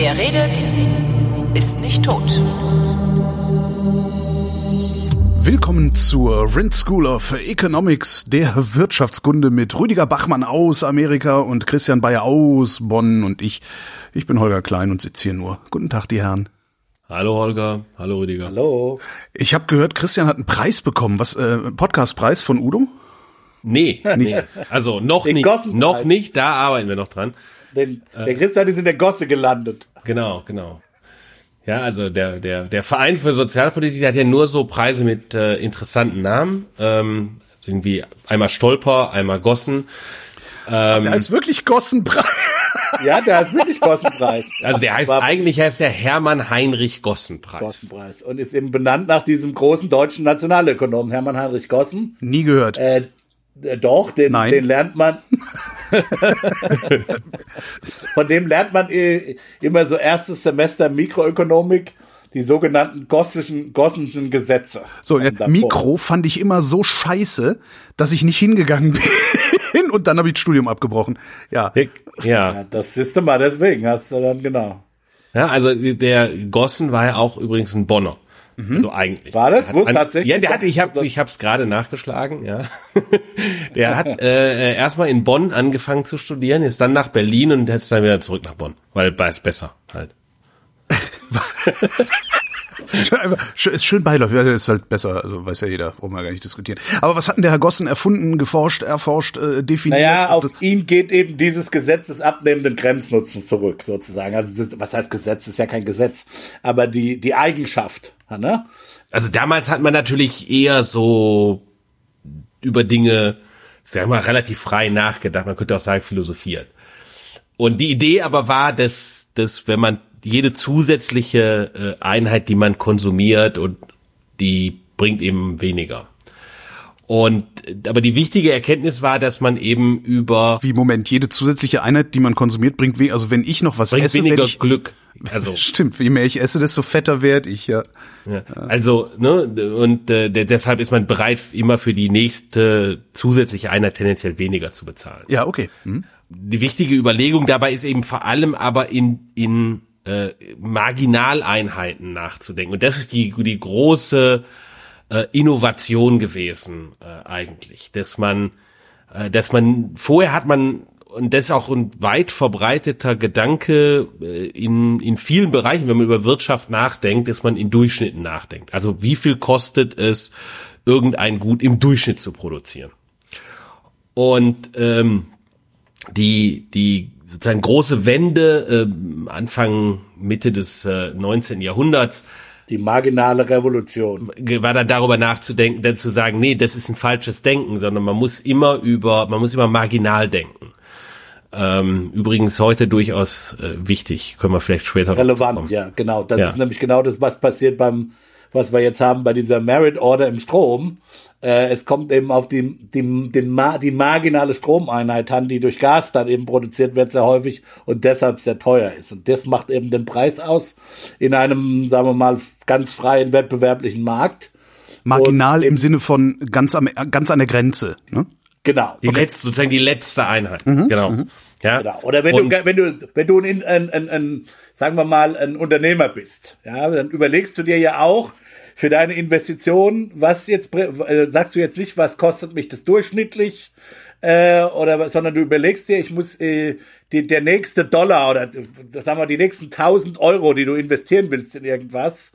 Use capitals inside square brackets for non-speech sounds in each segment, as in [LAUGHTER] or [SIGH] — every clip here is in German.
Wer redet, ist nicht tot. Willkommen zur Rent School of Economics, der Wirtschaftskunde mit Rüdiger Bachmann aus Amerika und Christian Bayer aus Bonn und ich. Ich bin Holger Klein und sitze hier nur. Guten Tag, die Herren. Hallo Holger, hallo Rüdiger. Hallo. Ich habe gehört, Christian hat einen Preis bekommen. Was äh, Podcastpreis von Udo? Nee, [LAUGHS] nee. also noch Den nicht, noch nicht, da arbeiten wir noch dran. Den, der Christian ist in der Gosse gelandet. Genau, genau. Ja, also der, der, der Verein für Sozialpolitik der hat ja nur so Preise mit äh, interessanten Namen. Ähm, irgendwie einmal Stolper, einmal Gossen. Da ist wirklich Gossenpreis. [LAUGHS] Ja, der ist wirklich Gossenpreis. Also der heißt War eigentlich heißt der Hermann Heinrich Gossenpreis. Gossenpreis. Und ist eben benannt nach diesem großen deutschen Nationalökonomen Hermann Heinrich Gossen. Nie gehört. Äh, äh, doch, den, Nein. den lernt man. [LAUGHS] Von dem lernt man äh, immer so erstes Semester Mikroökonomik, die sogenannten Gossischen, Gossenschen Gesetze. So, ja, davor- Mikro fand ich immer so scheiße, dass ich nicht hingegangen [LAUGHS] bin und dann habe ich das Studium abgebrochen. Ja. Ja, Ja, das siehst du mal, deswegen hast du dann genau. ja, also der Gossen war ja auch übrigens ein Bonner. Also eigentlich. War das wohl hat tatsächlich? Ja, der hatte, ich habe ich hab's gerade nachgeschlagen, ja. [LAUGHS] der hat äh, erstmal in Bonn angefangen zu studieren, ist dann nach Berlin und jetzt dann wieder zurück nach Bonn, weil da ist besser halt. [LAUGHS] [LAUGHS] Ist schön beiläufig, ist halt besser, also weiß ja jeder, brauchen wir gar nicht diskutieren. Aber was hat denn der Herr Gossen erfunden, geforscht, erforscht, äh, definiert? Naja, auf Das- ihn geht eben dieses Gesetz des abnehmenden Grenznutzens zurück, sozusagen. Also das, was heißt Gesetz? Das ist ja kein Gesetz, aber die die Eigenschaft, ne? Also damals hat man natürlich eher so über Dinge, sagen wir mal, relativ frei nachgedacht. Man könnte auch sagen, philosophiert. Und die Idee aber war, dass, dass wenn man jede zusätzliche äh, Einheit, die man konsumiert und die bringt eben weniger. Und äh, aber die wichtige Erkenntnis war, dass man eben über Wie Moment, jede zusätzliche Einheit, die man konsumiert, bringt we also wenn ich noch was bringt esse, weniger ich, Glück. [LAUGHS] Also Stimmt, je mehr ich esse, desto fetter werde ich, ja. Ja. Also, ne, und äh, de- deshalb ist man bereit, immer für die nächste zusätzliche Einheit tendenziell weniger zu bezahlen. Ja, okay. Hm. Die wichtige Überlegung dabei ist eben vor allem aber in, in äh, Marginaleinheiten nachzudenken. Und das ist die, die große äh, Innovation gewesen äh, eigentlich, dass man, äh, dass man vorher hat man und das ist auch ein weit verbreiteter Gedanke äh, in, in vielen Bereichen, wenn man über Wirtschaft nachdenkt, dass man in Durchschnitten nachdenkt. Also wie viel kostet es, irgendein Gut im Durchschnitt zu produzieren? Und ähm, die, die sozusagen große Wende ähm, Anfang, Mitte des äh, 19. Jahrhunderts Die marginale Revolution. war dann darüber nachzudenken, dann zu sagen, nee, das ist ein falsches Denken, sondern man muss immer über, man muss immer marginal denken. Ähm, übrigens heute durchaus äh, wichtig, können wir vielleicht später noch Relevant, ja, genau. Das Ja. ist nämlich genau das, was passiert beim, was wir jetzt haben bei dieser Merit Order im Strom. Äh, es kommt eben auf die, die, den, Ma- die marginale Stromeinheit an, die durch Gas dann eben produziert wird, sehr häufig und deshalb sehr teuer ist. Und das macht eben den Preis aus in einem, sagen wir mal, ganz freien wettbewerblichen Markt. Marginal im Sinne von ganz am, ganz an der Grenze. Ne? Genau. Die letzte, sozusagen die letzte Einheit. Mhm. Genau. Ja. Genau. Oder wenn Und- du, wenn du, wenn du ein, ein, ein, ein, sagen wir mal, ein Unternehmer bist, ja, dann überlegst du dir ja auch für deine Investition, was jetzt, äh, sagst du jetzt nicht, was kostet mich das durchschnittlich, äh, oder, sondern du überlegst dir, ich muss, äh, die, der nächste Dollar oder, sagen wir, die nächsten 1000 Euro, die du investieren willst in irgendwas,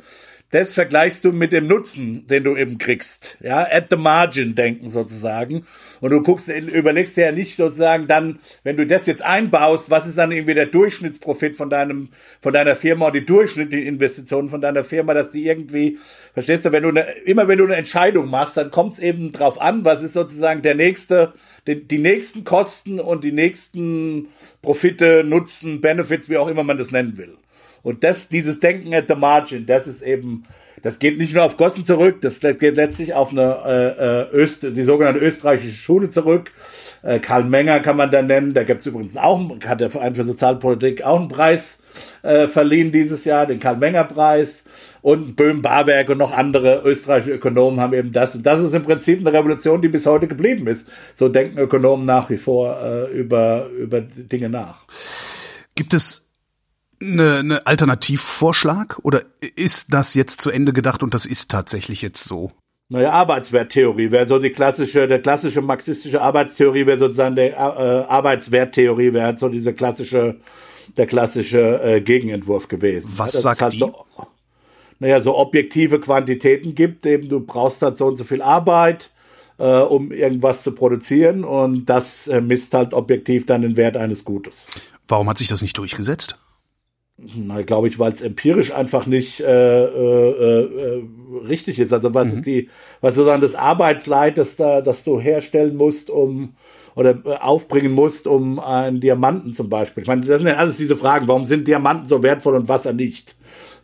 das vergleichst du mit dem Nutzen, den du eben kriegst. Ja, at the margin denken sozusagen. Und du guckst, überlegst dir ja nicht sozusagen dann, wenn du das jetzt einbaust, was ist dann irgendwie der Durchschnittsprofit von deinem, von deiner Firma und die durchschnittliche Investition von deiner Firma, dass die irgendwie, verstehst du, wenn du eine, immer wenn du eine Entscheidung machst, dann kommt es eben drauf an, was ist sozusagen der nächste, die, die nächsten Kosten und die nächsten Profite, Nutzen, Benefits, wie auch immer man das nennen will. Und das, dieses Denken at the margin, das ist eben das geht nicht nur auf Gossen zurück, das geht letztlich auf eine äh, äh Öst, die sogenannte österreichische Schule zurück. Äh, Karl Menger kann man da nennen. Da gibt's übrigens auch, hat der Verein für Sozialpolitik auch einen Preis äh, verliehen dieses Jahr, den Karl-Menger-Preis. Und Böhm, Barwerk und noch andere österreichische Ökonomen haben eben das. Und das ist im Prinzip eine Revolution, die bis heute geblieben ist. So denken Ökonomen nach wie vor äh, über, über Dinge nach. Gibt es eine, eine Alternativvorschlag oder ist das jetzt zu Ende gedacht und das ist tatsächlich jetzt so? Naja, Arbeitswerttheorie wäre so die klassische, der klassische marxistische Arbeitstheorie wäre sozusagen der äh, Arbeitswerttheorie wäre so diese klassische der klassische äh, Gegenentwurf gewesen. Was sagt halt die? So, naja, so objektive Quantitäten gibt, eben du brauchst halt so und so viel Arbeit, äh, um irgendwas zu produzieren und das äh, misst halt objektiv dann den Wert eines Gutes. Warum hat sich das nicht durchgesetzt? Na, glaube ich, weil es empirisch einfach nicht äh, äh, äh, richtig ist. Also was mhm. ist die, was sozusagen das Arbeitsleid, das da, das du herstellen musst, um oder äh, aufbringen musst, um einen Diamanten zum Beispiel. Ich meine, das sind ja alles diese Fragen. Warum sind Diamanten so wertvoll und Wasser nicht?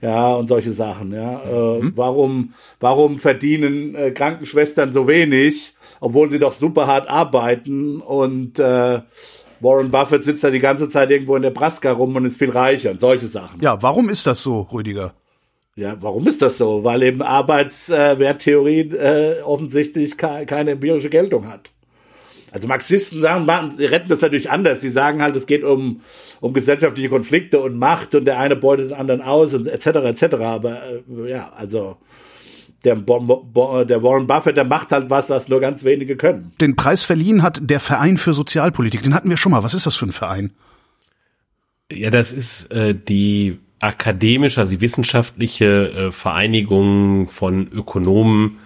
Ja, und solche Sachen, ja. Äh, mhm. warum, warum verdienen äh, Krankenschwestern so wenig, obwohl sie doch super hart arbeiten und äh, Warren Buffett sitzt da die ganze Zeit irgendwo in Nebraska rum und ist viel reicher und solche Sachen. Ja, warum ist das so, Rüdiger? Ja, warum ist das so? Weil eben Arbeitswerttheorie äh, offensichtlich keine empirische Geltung hat. Also Marxisten sagen, retten das natürlich anders. Sie sagen halt, es geht um, um gesellschaftliche Konflikte und Macht und der eine beutet den anderen aus und etc. etc. Aber äh, ja, also der, der Warren Buffett, der macht halt was, was nur ganz wenige können. Den Preis verliehen hat der Verein für Sozialpolitik. Den hatten wir schon mal. Was ist das für ein Verein? Ja, das ist äh, die akademische, also die wissenschaftliche äh, Vereinigung von Ökonomen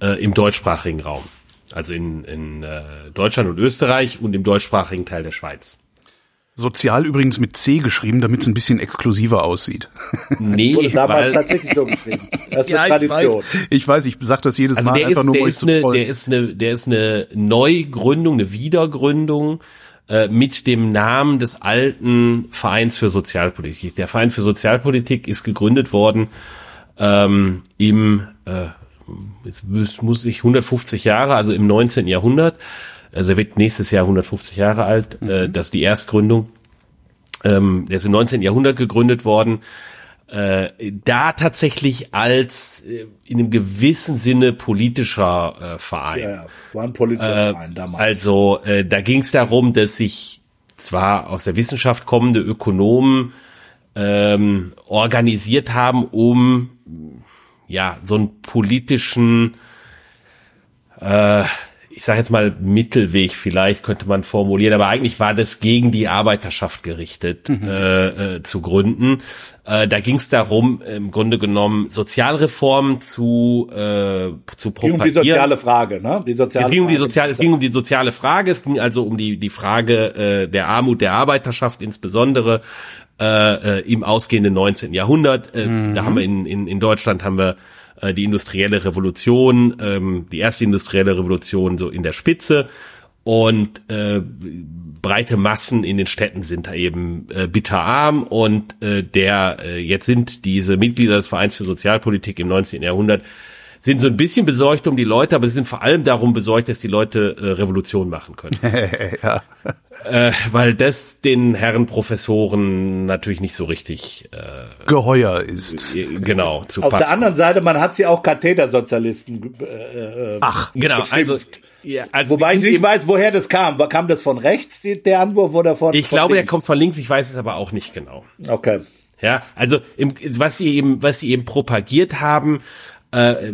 äh, im deutschsprachigen Raum. Also in, in äh, Deutschland und Österreich und im deutschsprachigen Teil der Schweiz. Sozial übrigens mit C geschrieben, damit es ein bisschen exklusiver aussieht. Nee, Wurde damals weil, tatsächlich so geschrieben. Das ist [LAUGHS] ja, eine Tradition. Ich weiß, ich, weiß, ich sag das jedes also Mal der einfach ist, nur, der um ist eine, Der ist eine, der ist eine Neugründung, eine Wiedergründung äh, mit dem Namen des alten Vereins für Sozialpolitik. Der Verein für Sozialpolitik ist gegründet worden ähm, im äh, es muss ich 150 Jahre, also im 19. Jahrhundert, also er wird nächstes Jahr 150 Jahre alt, mhm. äh, das ist die Erstgründung. Ähm, der ist im 19. Jahrhundert gegründet worden, äh, da tatsächlich als äh, in einem gewissen Sinne politischer äh, Verein. Ja, ja, war ein politischer äh, Verein damals. Also äh, da ging es darum, dass sich zwar aus der Wissenschaft kommende Ökonomen ähm, organisiert haben, um ja, so einen politischen, äh, ich sage jetzt mal Mittelweg vielleicht könnte man formulieren, aber eigentlich war das gegen die Arbeiterschaft gerichtet mhm. äh, äh, zu gründen. Äh, da ging es darum, im Grunde genommen Sozialreformen zu äh, zu propagieren. Es ging um die soziale Frage, ne? Die soziale es ging um die soziale, es ging um die soziale Frage. Es ging also um die die Frage äh, der Armut der Arbeiterschaft insbesondere äh, äh, im ausgehenden 19. Jahrhundert. Äh, mhm. Da haben wir in, in, in Deutschland haben wir äh, die industrielle Revolution, ähm, die erste industrielle Revolution so in der Spitze und äh, breite Massen in den Städten sind da eben äh, bitterarm und äh, der äh, jetzt sind diese Mitglieder des Vereins für Sozialpolitik im 19. Jahrhundert sind so ein bisschen besorgt um die Leute, aber sie sind vor allem darum besorgt, dass die Leute äh, Revolution machen können. [LAUGHS] ja. äh, weil das den Herren Professoren natürlich nicht so richtig äh, geheuer ist. Äh, genau, zu Auf der anderen Seite, man hat sie auch Kathetersozialisten. Äh, äh Ach, genau. Also, ja, also Wobei ich nicht weiß, woher das kam. Kam das von rechts, der Anwurf, oder von Ich von glaube, links? der kommt von links, ich weiß es aber auch nicht genau. Okay. Ja, also im, was sie eben, was sie eben propagiert haben, äh,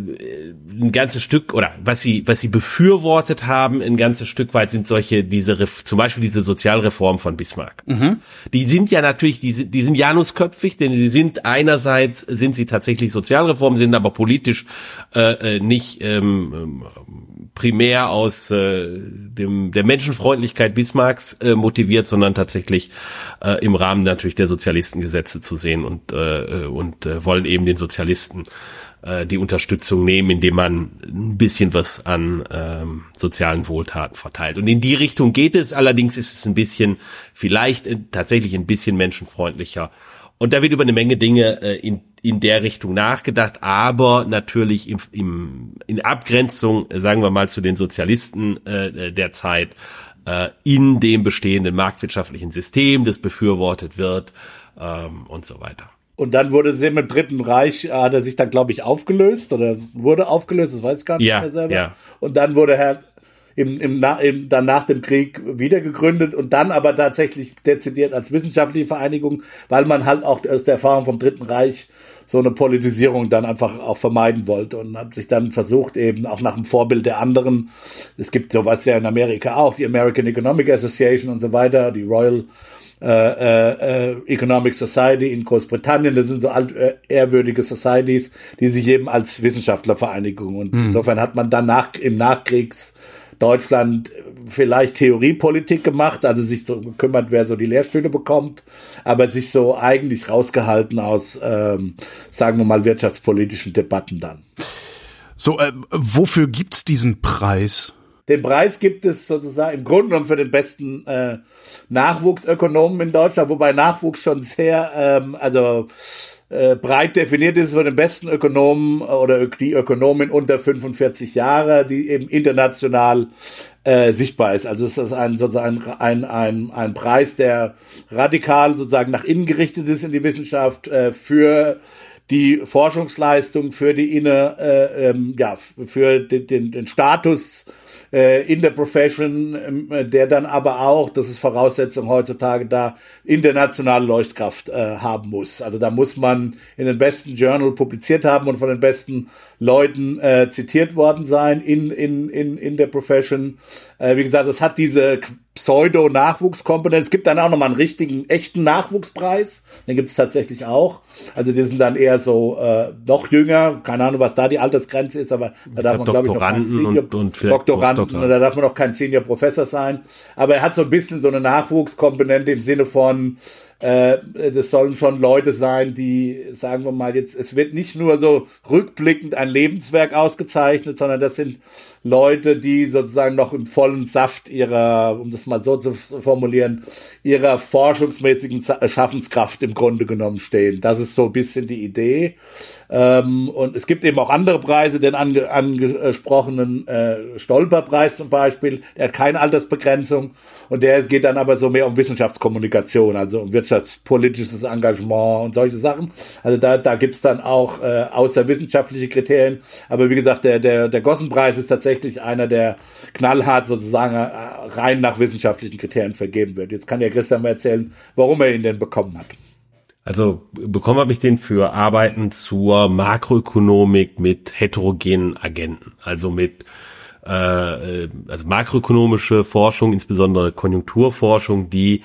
ein ganzes Stück oder was sie was sie befürwortet haben ein ganzes Stück weit sind solche diese zum Beispiel diese Sozialreform von Bismarck mhm. die sind ja natürlich die sind die sind janusköpfig denn sie sind einerseits sind sie tatsächlich Sozialreformen sind aber politisch äh, äh nicht ähm, primär aus äh, dem der Menschenfreundlichkeit Bismarcks äh, motiviert sondern tatsächlich äh, im Rahmen natürlich der Sozialistengesetze zu sehen und äh, und äh, wollen eben den Sozialisten äh, die Unterstützung nehmen, indem man ein bisschen was an ähm, sozialen Wohltaten verteilt. Und in die Richtung geht es. Allerdings ist es ein bisschen, vielleicht äh, tatsächlich ein bisschen menschenfreundlicher. Und da wird über eine Menge Dinge äh, in, in der Richtung nachgedacht, aber natürlich im, im, in Abgrenzung, sagen wir mal, zu den Sozialisten äh, der Zeit, äh, in dem bestehenden marktwirtschaftlichen System, das befürwortet wird ähm, und so weiter. Und dann wurde sie im Dritten Reich, hat er sich dann, glaube ich, aufgelöst oder wurde aufgelöst, das weiß ich gar nicht ja, mehr selber. Ja. Und dann wurde Herr im, im, im, dann nach dem Krieg wieder gegründet und dann aber tatsächlich dezidiert als wissenschaftliche Vereinigung, weil man halt auch aus der Erfahrung vom Dritten Reich so eine Politisierung dann einfach auch vermeiden wollte und hat sich dann versucht, eben auch nach dem Vorbild der anderen, es gibt sowas ja in Amerika auch, die American Economic Association und so weiter, die Royal äh, äh, Economic Society in Großbritannien, das sind so alt, äh, ehrwürdige Societies, die sich eben als Wissenschaftlervereinigung und hm. insofern hat man dann nach, im Nachkriegs Deutschland vielleicht Theoriepolitik gemacht, also sich so gekümmert, wer so die Lehrstühle bekommt, aber sich so eigentlich rausgehalten aus, ähm, sagen wir mal, wirtschaftspolitischen Debatten dann. So, äh, wofür gibt's diesen Preis? Den Preis gibt es sozusagen im Grunde genommen für den besten äh, Nachwuchsökonomen in Deutschland, wobei Nachwuchs schon sehr, ähm, also äh, breit definiert ist für den besten Ökonomen oder die Ökonomin unter 45 Jahre, die eben international äh, sichtbar ist. Also es ist ein sozusagen ein, ein, ein Preis, der radikal sozusagen nach innen gerichtet ist in die Wissenschaft äh, für die Forschungsleistung, für die inne, äh, ähm, ja, für den, den, den Status äh, in der Profession, äh, der dann aber auch, das ist Voraussetzung heutzutage da, internationale Leuchtkraft äh, haben muss. Also da muss man in den besten Journal publiziert haben und von den besten Leuten äh, zitiert worden sein in, in, in, in der Profession. Äh, wie gesagt, es hat diese Pseudo-Nachwuchskomponente. Es gibt dann auch nochmal einen richtigen, echten Nachwuchspreis. Den gibt es tatsächlich auch. Also die sind dann eher so äh, noch jünger. Keine Ahnung, was da die Altersgrenze ist, aber da darf man, glaube ich, noch und, und Doktoranden, da darf man noch kein Senior Professor sein. Aber er hat so ein bisschen so eine Nachwuchskomponente im Sinne von, äh, das sollen schon Leute sein, die, sagen wir mal jetzt, es wird nicht nur so rückblickend ein Lebenswerk ausgezeichnet, sondern das sind Leute, die sozusagen noch im vollen Saft ihrer, um das mal so zu formulieren, ihrer forschungsmäßigen Schaffenskraft im Grunde genommen stehen. Das ist so ein bisschen die Idee. Ähm, und es gibt eben auch andere Preise, den ange angesprochenen äh, Stolperpreis zum Beispiel, der hat keine Altersbegrenzung und der geht dann aber so mehr um Wissenschaftskommunikation, also um wirtschaftspolitisches Engagement und solche Sachen. Also da, da gibt's dann auch äh, außerwissenschaftliche Kriterien. Aber wie gesagt, der, der, der Gossenpreis ist tatsächlich einer, der knallhart sozusagen äh, rein nach wissenschaftlichen Kriterien vergeben wird. Jetzt kann ja Christian mal erzählen, warum er ihn denn bekommen hat. Also bekommen habe ich den für Arbeiten zur Makroökonomik mit heterogenen Agenten, also mit äh, also makroökonomische Forschung, insbesondere Konjunkturforschung, die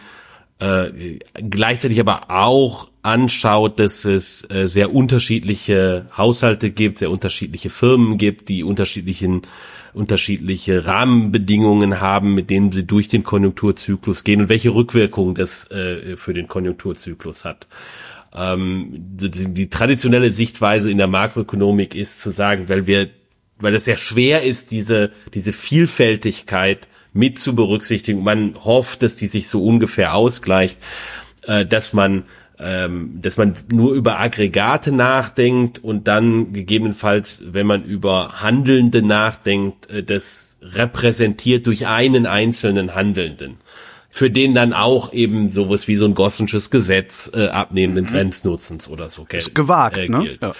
äh, gleichzeitig aber auch anschaut, dass es äh, sehr unterschiedliche Haushalte gibt, sehr unterschiedliche Firmen gibt, die unterschiedlichen unterschiedliche Rahmenbedingungen haben, mit denen sie durch den Konjunkturzyklus gehen und welche Rückwirkungen das äh, für den Konjunkturzyklus hat. Ähm, die, die traditionelle Sichtweise in der Makroökonomik ist zu sagen, weil wir, weil es sehr schwer ist, diese, diese Vielfältigkeit mit zu berücksichtigen. Man hofft, dass die sich so ungefähr ausgleicht, äh, dass man ähm, dass man nur über Aggregate nachdenkt und dann gegebenenfalls, wenn man über Handelnde nachdenkt, äh, das repräsentiert durch einen einzelnen Handelnden für den dann auch eben sowas wie so ein Gossensches Gesetz äh, abnehmenden mhm. Grenznutzens oder so gilt. Ist gewagt, äh, ne? Ja.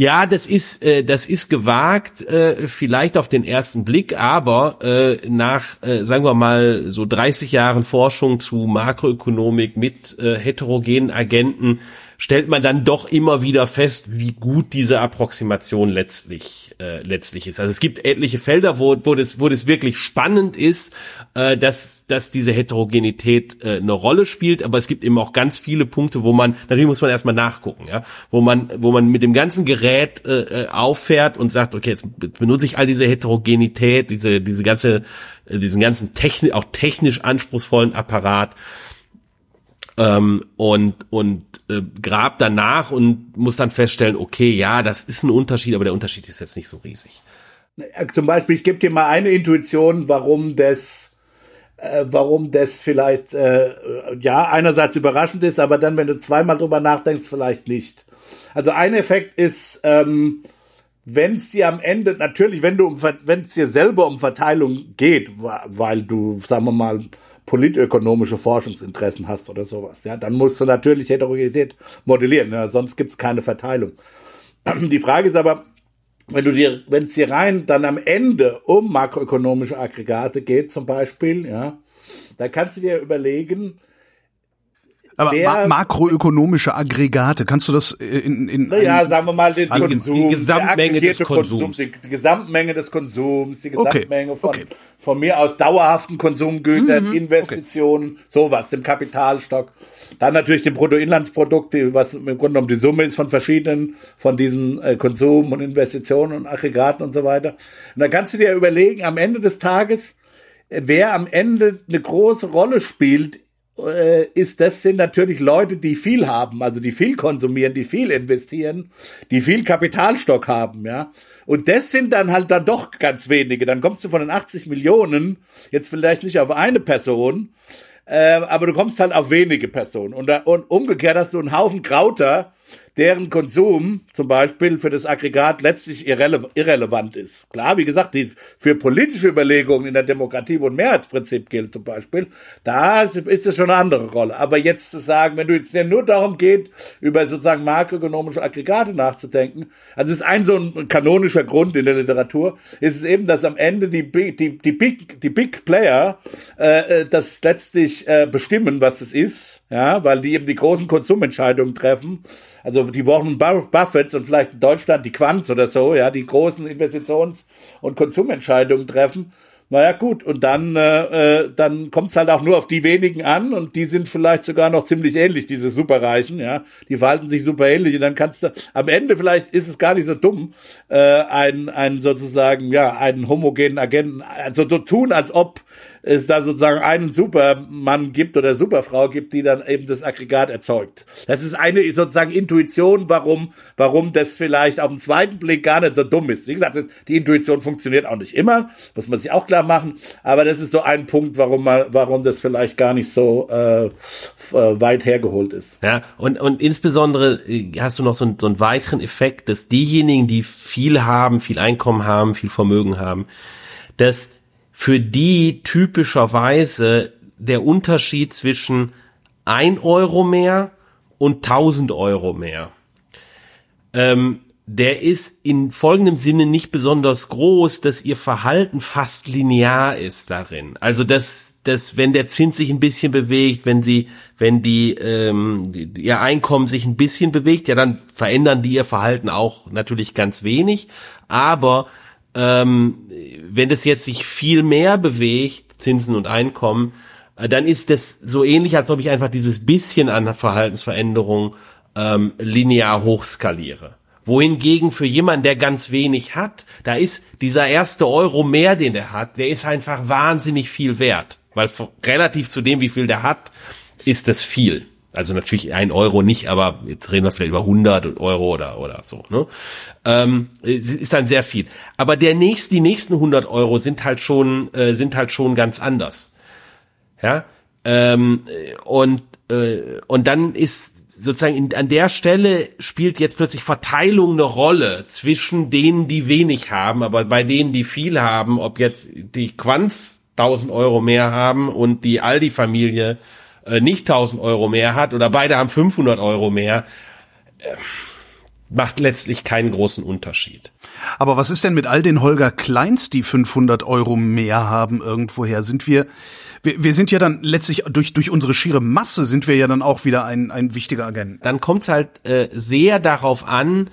Ja, das ist äh, das ist gewagt, äh, vielleicht auf den ersten Blick, aber äh, nach, äh, sagen wir mal, so 30 Jahren Forschung zu Makroökonomik mit äh, heterogenen Agenten stellt man dann doch immer wieder fest, wie gut diese Approximation letztlich äh, letztlich ist. Also es gibt etliche Felder, wo wo das wo das wirklich spannend ist, äh, dass dass diese Heterogenität äh, eine Rolle spielt, aber es gibt eben auch ganz viele Punkte, wo man natürlich muss man erstmal nachgucken, ja, wo man wo man mit dem ganzen Gerät äh, äh auffährt und sagt, okay, jetzt benutze ich all diese Heterogenität, diese diese ganze äh, diesen ganzen technisch auch technisch anspruchsvollen Apparat ähm, und und äh, grab danach und muss dann feststellen, okay, ja, das ist ein Unterschied, aber der Unterschied ist jetzt nicht so riesig. Zum Beispiel, ich gebe dir mal eine Intuition, warum das, äh, warum das vielleicht äh, ja einerseits überraschend ist, aber dann, wenn du zweimal drüber nachdenkst, vielleicht nicht. Also ein Effekt ist, ähm, wenn es dir am Ende, natürlich, wenn du um, wenn es dir selber um Verteilung geht, weil du, sagen wir mal, politökonomische Forschungsinteressen hast oder sowas, ja, dann musst du natürlich Heterogenität modellieren, ja, sonst gibt's keine Verteilung. Die Frage ist aber, wenn du dir, wenn es dir rein dann am Ende um makroökonomische Aggregate geht, zum Beispiel, ja, da kannst du dir überlegen, aber ma makroökonomische Aggregate, kannst du das in, in naja, sagen wir mal den Konsum, die Gesamtmenge des Konsums, Konsum, die, Gesamtmenge des Konsums, die Gesamtmenge okay. von okay. von mir aus dauerhaften Konsumgütern, mhm. Investitionen, okay. sowas, dem Kapitalstock. Dann natürlich dem Bruttoinlandsprodukt, was im Grunde genommen die Summe ist von verschiedenen, von diesen äh, Konsum und Investitionen und Aggregaten und so weiter. Und dann kannst du dir überlegen, am Ende des Tages, äh, wer am Ende eine große Rolle spielt äh, ist das sind natürlich Leute, die viel haben, also die viel konsumieren, die viel investieren, die viel Kapitalstock haben, ja. Und das sind dann halt dann doch ganz wenige. Dann kommst du von den 80 Millionen jetzt vielleicht nicht auf eine Person, äh, aber du kommst halt auf wenige Personen. Und, und umgekehrt hast du einen Haufen Krauter, deren Konsum zum Beispiel für das Aggregat letztlich irrele irrelevant ist. Klar, wie gesagt, die für politische Überlegungen in der Demokratie, wo ein Mehrheitsprinzip gilt zum Beispiel, da ist es schon eine andere Rolle. Aber jetzt zu sagen, wenn du jetzt nur darum geht, über sozusagen makroökonomische Aggregate nachzudenken, also ist ein so ein kanonischer Grund in der Literatur, ist es eben, dass am Ende die, die, die, Big, die Big Player äh, äh das letztlich äh, bestimmen, was es ist, ja, weil die eben die großen Konsumentscheidungen treffen also die Warren Buffets und vielleicht in Deutschland die Quants oder so, ja, die großen Investitions- und Konsumentscheidungen treffen. Naja, gut, und dann, äh, äh dann kommt es halt auch nur auf die wenigen an und die sind vielleicht sogar noch ziemlich ähnlich, diese Superreichen, ja. Die verhalten sich super ähnlich und dann kannst du, am Ende vielleicht ist es gar nicht so dumm, äh, einen, einen sozusagen, ja, einen homogenen Agenten, also so tun, als ob es da sozusagen einen Supermann gibt oder Superfrau gibt, die dann eben das Aggregat erzeugt. Das ist eine sozusagen Intuition, warum, warum das vielleicht auf den zweiten Blick gar nicht so dumm ist. Wie gesagt, die Intuition funktioniert auch nicht immer, muss man sich auch klar machen, aber das ist so ein Punkt, warum man, warum das vielleicht gar nicht so äh, äh weit hergeholt ist. Ja, und, und insbesondere äh, hast du noch so, einen, so einen weiteren Effekt, dass diejenigen, die viel haben, viel Einkommen haben, viel Vermögen haben, dass für die typischerweise der Unterschied zwischen ein Euro mehr und 1000 Euro mehr. Ähm, der ist in folgendem Sinne nicht besonders groß, dass ihr Verhalten fast linear ist darin. Also dass, dass wenn der Zins sich ein bisschen bewegt, wenn sie, wenn die, ähm, ihr Einkommen sich ein bisschen bewegt, ja dann verändern die ihr Verhalten auch natürlich ganz wenig. Aber ähm, wenn das jetzt sich viel mehr bewegt, Zinsen und Einkommen, äh, dann ist das so ähnlich, als ob ich einfach dieses bisschen an Verhaltensveränderung ähm, linear hochskaliere. Wohingegen für jemanden, der ganz wenig hat, da ist dieser erste Euro mehr, den der hat, der ist einfach wahnsinnig viel wert. Weil relativ zu dem, wie viel der hat, ist das viel. Also natürlich ein Euro nicht, aber jetzt reden wir vielleicht über 100 Euro oder oder so. Ne? Ähm, ist dann sehr viel. Aber der nächste, die nächsten 100 Euro sind halt schon äh, sind halt schon ganz anders. Ja ähm, und äh, und dann ist sozusagen in, an der Stelle spielt jetzt plötzlich Verteilung eine Rolle zwischen denen, die wenig haben, aber bei denen, die viel haben, ob jetzt die Quants 1000 Euro mehr haben und die Aldi-Familie äh, nicht 1000 Euro mehr hat oder beide haben 500 Euro mehr, äh, macht letztlich keinen großen Unterschied. Aber was ist denn mit all den Holger Kleins, die 500 Euro mehr haben irgendwoher? Sind wir, wir, wir sind ja dann letztlich durch, durch unsere schiere Masse sind wir ja dann auch wieder ein, ein wichtiger Agent. Dann kommt es halt äh, sehr darauf an,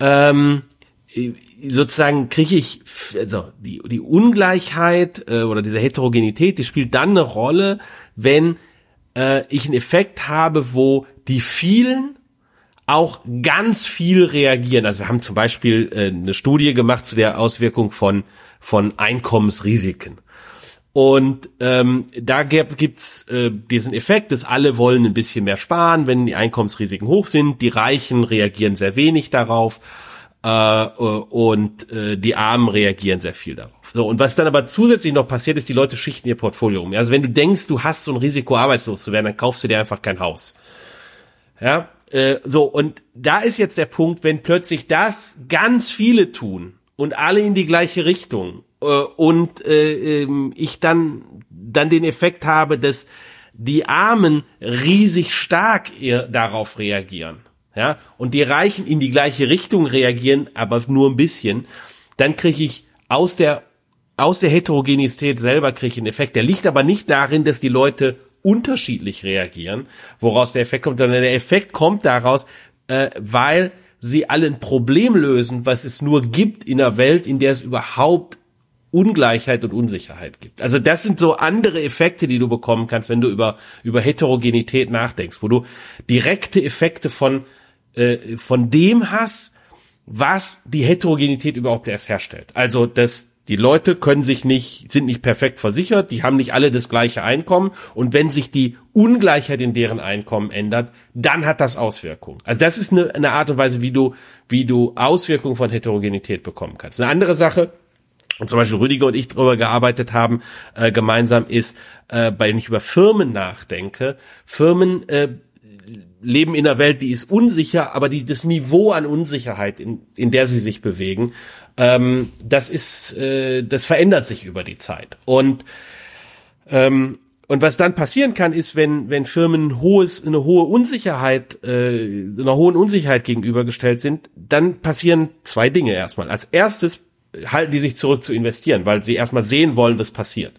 ähm, sozusagen kriege ich also die die Ungleichheit äh, oder diese Heterogenität, die spielt dann eine Rolle, wenn äh, ich einen Effekt habe, wo die vielen auch ganz viel reagieren. Also wir haben zum Beispiel äh, eine Studie gemacht zu der Auswirkung von, von Einkommensrisiken. Und ähm, da gibt's äh, diesen Effekt, dass alle wollen ein bisschen mehr sparen, wenn die Einkommensrisiken hoch sind. Die Reichen reagieren sehr wenig darauf äh, und äh, die Armen reagieren sehr viel darauf. So, und was dann aber zusätzlich noch passiert, ist, die Leute schichten ihr Portfolio um. Also wenn du denkst, du hast so ein Risiko, arbeitslos zu werden, dann kaufst du dir einfach kein Haus. Ja, Äh, so, und da ist jetzt der Punkt, wenn plötzlich das ganz viele tun und alle in die gleiche Richtung äh, und äh, ähm, ich dann, dann den Effekt habe, dass die Armen riesig stark darauf reagieren, ja, und die Reichen in die gleiche Richtung reagieren, aber nur ein bisschen, dann kriege ich aus der aus der Heterogenität selber kriege ich einen Effekt. Der liegt aber nicht darin, dass die Leute unterschiedlich reagieren, woraus der Effekt kommt, sondern der Effekt kommt daraus, äh, weil sie alle ein Problem lösen, was es nur gibt in einer Welt, in der es überhaupt Ungleichheit und Unsicherheit gibt. Also das sind so andere Effekte, die du bekommen kannst, wenn du über, über Heterogenität nachdenkst, wo du direkte Effekte von, äh, von dem hast, was die Heterogenität überhaupt erst herstellt. Also das, die Leute können sich nicht, sind nicht perfekt versichert, die haben nicht alle das gleiche Einkommen und wenn sich die Ungleichheit in deren Einkommen ändert, dann hat das Auswirkungen. Also das ist eine, eine Art und Weise, wie du, wie du Auswirkungen von Heterogenität bekommen kannst. Eine andere Sache, und zum Beispiel Rüdiger und ich darüber gearbeitet haben, äh, gemeinsam ist, äh, bei ich über Firmen nachdenke, Firmen äh, leben in einer Welt, die ist unsicher, aber die das Niveau an Unsicherheit, in, in der sie sich bewegen, ähm, das ist, äh, das verändert sich über die Zeit. Und ähm, und was dann passieren kann, ist, wenn wenn Firmen hohes eine hohe Unsicherheit, äh, einer hohen Unsicherheit gegenübergestellt sind, dann passieren zwei Dinge erstmal. Als erstes halten die sich zurück zu investieren, weil sie erstmal sehen wollen, was passiert.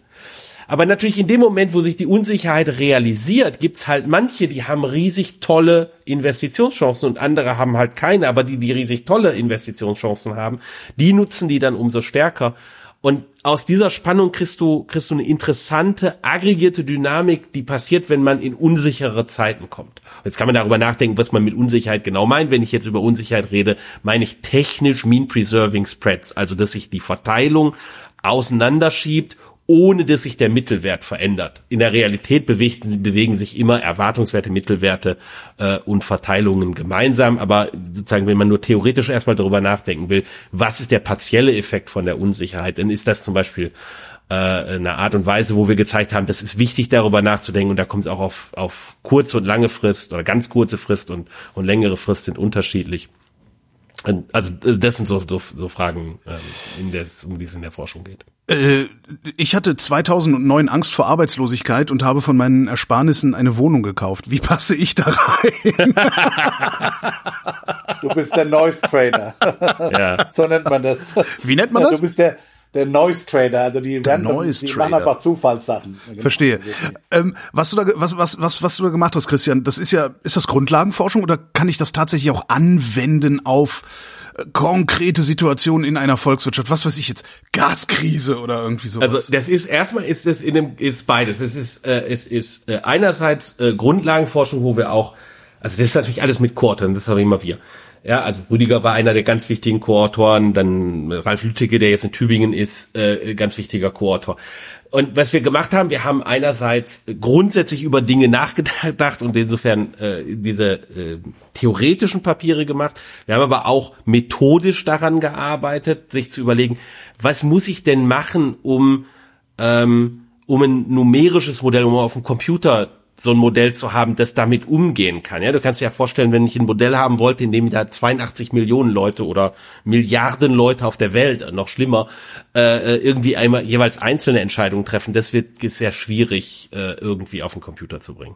Aber natürlich in dem Moment, wo sich die Unsicherheit realisiert, gibt's halt manche, die haben riesig tolle Investitionschancen und andere haben halt keine, aber die, die riesig tolle Investitionschancen haben, die nutzen die dann umso stärker. Und aus dieser Spannung kriegst du, kriegst du eine interessante, aggregierte Dynamik, die passiert, wenn man in unsichere Zeiten kommt. Jetzt kann man darüber nachdenken, was man mit Unsicherheit genau meint. Wenn ich jetzt über Unsicherheit rede, meine ich technisch Mean Preserving Spreads, also dass sich die Verteilung auseinanderschiebt ohne dass sich der Mittelwert verändert. In der Realität bewegen, bewegen sich immer Erwartungswerte, Mittelwerte äh, und Verteilungen gemeinsam. Aber sozusagen, wenn man nur theoretisch erstmal darüber nachdenken will, was ist der partielle Effekt von der Unsicherheit, dann ist das zum Beispiel äh, eine Art und Weise, wo wir gezeigt haben, das ist wichtig, darüber nachzudenken. Und da kommt es auch auf, auf kurze und lange Frist oder ganz kurze Frist und, und längere Frist sind unterschiedlich. Also das sind so, so, so Fragen, ähm, in der, um die es in der Forschung geht. Äh, ich hatte 2009 Angst vor Arbeitslosigkeit und habe von meinen Ersparnissen eine Wohnung gekauft. Wie passe ich da rein? Du bist der Noise Trader. Ja. [LAUGHS] So nennt man das. Wie nennt man das? Du bist der der Noise Trader, also die, random, Noise die machen einfach Zufallssachen. Verstehe. Ähm, was du da, was, was, was, was du da gemacht hast, Christian, das ist ja, ist das Grundlagenforschung oder kann ich das tatsächlich auch anwenden auf äh, konkrete Situationen in einer Volkswirtschaft? Was weiß ich jetzt? Gaskrise oder irgendwie sowas? Also das ist erstmal ist es in dem ist beides. Es ist äh, es ist äh, einerseits äh, Grundlagenforschung, wo wir auch also das ist natürlich alles mit Quartern, das haben immer wir. Ja, also Rüdiger war einer der ganz wichtigen Co-Autoren, dann Ralf Lütticke, der jetzt in Tübingen ist, äh, ganz wichtiger Co-Autor. Und was wir gemacht haben, wir haben einerseits grundsätzlich über Dinge nachgedacht und insofern äh, diese äh, theoretischen Papiere gemacht. Wir haben aber auch methodisch daran gearbeitet, sich zu überlegen, was muss ich denn machen, um ähm, um ein numerisches Modell, um auf dem Computer so ein Modell zu haben, das damit umgehen kann. Ja, du kannst dir ja vorstellen, wenn ich ein Modell haben wollte, in dem da 82 Millionen Leute oder Milliarden Leute auf der Welt, noch schlimmer, äh, irgendwie einmal jeweils einzelne Entscheidungen treffen, das wird sehr schwierig äh, irgendwie auf den Computer zu bringen.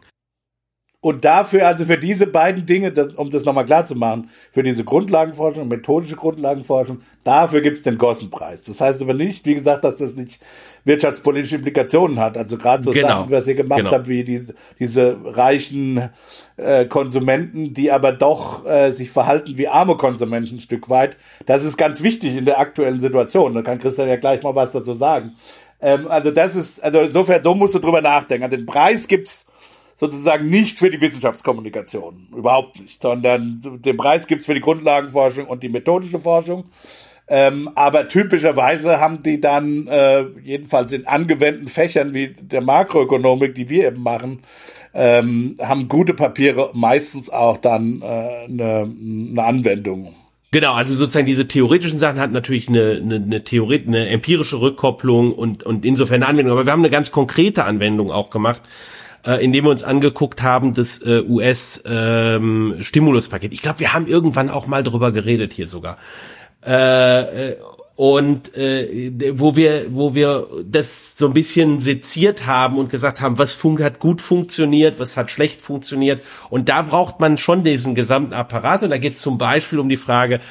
Und dafür, also für diese beiden Dinge, das, um das nochmal klar zu machen, für diese Grundlagenforschung, methodische Grundlagenforschung, dafür gibt's den Gossenpreis. Das heißt aber nicht, wie gesagt, dass das nicht wirtschaftspolitische Implikationen hat. Also gerade so genau. Sachen, was ihr gemacht genau. habt, wie die, diese reichen äh, Konsumenten, die aber doch äh, sich verhalten wie arme Konsumenten ein Stück weit. Das ist ganz wichtig in der aktuellen Situation. Da kann Christian ja gleich mal was dazu sagen. Ähm, also das ist, also insofern, so musst du drüber nachdenken. Also den Preis gibt's sozusagen nicht für die Wissenschaftskommunikation, überhaupt nicht, sondern den Preis gibt's für die Grundlagenforschung und die methodische Forschung. Ähm, aber typischerweise haben die dann, äh, jedenfalls in angewendeten Fächern wie der Makroökonomik, die wir eben machen, ähm, haben gute Papiere meistens auch dann äh, eine, eine Anwendung. Genau, also sozusagen diese theoretischen Sachen hatten natürlich eine, eine, eine Theorie, eine empirische Rückkopplung und, und insofern eine Anwendung. Aber wir haben eine ganz konkrete Anwendung auch gemacht äh, indem wir uns angeguckt haben, das äh, US-Stimuluspaket. Ähm, ich glaube, wir haben irgendwann auch mal drüber geredet hier sogar. Äh, äh, und äh, wo wir wo wir das so ein bisschen seziert haben und gesagt haben, was fun hat gut funktioniert, was hat schlecht funktioniert und da braucht man schon diesen gesamten Apparat und da geht es zum Beispiel um die Frage,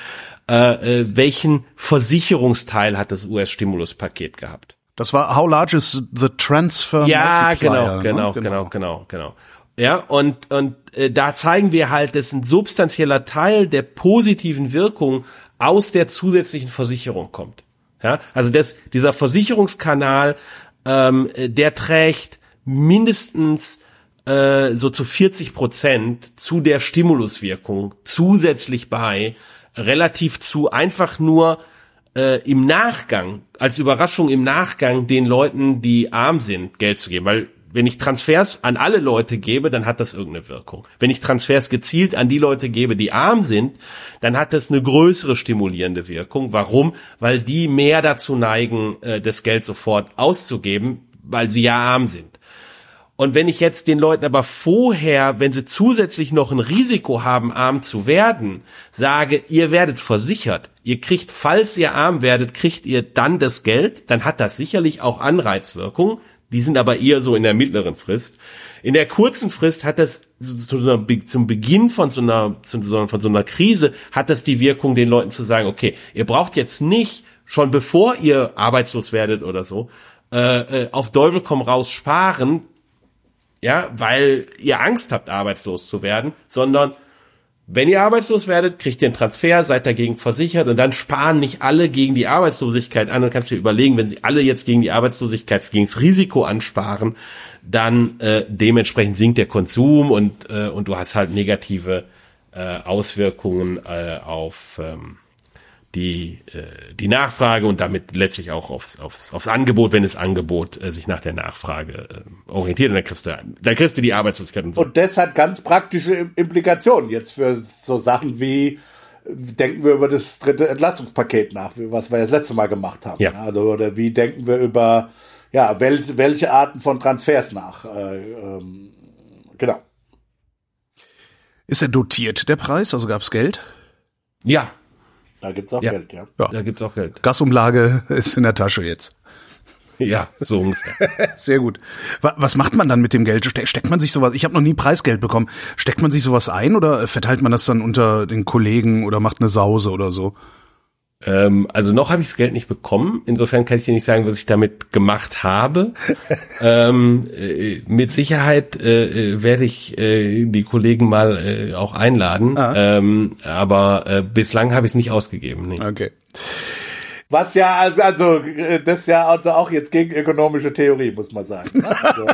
äh, äh, welchen Versicherungsteil hat das US-Stimuluspaket gehabt? Das war How large is the transfer? Ja, genau, genau, ne? genau, genau, genau. Ja, und, und äh, da zeigen wir halt, dass ein substanzieller Teil der positiven Wirkung aus der zusätzlichen Versicherung kommt. Ja, also das, dieser Versicherungskanal, ähm, der trägt mindestens äh, so zu 40 Prozent zu der Stimuluswirkung zusätzlich bei, relativ zu einfach nur äh, im Nachgang, als Überraschung im Nachgang den Leuten, die arm sind, Geld zu geben. Weil wenn ich Transfers an alle Leute gebe, dann hat das irgendeine Wirkung. Wenn ich Transfers gezielt an die Leute gebe, die arm sind, dann hat das eine größere stimulierende Wirkung. Warum? Weil die mehr dazu neigen, äh, das Geld sofort auszugeben, weil sie ja arm sind. Und wenn ich jetzt den Leuten aber vorher, wenn sie zusätzlich noch ein Risiko haben, arm zu werden, sage, ihr werdet versichert, ihr kriegt, falls ihr arm werdet, kriegt ihr dann das Geld, dann hat das sicherlich auch Anreizwirkung. Die sind aber eher so in der mittleren Frist. In der kurzen Frist hat das zum Beginn von so einer von so einer Krise hat das die Wirkung, den Leuten zu sagen, okay, ihr braucht jetzt nicht schon bevor ihr arbeitslos werdet oder so äh, äh auf Teufel komm raus sparen, ja, weil ihr Angst habt, arbeitslos zu werden, sondern wenn ihr arbeitslos werdet, kriegt ihr einen Transfer, seid dagegen versichert und dann sparen nicht alle gegen die Arbeitslosigkeit an. Und kannst dir überlegen, wenn sie alle jetzt gegen die Arbeitslosigkeit, gegen das Risiko ansparen, dann äh, dementsprechend sinkt der Konsum und, äh, und du hast halt negative äh, Auswirkungen äh, auf, ähm, die, äh, die Nachfrage und damit letztlich auch aufs, aufs, aufs Angebot, wenn das Angebot äh, sich nach der Nachfrage äh, orientiert. Und dann kriegst, du, dann kriegst du die Arbeitslosigkeit und so. Und das hat ganz praktische Implikationen jetzt für so Sachen wie denken wir über das dritte Entlastungspaket nach, was wir das letzte Mal gemacht haben. Ja. Also, oder wie denken wir über ja, wel, welche Arten von Transfers nach? Äh, ähm, genau. Ist er dotiert, der Preis? Also gab es Geld? Ja, da gibt's auch ja. Geld, ja. ja. Da gibt's auch Geld. Gasumlage [LAUGHS] ist in der Tasche jetzt. [LAUGHS] Ja, so ungefähr. [LAUGHS] Sehr gut. Was macht man dann mit dem Geld? Steckt man sich sowas? Ich habe noch nie Preisgeld bekommen. Steckt man sich sowas ein oder verteilt man das dann unter den Kollegen oder macht eine Sause oder so? Ähm, also noch habe ich das Geld nicht bekommen. Insofern kann ich dir nicht sagen, was ich damit gemacht habe. [LAUGHS] ähm, äh, mit Sicherheit äh, äh, werde ich äh, die Kollegen mal äh, auch einladen. Ah. Ähm, aber äh, bislang habe ich es nicht ausgegeben. Nee. Okay. Was ja, also, also das ist ja also auch jetzt gegen ökonomische Theorie, muss man sagen. Ne? Also,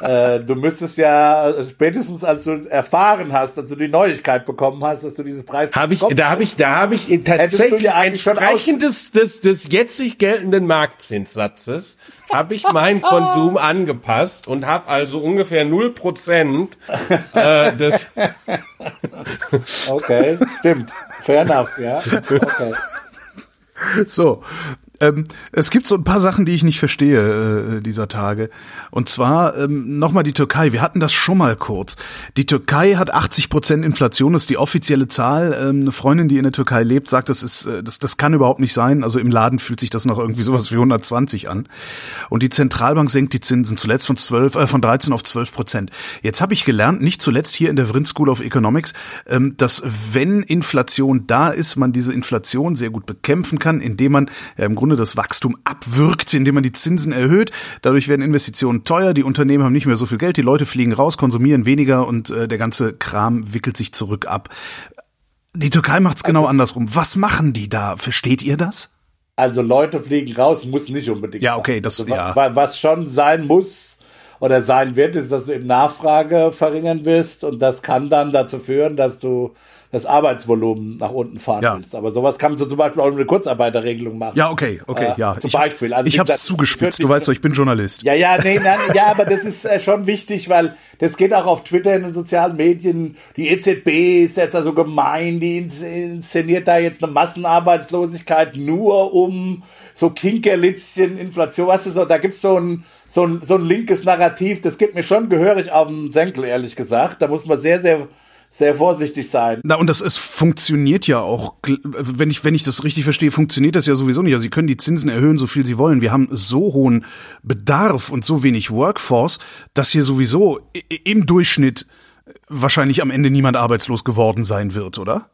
[LAUGHS] äh, du müsstest ja spätestens als du erfahren hast, als du die Neuigkeit bekommen hast, dass du dieses Preis hab ich, da habe ich, da habe ich tatsächlich ja entsprechend des, des, des jetzig geltenden Marktzinssatzes habe ich meinen [LAUGHS] Konsum angepasst und habe also ungefähr 0% äh, des [LAUGHS] Okay, stimmt. Fair enough, ja. Okay. So, ähm, es gibt so ein paar Sachen, die ich nicht verstehe äh, dieser Tage. Und zwar ähm, nochmal die Türkei. Wir hatten das schon mal kurz. Die Türkei hat 80 Prozent Inflation, das ist die offizielle Zahl. Ähm, eine Freundin, die in der Türkei lebt, sagt, das ist, äh, das, das kann überhaupt nicht sein. Also im Laden fühlt sich das noch irgendwie sowas wie 120 an. Und die Zentralbank senkt die Zinsen zuletzt von 12, äh, von 13 auf 12 Prozent. Jetzt habe ich gelernt, nicht zuletzt hier in der Vrin School of Economics, ähm, dass wenn Inflation da ist, man diese Inflation sehr gut bekämpfen kann, indem man ja, im Grunde Grunde das Wachstum abwirkt, indem man die Zinsen erhöht. Dadurch werden Investitionen teuer, die Unternehmen haben nicht mehr so viel Geld, die Leute fliegen raus, konsumieren weniger und äh, der ganze Kram wickelt sich zurück ab. Die Türkei macht's genau also, andersrum. Was machen die da? Versteht ihr das? Also Leute fliegen raus, muss nicht unbedingt. Ja, okay, das also, ja. Was schon sein muss oder sein wird, ist, dass du eben Nachfrage verringern wirst und das kann dann dazu führen, dass du das Arbeitsvolumen nach unten fahren Ja. willst. Aber sowas kann man so zum Beispiel auch mit einer Kurzarbeiterregelung machen. Ja, okay, okay, Äh, ja. zum ich Beispiel. Also, ich gesagt, das zugespitzt. Du weißt [LAUGHS] doch, ich bin Journalist. Ja, ja, nee, nein, ja, aber das ist äh, schon wichtig, weil das geht auch auf Twitter in den sozialen Medien. Die EZB ist jetzt also gemein, die ins- inszeniert da jetzt eine Massenarbeitslosigkeit nur um so Kinkerlitzchen, Inflation, weißt du, so, da gibt's so ein, so ein, so ein linkes Narrativ, das geht mir schon gehörig auf den Senkel, ehrlich gesagt. Da muss man sehr, sehr, sehr vorsichtig sein. Na, und das es funktioniert ja auch, wenn ich, wenn ich das richtig verstehe, funktioniert das ja sowieso nicht. Also sie können die Zinsen erhöhen, so viel sie wollen. Wir haben so hohen Bedarf und so wenig Workforce, dass hier sowieso im Durchschnitt wahrscheinlich am Ende niemand arbeitslos geworden sein wird, oder?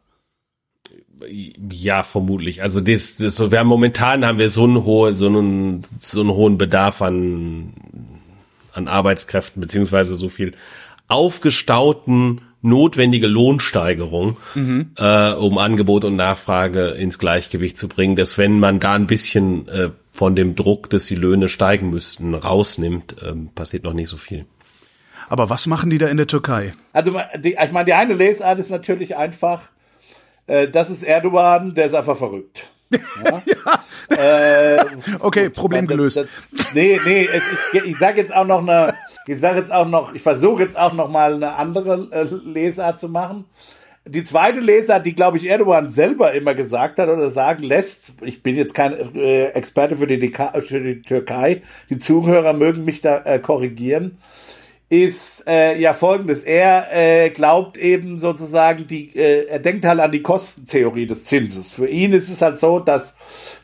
Ja, vermutlich. Also das, das so, wir haben momentan haben wir so einen hohen, so einen, so einen hohen Bedarf an, an Arbeitskräften, beziehungsweise so viel aufgestauten notwendige Lohnsteigerung, äh, um Angebot und Nachfrage ins Gleichgewicht zu bringen, dass wenn man da ein bisschen äh, von dem Druck, dass die Löhne steigen müssten, rausnimmt, ähm, passiert noch nicht so viel. Aber was machen die da in der Türkei? Also die, ich meine, die eine Lesart ist natürlich einfach, äh, das ist Erdogan, der ist einfach verrückt. [LAUGHS] Okay, Problem Das- gelöst. Das, nee, nee, ich, ich sage jetzt auch noch eine, ich sage jetzt auch noch, ich versuche jetzt auch noch mal eine andere äh, Lesart zu machen. Die zweite Lesart, die glaube ich Erdogan selber immer gesagt hat oder sagen lässt, ich bin jetzt kein äh, Experte für die, für die Türkei, die Zuhörer mögen mich da äh, korrigieren, ist äh, ja folgendes. Er äh, glaubt eben sozusagen, die, äh, er denkt halt an die Kostentheorie des Zinses. Für ihn ist es halt so, dass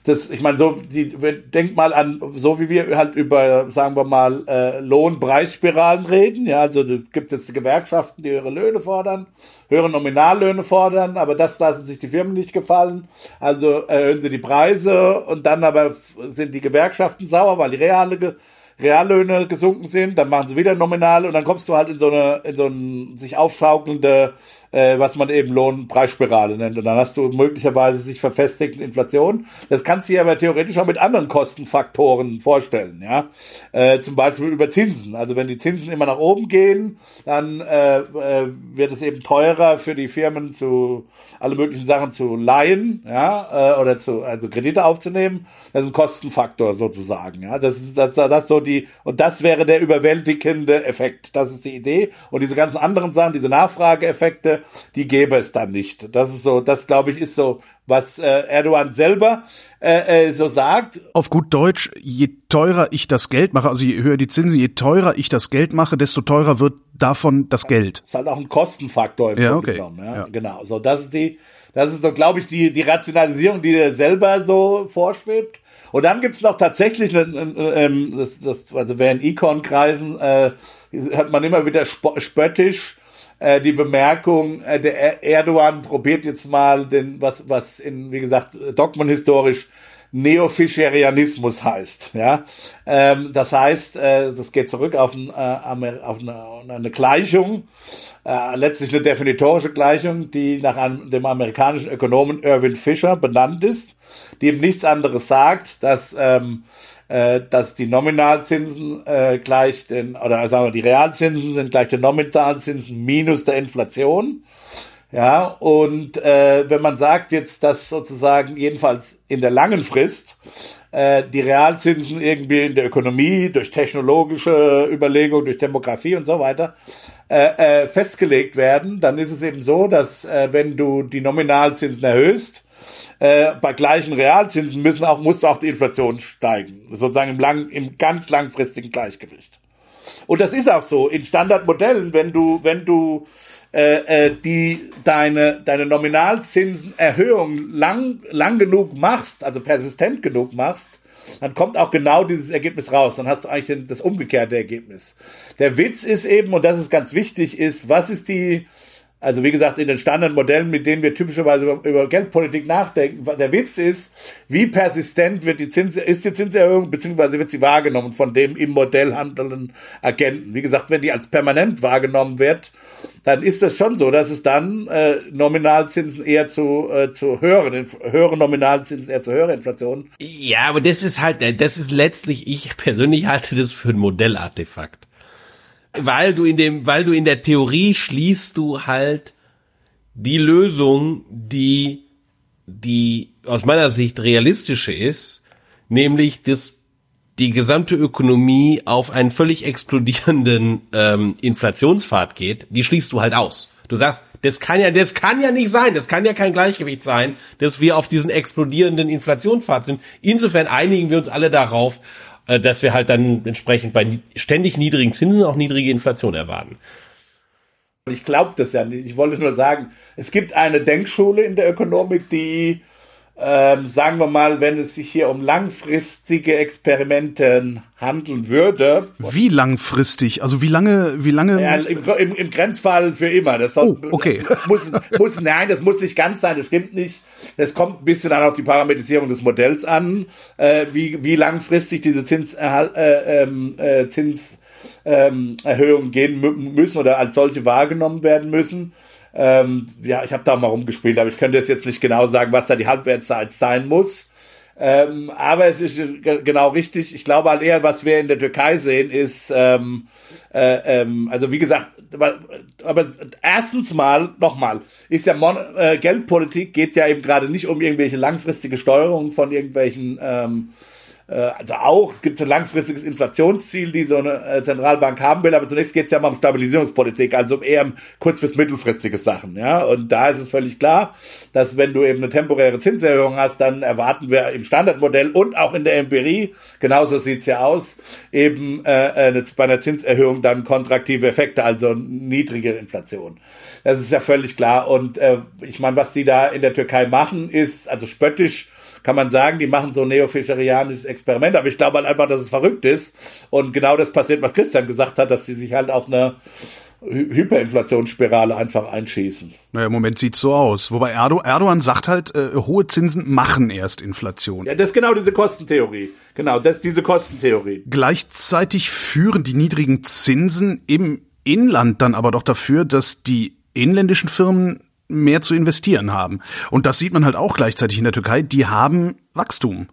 das, ich meine, so, die, denk mal an, so wie wir halt über, sagen wir mal, äh, Lohnpreisspiralen reden. Ja, also gibt jetzt Gewerkschaften, die höhere Löhne fordern, höhere Nominallöhne fordern, aber das lassen sich die Firmen nicht gefallen. Also erhöhen sie die Preise und dann aber sind die Gewerkschaften sauer, weil die reale Reallöhne gesunken sind, dann machen sie wieder nominal und dann kommst du halt in so eine, in so ein sich aufschaukelnde, äh, was man eben Lohnpreisspirale nennt. Und dann hast du möglicherweise sich verfestigte Inflation. Das kannst du dir aber theoretisch auch mit anderen Kostenfaktoren vorstellen, ja. Äh, zum Beispiel über Zinsen. Also wenn die Zinsen immer nach oben gehen, dann äh, äh, wird es eben teurer für die Firmen zu alle möglichen Sachen zu leihen, ja, äh, oder zu also Kredite aufzunehmen. Das ist ein Kostenfaktor sozusagen, ja. Das ist das, das so die und das wäre der überwältigende Effekt. Das ist die Idee. Und diese ganzen anderen Sachen, diese Nachfrageeffekte, die gäbe es dann nicht. Das ist so, das glaube ich ist so, was äh, Erdogan selber äh, äh, so sagt. Auf gut Deutsch, je teurer ich das Geld mache, also je höher die Zinsen, je teurer ich das Geld mache, desto teurer wird davon das Geld. ist halt auch ein Kostenfaktor im Ja, Grunde okay. genommen. Ja, Ja. Genau. So, das ist die, das ist so, glaube ich, die, die Rationalisierung, die dir selber so vorschwebt. Und dann gibt's noch tatsächlich, äh, ähm, das, das, also wer in Econ-Kreisen, äh, hat man immer wieder spöttisch äh, die Bemerkung, äh, der Er- Erdogan probiert jetzt mal den, was, was in, wie gesagt, dogmenhistorisch Neofischerianismus heißt. Ja, ähm, das heißt, äh, das geht zurück auf, ein, äh, auf eine, eine Gleichung, äh, letztlich eine definitorische Gleichung, die nach einem, dem amerikanischen Ökonomen Irvin Fisher benannt ist, die ihm nichts anderes sagt, dass ähm, äh, dass die Nominalzinsen äh, gleich den oder sagen wir die Realzinsen sind gleich den Nominalzinsen minus der Inflation. Ja, und äh, wenn man sagt jetzt, dass sozusagen jedenfalls in der langen Frist äh, die Realzinsen irgendwie in der Ökonomie durch technologische Überlegungen, durch Demografie und so weiter äh, äh, festgelegt werden, dann ist es eben so, dass äh, wenn du die Nominalzinsen erhöhst, äh, bei gleichen Realzinsen müssen auch, muss auch die Inflation steigen. Sozusagen im, lang, im ganz langfristigen Gleichgewicht. Und das ist auch so. In Standardmodellen, wenn du, wenn du äh, äh, die deine, deine Nominalzinsenerhöhung lang, lang genug machst, also persistent genug machst, dann kommt auch genau dieses Ergebnis raus. Dann hast du eigentlich den, das umgekehrte Ergebnis. Der Witz ist eben, und das ist ganz wichtig, ist, was ist die, also wie gesagt, in den Standardmodellen, mit denen wir typischerweise über, über Geldpolitik nachdenken, der Witz ist, wie persistent wird die Zins, ist die Zinserhöhung, beziehungsweise wird sie wahrgenommen von dem im Modell handelnden Agenten. Wie gesagt, wenn die als permanent wahrgenommen wird, dann ist das schon so, dass es dann äh, Nominalzinsen eher zu, äh, zu höheren, höheren Nominalzinsen eher zu höheren Inflationen. Ja, aber das ist halt, das ist letztlich, ich persönlich halte das für ein Modellartefakt. Weil du in dem, weil du in der Theorie schließt du halt die Lösung, die, die aus meiner Sicht realistische ist, nämlich dass die gesamte Ökonomie auf einen völlig explodierenden ähm, Inflationspfad geht, die schließt du halt aus. Du sagst, das kann ja, das kann ja nicht sein, das kann ja kein Gleichgewicht sein, dass wir auf diesen explodierenden Inflationspfad sind. Insofern einigen wir uns alle darauf, äh, dass wir halt dann entsprechend bei ständig niedrigen Zinsen auch niedrige Inflation erwarten. Ich glaube das ja nicht. Ich wollte nur sagen, es gibt eine Denkschule in der Ökonomik, die ähm, sagen wir mal, wenn es sich hier um langfristige Experimente handeln würde. Wie langfristig? Also wie lange, wie lange? Ja, im, im, im Grenzfall für immer. Das oh, okay. [LAUGHS] muss, muss, nein, das muss nicht ganz sein, das stimmt nicht. Das kommt ein bisschen dann auf die Parametrisierung des Modells an, äh, wie, wie langfristig diese Zins, äh, ähm, äh, Zinserhöhungen gehen müssen oder als solche wahrgenommen werden müssen. Ähm, ja, ich habe da mal rumgespielt, aber ich könnte jetzt jetzt nicht genau sagen, was da die Halbwertszeit sein muss. Ähm, aber es ist genau richtig. Ich glaube halt eher, was wir in der Türkei sehen, ist, ähm, äh, ähm, also wie gesagt, aber, erstens mal, nochmal, ist ja Mon äh, Geldpolitik geht ja eben gerade nicht um irgendwelche langfristige Steuerung von irgendwelchen ähm, äh, also auch gibt es ein langfristiges Inflationsziel, die so eine äh, Zentralbank haben will, aber zunächst geht es ja mal um Stabilisierungspolitik, also eher um kurz- bis mittelfristige Sachen, ja. Und da ist es völlig klar, dass wenn du eben eine temporäre Zinserhöhung hast, dann erwarten wir im Standardmodell und auch in der Empirie, genauso sieht's ja aus, eben äh, eine, bei einer Zinserhöhung dann kontraktive Effekte, also niedrige Inflation. Das ist ja völlig klar. Und äh, ich meine, was die da in der Türkei machen, ist also spöttisch kann man sagen, die machen so ein neofischerianisches Experiment, aber ich glaube halt einfach, dass es verrückt ist. Und genau das passiert, was Christian gesagt hat, dass sie sich halt auf eine Hyperinflationsspirale einfach einschießen. Naja, im Moment sieht's so aus. Wobei Erdo, Erdogan sagt halt, äh, hohe Zinsen machen erst Inflation. Ja, das ist genau diese Kostentheorie. Genau, das ist diese Kostentheorie. Gleichzeitig führen die niedrigen Zinsen im Inland dann aber doch dafür, dass die inländischen Firmen mehr zu investieren haben. Und das sieht man halt auch gleichzeitig in der Türkei. Die haben Wachstum.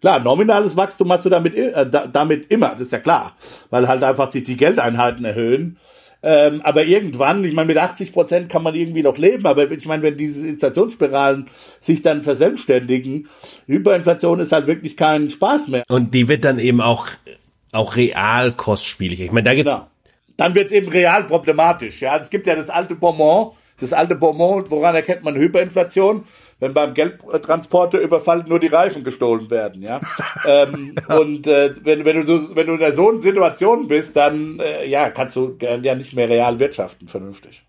Klar, nominales Wachstum hast du damit, äh, damit immer, das ist ja klar, weil halt einfach sich die Geldeinheiten erhöhen. Ähm, aber irgendwann, ich meine, mit 80 Prozent kann man irgendwie noch leben, aber ich meine, wenn diese Inflationsspiralen sich dann verselbstständigen, Hyperinflation ist halt wirklich kein Spaß mehr. Und die wird dann eben auch, auch real kostspielig. Ich meine, da gibt's genau. Dann wird's eben real problematisch. Ja, es gibt ja das alte Bonbon, das alte Bonbon, woran erkennt man Hyperinflation? Wenn beim Geldtransporter überfallen nur die Reifen gestohlen werden, ja. [LAUGHS] ähm, ja. Und äh, wenn, wenn, du, wenn du in so einer Situation bist, dann äh, ja, kannst du ja nicht mehr real wirtschaften, vernünftig.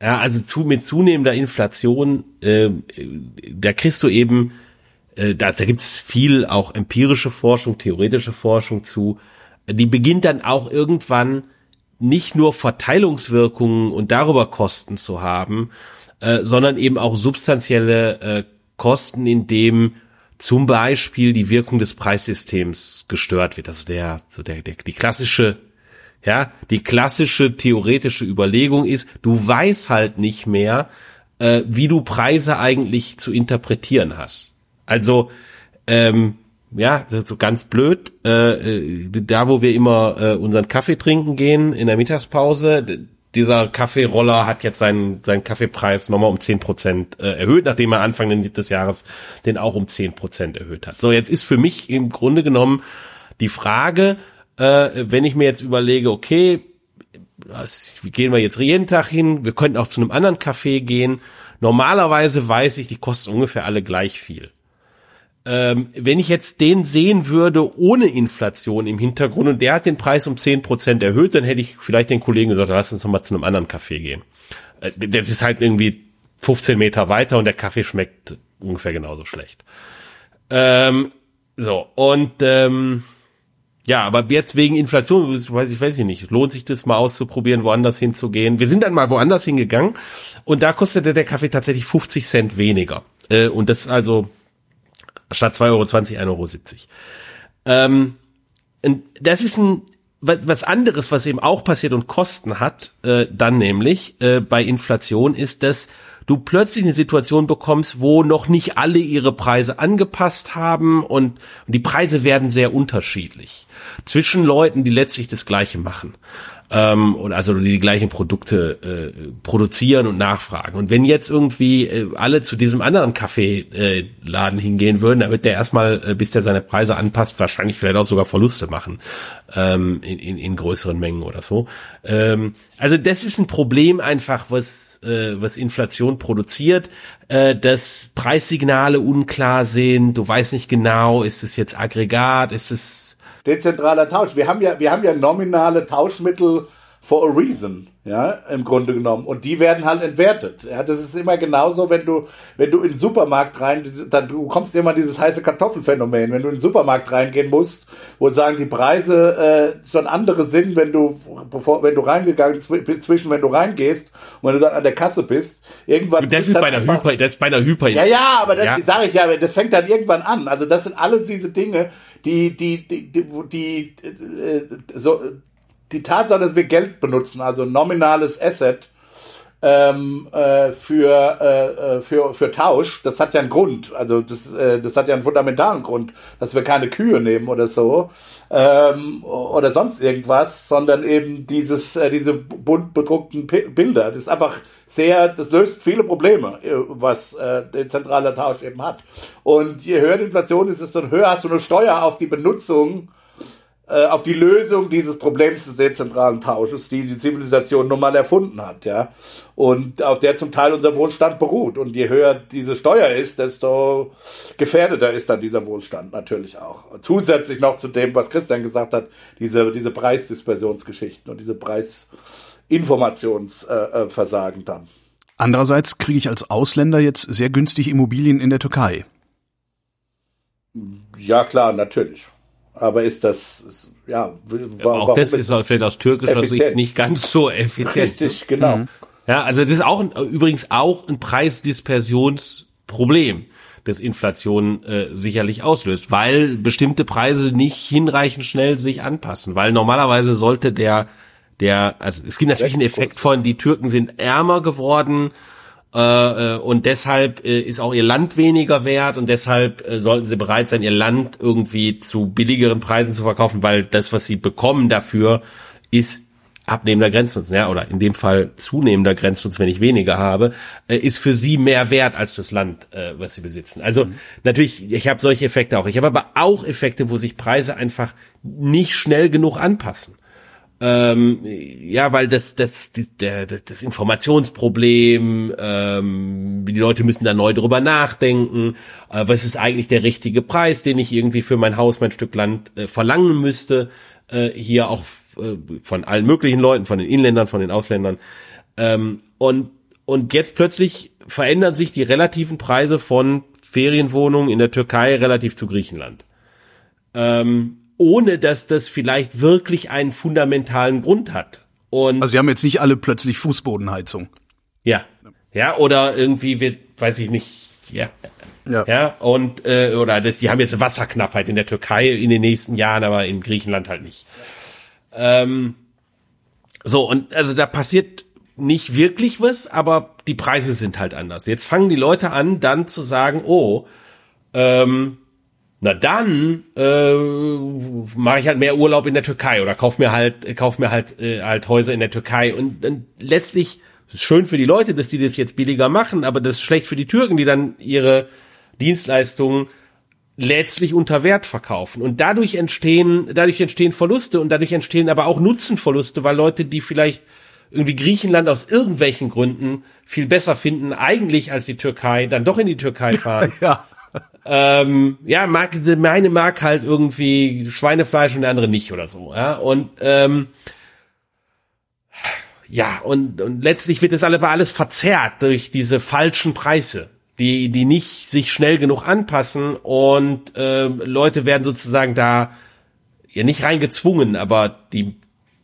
Ja, also zu, mit zunehmender Inflation, äh, da kriegst du eben, äh, da, da gibt's viel auch empirische Forschung, theoretische Forschung zu, die beginnt dann auch irgendwann nicht nur Verteilungswirkungen und darüber Kosten zu haben, äh, sondern eben auch substanzielle äh, Kosten, in dem zum Beispiel die Wirkung des Preissystems gestört wird. Also der, so der, der die klassische, ja, die klassische theoretische Überlegung ist, du weißt halt nicht mehr, äh, wie du Preise eigentlich zu interpretieren hast. Also ähm, ja, so ganz blöd, äh, äh, da wo wir immer äh, unseren Kaffee trinken gehen in der Mittagspause, dieser Kaffeeroller hat jetzt seinen, seinen Kaffeepreis nochmal um zehn Prozent äh, erhöht, nachdem er Anfang des Jahres den auch um zehn Prozent erhöht hat. So, jetzt ist für mich im Grunde genommen die Frage, äh, wenn ich mir jetzt überlege, okay, was, gehen wir jetzt jeden Tag hin? Wir könnten auch zu einem anderen Café gehen. Normalerweise weiß ich, die kosten ungefähr alle gleich viel ähm, wenn ich jetzt den sehen würde ohne Inflation im Hintergrund und der hat den Preis um zehn Prozent erhöht, dann hätte ich vielleicht den Kollegen gesagt, lass uns noch mal zu einem anderen Kaffee gehen. Äh, das ist halt irgendwie 15 Meter weiter und der Kaffee schmeckt ungefähr genauso schlecht. Ähm, so, und ähm, ja, aber jetzt wegen Inflation, weiß ich, weiß ich nicht, lohnt sich das mal auszuprobieren, woanders hinzugehen. Wir sind dann mal woanders hingegangen und da kostete der Kaffee tatsächlich 50 Cent weniger. Äh, und das also Statt 2,20 Euro 1,70 Euro. Ähm, das ist ein was anderes, was eben auch passiert und Kosten hat, äh, dann nämlich äh, bei Inflation, ist, dass du plötzlich eine Situation bekommst, wo noch nicht alle ihre Preise angepasst haben und, und die Preise werden sehr unterschiedlich zwischen Leuten, die letztlich das Gleiche machen. Ähm, und also die, gleichen Produkte äh, produzieren und nachfragen. Und wenn jetzt irgendwie äh, alle zu diesem anderen Kaffeeladen äh, hingehen würden, dann wird der erstmal, äh, bis der seine Preise anpasst, wahrscheinlich vielleicht auch sogar Verluste machen ähm, in, in, in größeren Mengen oder so. Ähm, also das ist ein Problem einfach, was äh, was Inflation produziert, äh, dass Preissignale unklar sind. Du weißt nicht genau, ist es jetzt Aggregat, ist es dezentraler Tausch. Wir haben ja, wir haben ja nominale Tauschmittel for a reason, ja, im Grunde genommen. Und die werden halt entwertet. Ja, das ist immer genauso, wenn du, wenn du in den Supermarkt rein, dann du kommst immer dieses heiße Kartoffelphänomen. Wenn du in den Supermarkt reingehen musst, wo sagen die Preise äh, schon andere sind, wenn du, bevor, wenn du reingegangen, zwischen wenn du reingehst und wenn du dann an der Kasse bist, irgendwann. Das ist bei der Hyper, das ist bei der Hyper. Ja, ja, aber das ja. sage ich ja, das fängt dann irgendwann an. Also das sind alles diese Dinge, die, die, die, die, die äh, so, die Tatsache, dass wir Geld benutzen, also nominales Asset, ähm, äh, für, äh, äh, für, für Tausch, das hat ja einen Grund. Also das, äh, das hat ja einen fundamentalen Grund, dass wir keine Kühe nehmen oder so ähm, oder sonst irgendwas, sondern eben dieses, äh, diese bunt bedruckten P Bilder. Das ist einfach sehr, das löst viele Probleme, äh, was äh, der zentrale Tausch eben hat. Und je höher die Inflation ist, desto höher hast du eine Steuer auf die Benutzung auf die Lösung dieses Problems des dezentralen Tausches, die die Zivilisation nun mal erfunden hat, ja. Und auf der zum Teil unser Wohlstand beruht. Und je höher diese Steuer ist, desto gefährdeter ist dann dieser Wohlstand natürlich auch. Zusätzlich noch zu dem, was Christian gesagt hat, diese, diese Preisdispersionsgeschichten und diese Preisinformationsversagen äh, dann. Andererseits kriege ich als Ausländer jetzt sehr günstig Immobilien in der Türkei. Ja, klar, natürlich. Aber ist das, ja, war, auch das ist vielleicht aus türkischer effizient. Sicht nicht ganz so effizient. Richtig, genau. Mhm. Ja, also das ist auch ein, übrigens auch ein Preisdispersionsproblem, das Inflation äh, sicherlich auslöst, weil bestimmte Preise nicht hinreichend schnell sich anpassen, weil normalerweise sollte der der also es gibt natürlich einen Effekt von die Türken sind ärmer geworden äh, äh, und deshalb äh, ist auch ihr Land weniger wert und deshalb äh, sollten sie bereit sein, ihr Land irgendwie zu billigeren Preisen zu verkaufen, weil das, was sie bekommen dafür, ist abnehmender Grenznutzen, ja, oder in dem Fall zunehmender Grenznutzen, wenn ich weniger habe, ist für sie mehr wert als das Land, was sie besitzen. Also mhm. natürlich, ich habe solche Effekte auch. Ich habe aber auch Effekte, wo sich Preise einfach nicht schnell genug anpassen. Ähm, ja, weil das, das, die, der, das Informationsproblem, ähm, die Leute müssen da neu drüber nachdenken, äh, was ist eigentlich der richtige Preis, den ich irgendwie für mein Haus, mein Stück Land äh, verlangen müsste, äh, hier auch äh, von allen möglichen Leuten, von den Inländern, von den Ausländern. Ähm, und, und jetzt plötzlich verändern sich die relativen Preise von Ferienwohnungen in der Türkei relativ zu Griechenland. Ähm, ohne dass das vielleicht wirklich einen fundamentalen Grund hat. Und also sie haben jetzt nicht alle plötzlich Fußbodenheizung. Ja. Ja, oder irgendwie, weiß ich nicht, ja. Ja. ja und äh, oder das, die haben jetzt Wasserknappheit in der Türkei in den nächsten Jahren, aber in Griechenland halt nicht. Ähm, so, und also da passiert nicht wirklich was, aber die Preise sind halt anders. Jetzt fangen die Leute an, dann zu sagen, oh, ähm, na dann äh, mache ich halt mehr Urlaub in der Türkei oder kauf mir halt kauf mir halt äh, halt Häuser in der Türkei. Und dann letztlich ist schön für die Leute, dass die das jetzt billiger machen, aber das ist schlecht für die Türken, die dann ihre Dienstleistungen letztlich unter Wert verkaufen. Und dadurch entstehen dadurch entstehen Verluste und dadurch entstehen aber auch Nutzenverluste, weil Leute, die vielleicht irgendwie Griechenland aus irgendwelchen Gründen viel besser finden eigentlich als die Türkei, dann doch in die Türkei [LAUGHS] fahren. ja ähm, ja, mag, meine mag halt irgendwie Schweinefleisch und der andere nicht oder so, ja, und, ähm, ja, und, und letztlich wird das alles, alles verzerrt durch diese falschen Preise, die, die nicht sich schnell genug anpassen und äh, Leute werden sozusagen da ja nicht reingezwungen, aber die,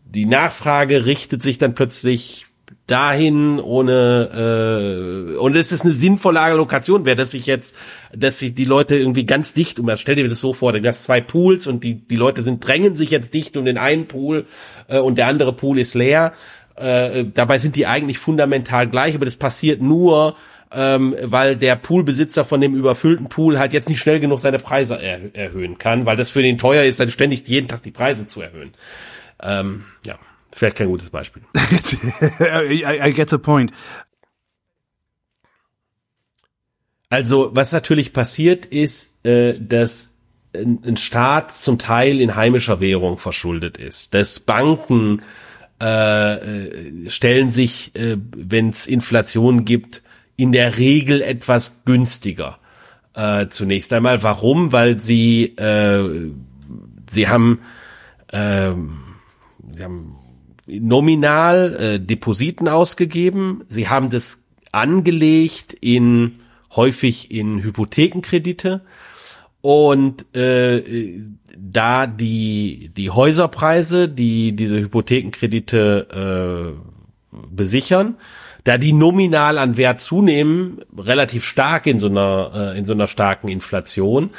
die Nachfrage richtet sich dann plötzlich dahin ohne äh, und es ist eine sinnvolle Allokation wäre, dass sich jetzt, dass sich die Leute irgendwie ganz dicht um, stell dir das so vor, du hast zwei Pools und die die Leute sind drängen sich jetzt dicht um den einen Pool äh, und der andere Pool ist leer. Äh, dabei sind die eigentlich fundamental gleich, aber das passiert nur, ähm, weil der Poolbesitzer von dem überfüllten Pool halt jetzt nicht schnell genug seine Preise er erhöhen kann, weil das für den teuer ist, dann ständig jeden Tag die Preise zu erhöhen. Ähm, ja. Vielleicht kein gutes Beispiel. [LAUGHS] I, I get the point. Also, was natürlich passiert ist, äh, dass ein Staat zum Teil in heimischer Währung verschuldet ist, dass Banken äh, äh stellen sich, äh, wenn es Inflation gibt, in der Regel etwas günstiger. Äh, zunächst einmal, warum? Weil sie äh, sie haben äh, sie haben nominal äh, Depositen ausgegeben, sie haben das angelegt in häufig in Hypothekenkredite. Und äh, da die die Häuserpreise, die diese Hypothekenkredite äh, besichern, da die nominal an Wert zunehmen, relativ stark in so einer äh, in so einer starken Inflation,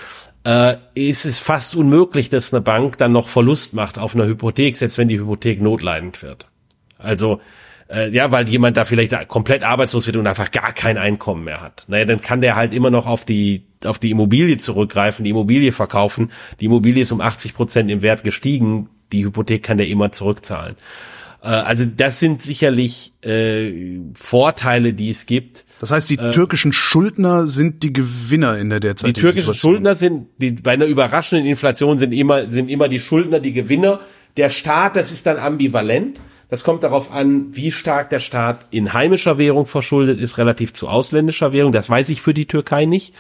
äh, ist es fast unmöglich, dass eine Bank dann noch Verlust macht auf einer Hypothek, selbst wenn die Hypothek notleidend wird. Also äh, ja, weil jemand da vielleicht komplett arbeitslos wird und einfach gar kein Einkommen mehr hat. Naja, dann kann der halt immer noch auf die auf die Immobilie zurückgreifen, die Immobilie verkaufen. Die Immobilie ist um 80 Prozent im Wert gestiegen. Die Hypothek kann der immer zurückzahlen. Äh, also das sind sicherlich äh, Vorteile, die es gibt. Das heißt, die äh, türkischen Schuldner sind die Gewinner in der derzeitigen Die türkischen Situation. Schuldner sind, die, bei einer überraschenden Inflation sind immer, sind immer die Schuldner die Gewinner. Der Staat, das ist dann ambivalent. Das kommt darauf an, wie stark der Staat in heimischer Währung verschuldet ist, relativ zu ausländischer Währung. Das weiß ich für die Türkei nicht.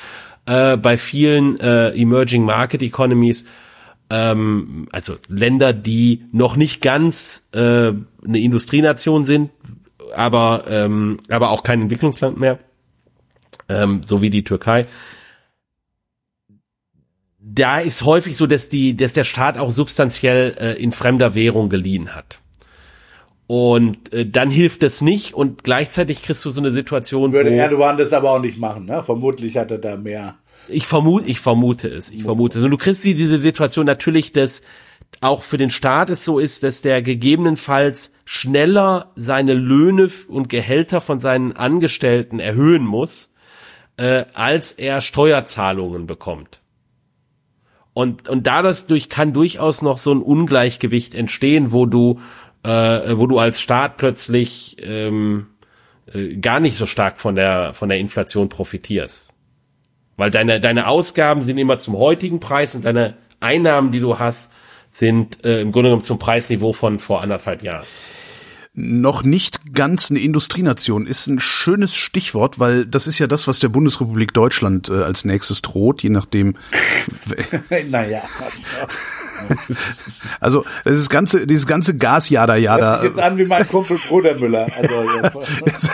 Äh, bei vielen äh, Emerging Market Economies, ähm, also Länder, die noch nicht ganz äh, eine Industrienation sind, aber, ähm, aber auch kein Entwicklungsland mehr, ähm, so wie die Türkei. Da ist häufig so, dass die, dass der Staat auch substanziell äh, in fremder Währung geliehen hat. Und äh, dann hilft es nicht und gleichzeitig kriegst du so eine Situation. Würde wo, Erdogan das aber auch nicht machen, ne? Vermutlich hat er da mehr. Ich vermute, ich vermute es. Ich vermute es. Und du kriegst diese Situation natürlich, dass auch für den Staat es so ist, dass der gegebenenfalls schneller seine Löhne und Gehälter von seinen Angestellten erhöhen muss, äh, als er Steuerzahlungen bekommt. Und, und dadurch kann durchaus noch so ein Ungleichgewicht entstehen, wo du äh, wo du als Staat plötzlich ähm, äh, gar nicht so stark von der von der Inflation profitierst. Weil deine deine Ausgaben sind immer zum heutigen Preis und deine Einnahmen, die du hast, sind äh, im Grunde genommen zum Preisniveau von vor anderthalb Jahren noch nicht ganz eine Industrienation ist ein schönes Stichwort, weil das ist ja das, was der Bundesrepublik Deutschland äh, als nächstes droht, je nachdem. [LAUGHS] naja. [LAUGHS] also dieses ganze, dieses ganze Gas Jada Jada. jetzt an wie mein Kumpel Brudermüller. Also,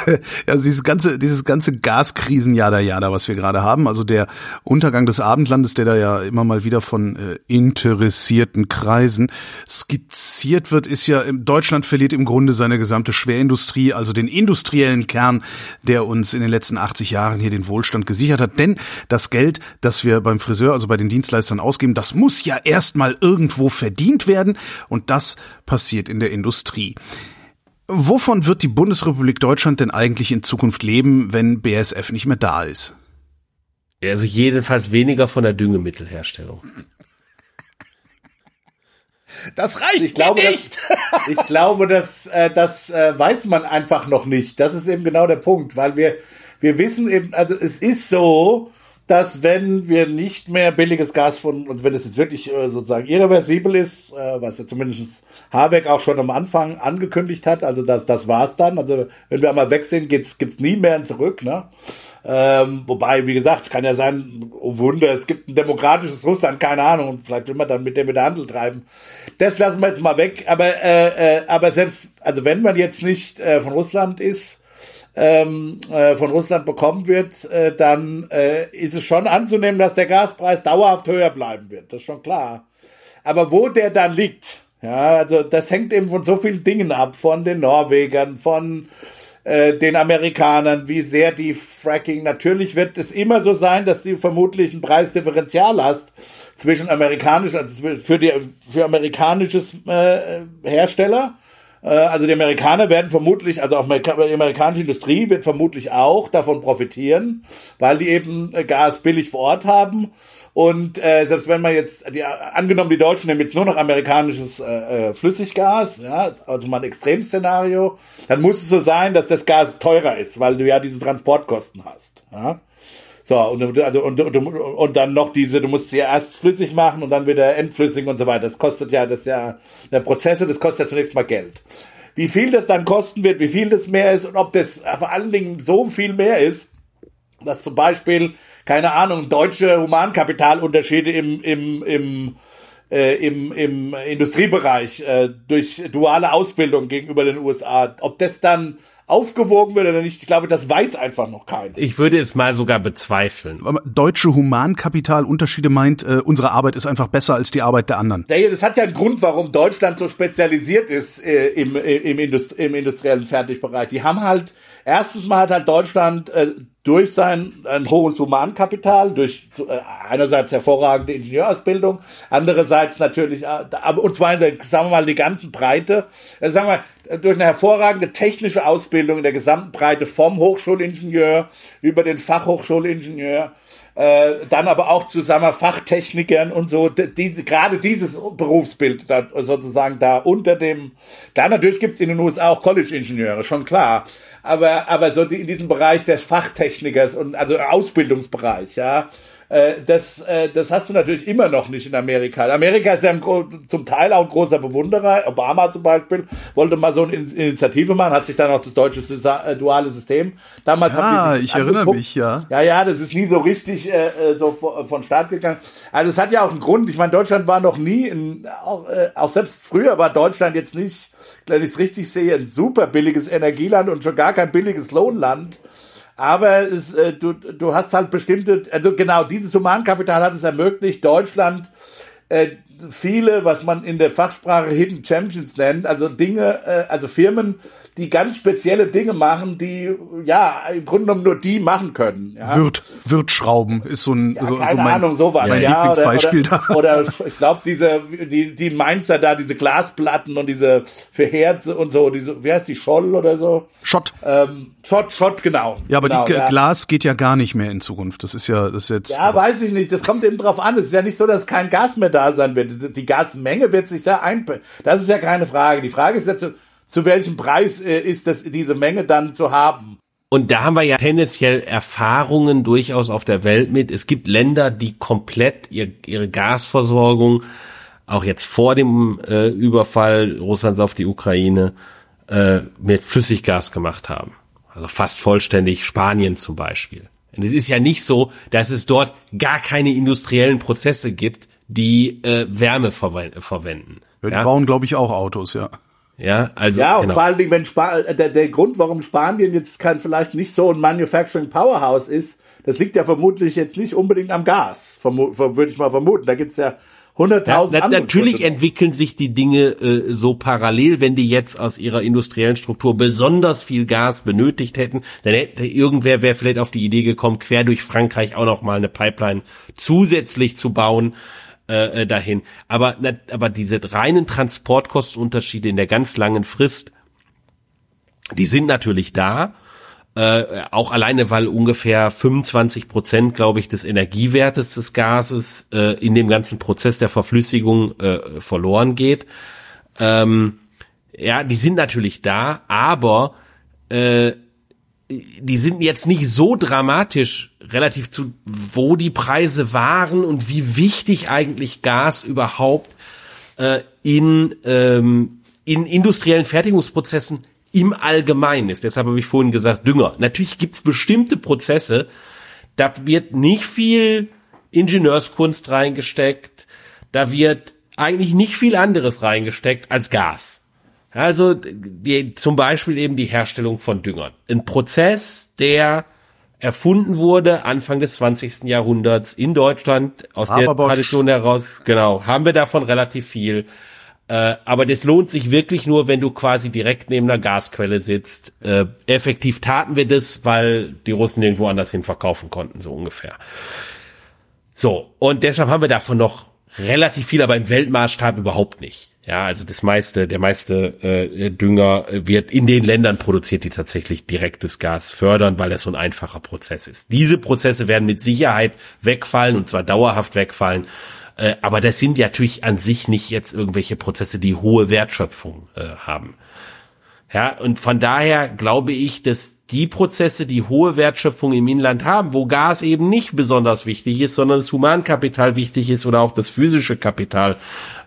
also [LAUGHS] dieses ganze, dieses ganze Gaskrisen Jada Jada, was wir gerade haben. Also der Untergang des Abendlandes, der da ja immer mal wieder von äh, interessierten Kreisen skizziert wird, ist ja Deutschland verliert im Grunde seine gesamte Schwerindustrie, also den industriellen Kern, der uns in den letzten 80 Jahren hier den Wohlstand gesichert hat. Denn das Geld, das wir beim Friseur, also bei den Dienstleistern ausgeben, das muss ja erstmal irgendwo verdient werden und das passiert in der Industrie. Wovon wird die Bundesrepublik Deutschland denn eigentlich in Zukunft leben, wenn BSF nicht mehr da ist? Also jedenfalls weniger von der Düngemittelherstellung. Das reicht ich glaube, nicht. Das, [LAUGHS] ich glaube, das, äh, das äh, weiß man einfach noch nicht. Das ist eben genau der Punkt, weil wir, wir wissen eben, also es ist so, dass wenn wir nicht mehr billiges Gas von, also wenn es jetzt wirklich äh, sozusagen irreversibel ist, äh, was ja zumindest Habeck auch schon am Anfang angekündigt hat, also das, das war's dann. Also wenn wir einmal weg sind, gibt's, gibt's nie mehr Zurück, ne? Ähm, wobei, wie gesagt, kann ja sein, oh Wunder, es gibt ein demokratisches Russland, keine Ahnung, und vielleicht will man dann mit dem wieder Handel treiben. Das lassen wir jetzt mal weg. Aber, äh, äh, aber selbst, also wenn man jetzt nicht äh, von Russland ist, ähm, äh, von Russland bekommen wird, äh, dann äh, ist es schon anzunehmen, dass der Gaspreis dauerhaft höher bleiben wird. Das ist schon klar. Aber wo der dann liegt, ja, also das hängt eben von so vielen Dingen ab, von den Norwegern, von äh, den Amerikanern, wie sehr die Fracking. Natürlich wird es immer so sein, dass du vermutlich ein Preisdifferenzial hast zwischen amerikanischen, also für die für amerikanisches äh, Hersteller also die Amerikaner werden vermutlich, also auch die amerikanische Industrie wird vermutlich auch davon profitieren, weil die eben äh, Gas billig vor Ort haben. Und äh, selbst wenn man jetzt, die, angenommen die Deutschen nehmen jetzt nur noch amerikanisches äh, äh Flüssiggas, ja, also mal ein Extremszenario, dann muss es so sein, dass das Gas teurer ist, weil du ja diese Transportkosten hast. Ja. So, und, also, und, und, und dann noch diese, du musst sie erst flüssig machen und dann wieder entflüssigen und so weiter. Das kostet ja, das ist ja, der Prozesse, das kostet ja zunächst mal Geld. Wie viel das dann kosten wird, wie viel das mehr ist und ob das vor allen Dingen so viel mehr ist, dass zum Beispiel, keine Ahnung, deutsche Humankapitalunterschiede im, im, im, äh, im, im Industriebereich äh, durch duale Ausbildung gegenüber den USA, ob das dann aufgewogen wird oder nicht, ich glaube, das weiß einfach noch keiner. Ich würde es mal sogar bezweifeln. Deutsche Humankapitalunterschiede meint, äh, unsere Arbeit ist einfach besser als die Arbeit der anderen. Das hat ja einen Grund, warum Deutschland so spezialisiert ist äh, im, äh, im, Indust im industriellen Fertigbereich. Die haben halt, erstens mal hat halt Deutschland äh, durch sein ein hohes Humankapital, durch äh, einerseits hervorragende Ingenieurausbildung, andererseits natürlich, äh, aber und zwar in der, sagen wir mal, die ganzen Breite, äh, sagen wir, durch eine hervorragende technische Ausbildung in der gesamten Breite vom Hochschulingenieur über den Fachhochschulingenieur, äh, dann aber auch zusammen Fachtechnikern und so, diese, gerade dieses Berufsbild da, sozusagen da unter dem, da natürlich gibt's in den USA auch College-Ingenieure, schon klar, aber, aber so die, in diesem Bereich des Fachtechnikers und also Ausbildungsbereich, ja, äh, das, äh, das hast du natürlich immer noch nicht in Amerika. Amerika ist ja zum Teil auch ein großer Bewunderer. Obama zum Beispiel wollte mal so eine Initiative machen, hat sich dann auch das deutsche äh, duale System damals. Ah, ich erinnere mich, ja. Ja, ja, das ist nie so richtig äh, äh so von Start gegangen. Also es hat ja auch einen Grund. Ich meine, Deutschland war noch nie, in, auch, äh, auch selbst früher war Deutschland jetzt nicht, wenn ich es richtig sehe, ein super billiges Energieland und schon gar kein billiges Lohnland. Aber es, äh, du, du hast halt bestimmte, also genau, dieses Humankapital hat es ermöglicht, Deutschland äh, viele, was man in der Fachsprache Hidden Champions nennt, also Dinge, äh, also Firmen die ganz spezielle Dinge machen, die ja im Grunde genommen nur die machen können. Ja. Wirt, Wirtschrauben ist so ein ja, so, keine so mein, Ahnung sowas. Mein ja, Lieblingsbeispiel oder, da. Oder, oder ich glaube diese die die Mainzer da diese Glasplatten und diese für Herze und so diese wie heißt die Scholl oder so Schott. ähm, Schott Schott genau. Ja, aber genau, die ja. Glas geht ja gar nicht mehr in Zukunft. Das ist ja das ist jetzt Ja, weiß ich nicht. Das kommt eben drauf an. Es ist ja nicht so, dass kein Gas mehr da sein wird. Die Gasmenge wird sich da einpendeln. Das ist ja keine Frage. Die Frage ist jetzt, zu welchem Preis äh, ist das, diese Menge dann zu haben? Und da haben wir ja tendenziell Erfahrungen durchaus auf der Welt mit. Es gibt Länder, die komplett ihr, ihre Gasversorgung, auch jetzt vor dem äh, Überfall Russlands auf die Ukraine, äh, mit Flüssiggas gemacht haben. Also fast vollständig Spanien zum Beispiel. Und es ist ja nicht so, dass es dort gar keine industriellen Prozesse gibt, die äh, Wärme verwenden. Ja, die ja? bauen, glaube ich, auch Autos, ja. Ja, also Ja, und genau. vor allen Dingen, wenn Spa äh, der, der Grund, warum Spanien jetzt kein vielleicht nicht so ein Manufacturing Powerhouse ist, das liegt ja vermutlich jetzt nicht unbedingt am Gas, würde ich mal vermuten. Da gibt's ja Ja, hunderttausend na, natürlich entwickeln sich die Dinge äh, so parallel, wenn die jetzt aus ihrer industriellen Struktur besonders viel Gas benötigt hätten, dann hätte irgendwer wäre vielleicht auf die Idee gekommen, quer durch Frankreich auch noch mal eine Pipeline zusätzlich zu bauen äh, äh, dahin. Aber na, aber diese reinen Transportkostenunterschiede in der ganz langen Frist, die sind natürlich da. Äh, auch alleine, weil ungefähr 25 Prozent, glaube ich, des Energiewertes des Gases äh, in dem ganzen Prozess der Verflüssigung äh, verloren geht. Ähm, ja, die sind natürlich da, aber äh, die sind jetzt nicht so dramatisch relativ zu, wo die Preise waren und wie wichtig eigentlich Gas überhaupt äh, in, ähm, in industriellen Fertigungsprozessen im Allgemeinen ist. Deshalb habe ich vorhin gesagt, Dünger. Natürlich gibt es bestimmte Prozesse, da wird nicht viel Ingenieurskunst reingesteckt, da wird eigentlich nicht viel anderes reingesteckt als Gas. Also die, zum Beispiel eben die Herstellung von Düngern. Ein Prozess, der erfunden wurde Anfang des 20. Jahrhunderts in Deutschland aus der Haberbosch. Tradition heraus. Genau, haben wir davon relativ viel. Äh, aber das lohnt sich wirklich nur, wenn du quasi direkt neben einer Gasquelle sitzt. Äh, effektiv taten wir das, weil die Russen irgendwo anders hin verkaufen konnten, so ungefähr. So, und deshalb haben wir davon noch relativ viel, aber im Weltmaßstab überhaupt nicht. Ja, also das meiste, der meiste äh, Dünger wird in den Ländern produziert, die tatsächlich direktes Gas fördern, weil das so ein einfacher Prozess ist. Diese Prozesse werden mit Sicherheit wegfallen und zwar dauerhaft wegfallen. Äh, aber das sind ja natürlich an sich nicht jetzt irgendwelche Prozesse, die hohe Wertschöpfung äh, haben. Ja, und von daher glaube ich, dass die Prozesse, die hohe Wertschöpfung im Inland haben, wo Gas eben nicht besonders wichtig ist, sondern das Humankapital wichtig ist oder auch das physische Kapital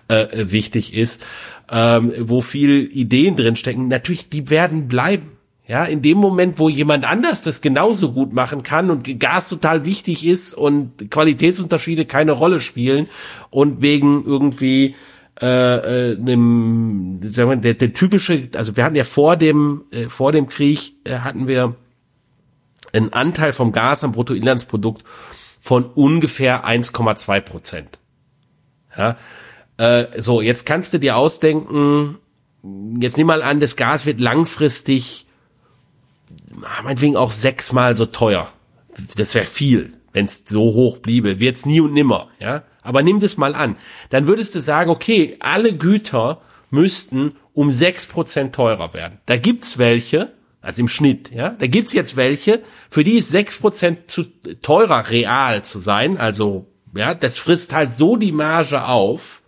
äh, wichtig ist, ähm, wo viel Ideen drinstecken, natürlich, die werden bleiben. Ja, in dem Moment, wo jemand anders das genauso gut machen kann und Gas total wichtig ist und Qualitätsunterschiede keine Rolle spielen und wegen irgendwie äh, äh, einem, sagen wir, der, der typische, also wir hatten ja vor dem äh, vor dem Krieg äh, hatten wir einen Anteil vom Gas am Bruttoinlandsprodukt von ungefähr 1,2 Prozent. Ja, äh, so jetzt kannst du dir ausdenken, jetzt nimm mal an, das Gas wird langfristig, meinetwegen auch sechsmal so teuer. Das wäre viel, wenn es so hoch bliebe. Wird's nie und nimmer, ja. Aber nimm das mal an. Dann würdest du sagen, okay, alle Güter müssten um sechs Prozent teurer werden. Da gibt's welche, also im Schnitt, ja, da gibt's jetzt welche, für die ist sechs Prozent zu teurer real zu sein. Also, ja, das frisst halt so die Marge auf.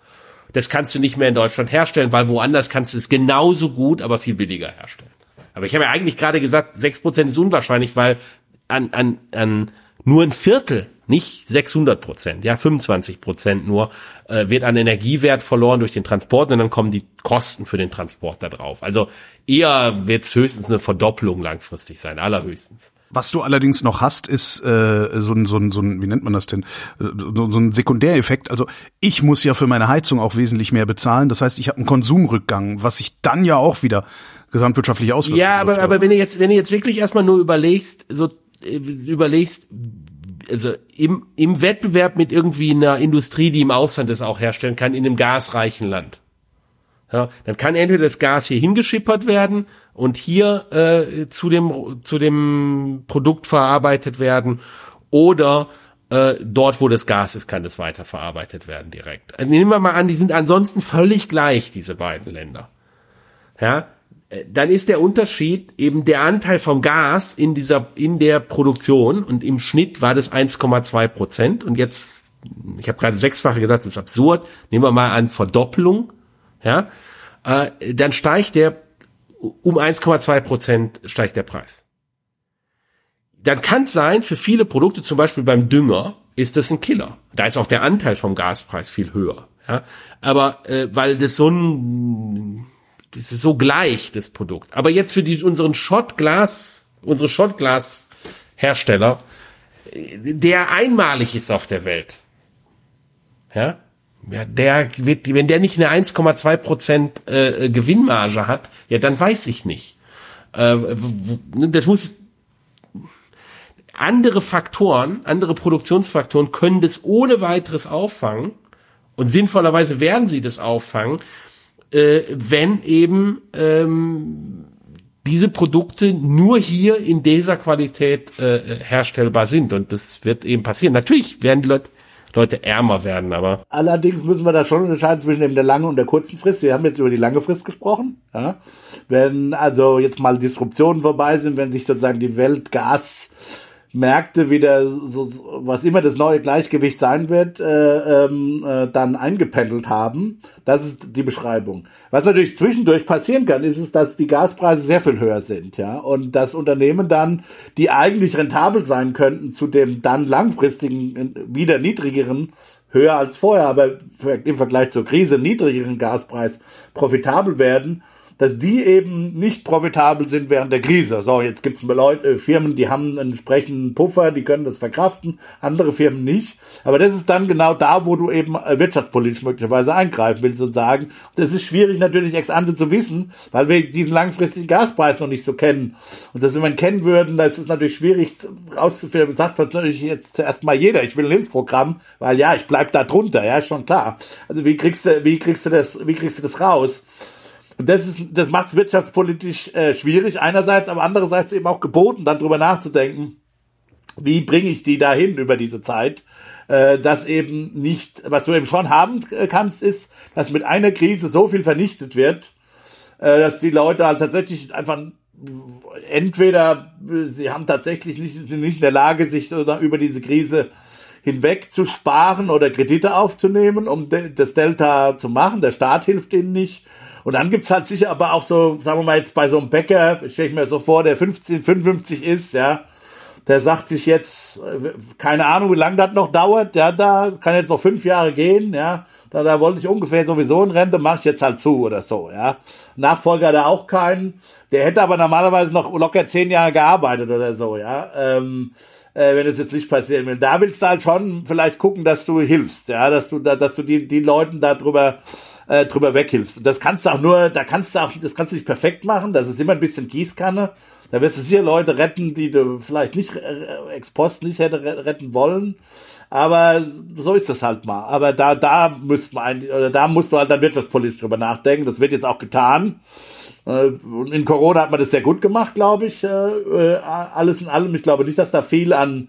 Das kannst du nicht mehr in Deutschland herstellen, weil woanders kannst du es genauso gut, aber viel billiger herstellen. Aber ich habe ja eigentlich gerade gesagt, sechs Prozent ist unwahrscheinlich, weil an, an, an nur ein Viertel, nicht 600 Prozent, ja 25 Prozent nur, äh, wird an Energiewert verloren durch den Transport und dann kommen die Kosten für den Transport da drauf. Also eher wird es höchstens eine Verdoppelung langfristig sein, allerhöchstens. Was du allerdings noch hast, ist äh, so ein, so ein, so ein, wie nennt man das denn, so, so ein Sekundäreffekt. Also ich muss ja für meine Heizung auch wesentlich mehr bezahlen. Das heißt, ich habe einen Konsumrückgang, was sich dann ja auch wieder gesamtwirtschaftlich auswirkt. Ja, aber, aber wenn du jetzt, wenn du jetzt wirklich erstmal nur überlegst, so äh, überlegst, also im, im Wettbewerb mit irgendwie einer Industrie, die im Ausland das auch herstellen kann, in einem gasreichen Land. Ja, dann kann entweder das Gas hier hingeschippert werden und hier äh, zu dem zu dem Produkt verarbeitet werden oder äh, dort, wo das Gas ist, kann das weiterverarbeitet werden direkt. Also nehmen wir mal an, die sind ansonsten völlig gleich, diese beiden Länder. Ja, äh, dann ist der Unterschied eben der Anteil vom Gas in dieser, in der Produktion und im Schnitt war das 1,2 Prozent und jetzt, ich habe gerade sechsfache gesagt, das ist absurd, nehmen wir mal an Verdoppelung, ja, äh, dann steigt der um 1,2 Prozent steigt der Preis. Dann kann es sein, für viele Produkte, zum Beispiel beim Dünger, ist das ein Killer. Da ist auch der Anteil vom Gaspreis viel höher. Ja? Aber äh, weil das so ein das ist so gleich, das Produkt. Aber jetzt für die, unseren Schottglas, unsere Schottglashersteller, der einmalig ist auf der Welt. Ja? Ja, der wird, wenn der nicht eine 1,2 Prozent äh, Gewinnmarge hat, ja, dann weiß ich nicht. Äh, das muss andere Faktoren, andere Produktionsfaktoren können das ohne weiteres auffangen und sinnvollerweise werden sie das auffangen, äh, wenn eben ähm, diese Produkte nur hier in dieser Qualität äh, herstellbar sind. Und das wird eben passieren. Natürlich werden die Leute, Leute ärmer werden, aber. Allerdings müssen wir da schon unterscheiden zwischen eben der langen und der kurzen Frist. Wir haben jetzt über die lange Frist gesprochen. Ja? Wenn also jetzt mal Disruptionen vorbei sind, wenn sich sozusagen die Weltgas Märkte wieder, so, was immer das neue Gleichgewicht sein wird, äh, ähm, äh, dann eingependelt haben. Das ist die Beschreibung. Was natürlich zwischendurch passieren kann, ist es, dass die Gaspreise sehr viel höher sind, ja, und das Unternehmen dann, die eigentlich rentabel sein könnten, zu dem dann langfristigen, wieder niedrigeren, höher als vorher, aber im Vergleich zur Krise niedrigeren Gaspreis profitabel werden dass die eben nicht profitabel sind während der Krise. So, jetzt gibt es äh, Firmen, die haben einen entsprechenden Puffer, die können das verkraften, andere Firmen nicht. Aber das ist dann genau da, wo du eben äh, wirtschaftspolitisch möglicherweise eingreifen willst und sagen, das ist schwierig natürlich ex ante zu wissen, weil wir diesen langfristigen Gaspreis noch nicht so kennen. Und das, wenn wir ihn kennen würden, das ist natürlich schwierig rauszufinden. Sagt natürlich jetzt zuerst mal jeder, ich will ein Hilfsprogramm, weil ja, ich bleib da drunter, ja, schon klar. Also wie kriegst du, wie kriegst du das, wie kriegst du das raus? Und das ist, das macht es wirtschaftspolitisch äh, schwierig einerseits, aber andererseits eben auch geboten, dann drüber nachzudenken, wie bringe ich die dahin über diese Zeit? Äh, dass eben nicht, was du eben schon haben kannst, ist, dass mit einer Krise so viel vernichtet wird, äh, dass die Leute halt tatsächlich einfach entweder sie haben tatsächlich nicht, sind nicht in der Lage, sich über diese Krise hinweg zu sparen oder Kredite aufzunehmen, um das Delta zu machen. Der Staat hilft ihnen nicht. Und dann gibt's halt sicher aber auch so, sagen wir mal jetzt bei so einem Bäcker, stelle ich mir so vor, der 15, 55 ist, ja, der sagt sich jetzt, keine Ahnung, wie lange das noch dauert, ja, da kann jetzt noch fünf Jahre gehen, ja, da, da wollte ich ungefähr sowieso in Rente, mache ich jetzt halt zu oder so, ja. Nachfolger da auch keinen, der hätte aber normalerweise noch locker zehn Jahre gearbeitet oder so, ja. Ähm, äh, wenn es jetzt nicht passieren will. Da willst du halt schon vielleicht gucken, dass du hilfst, ja, dass du da, dass du die, die Leuten da drüber äh, drüber weghilfst. Das kannst du auch nur, da kannst du auch, das kannst du nicht perfekt machen, das ist immer ein bisschen Gießkanne. Da wirst du sicher Leute retten, die du vielleicht nicht äh, ex post nicht hätte retten wollen. Aber so ist das halt mal. Aber da, da müsste man eigentlich, oder da musst du halt dann wirtschaftspolitisch drüber nachdenken. Das wird jetzt auch getan. Äh, und in Corona hat man das sehr gut gemacht, glaube ich. Äh, äh, alles in allem. Ich glaube nicht, dass da viel an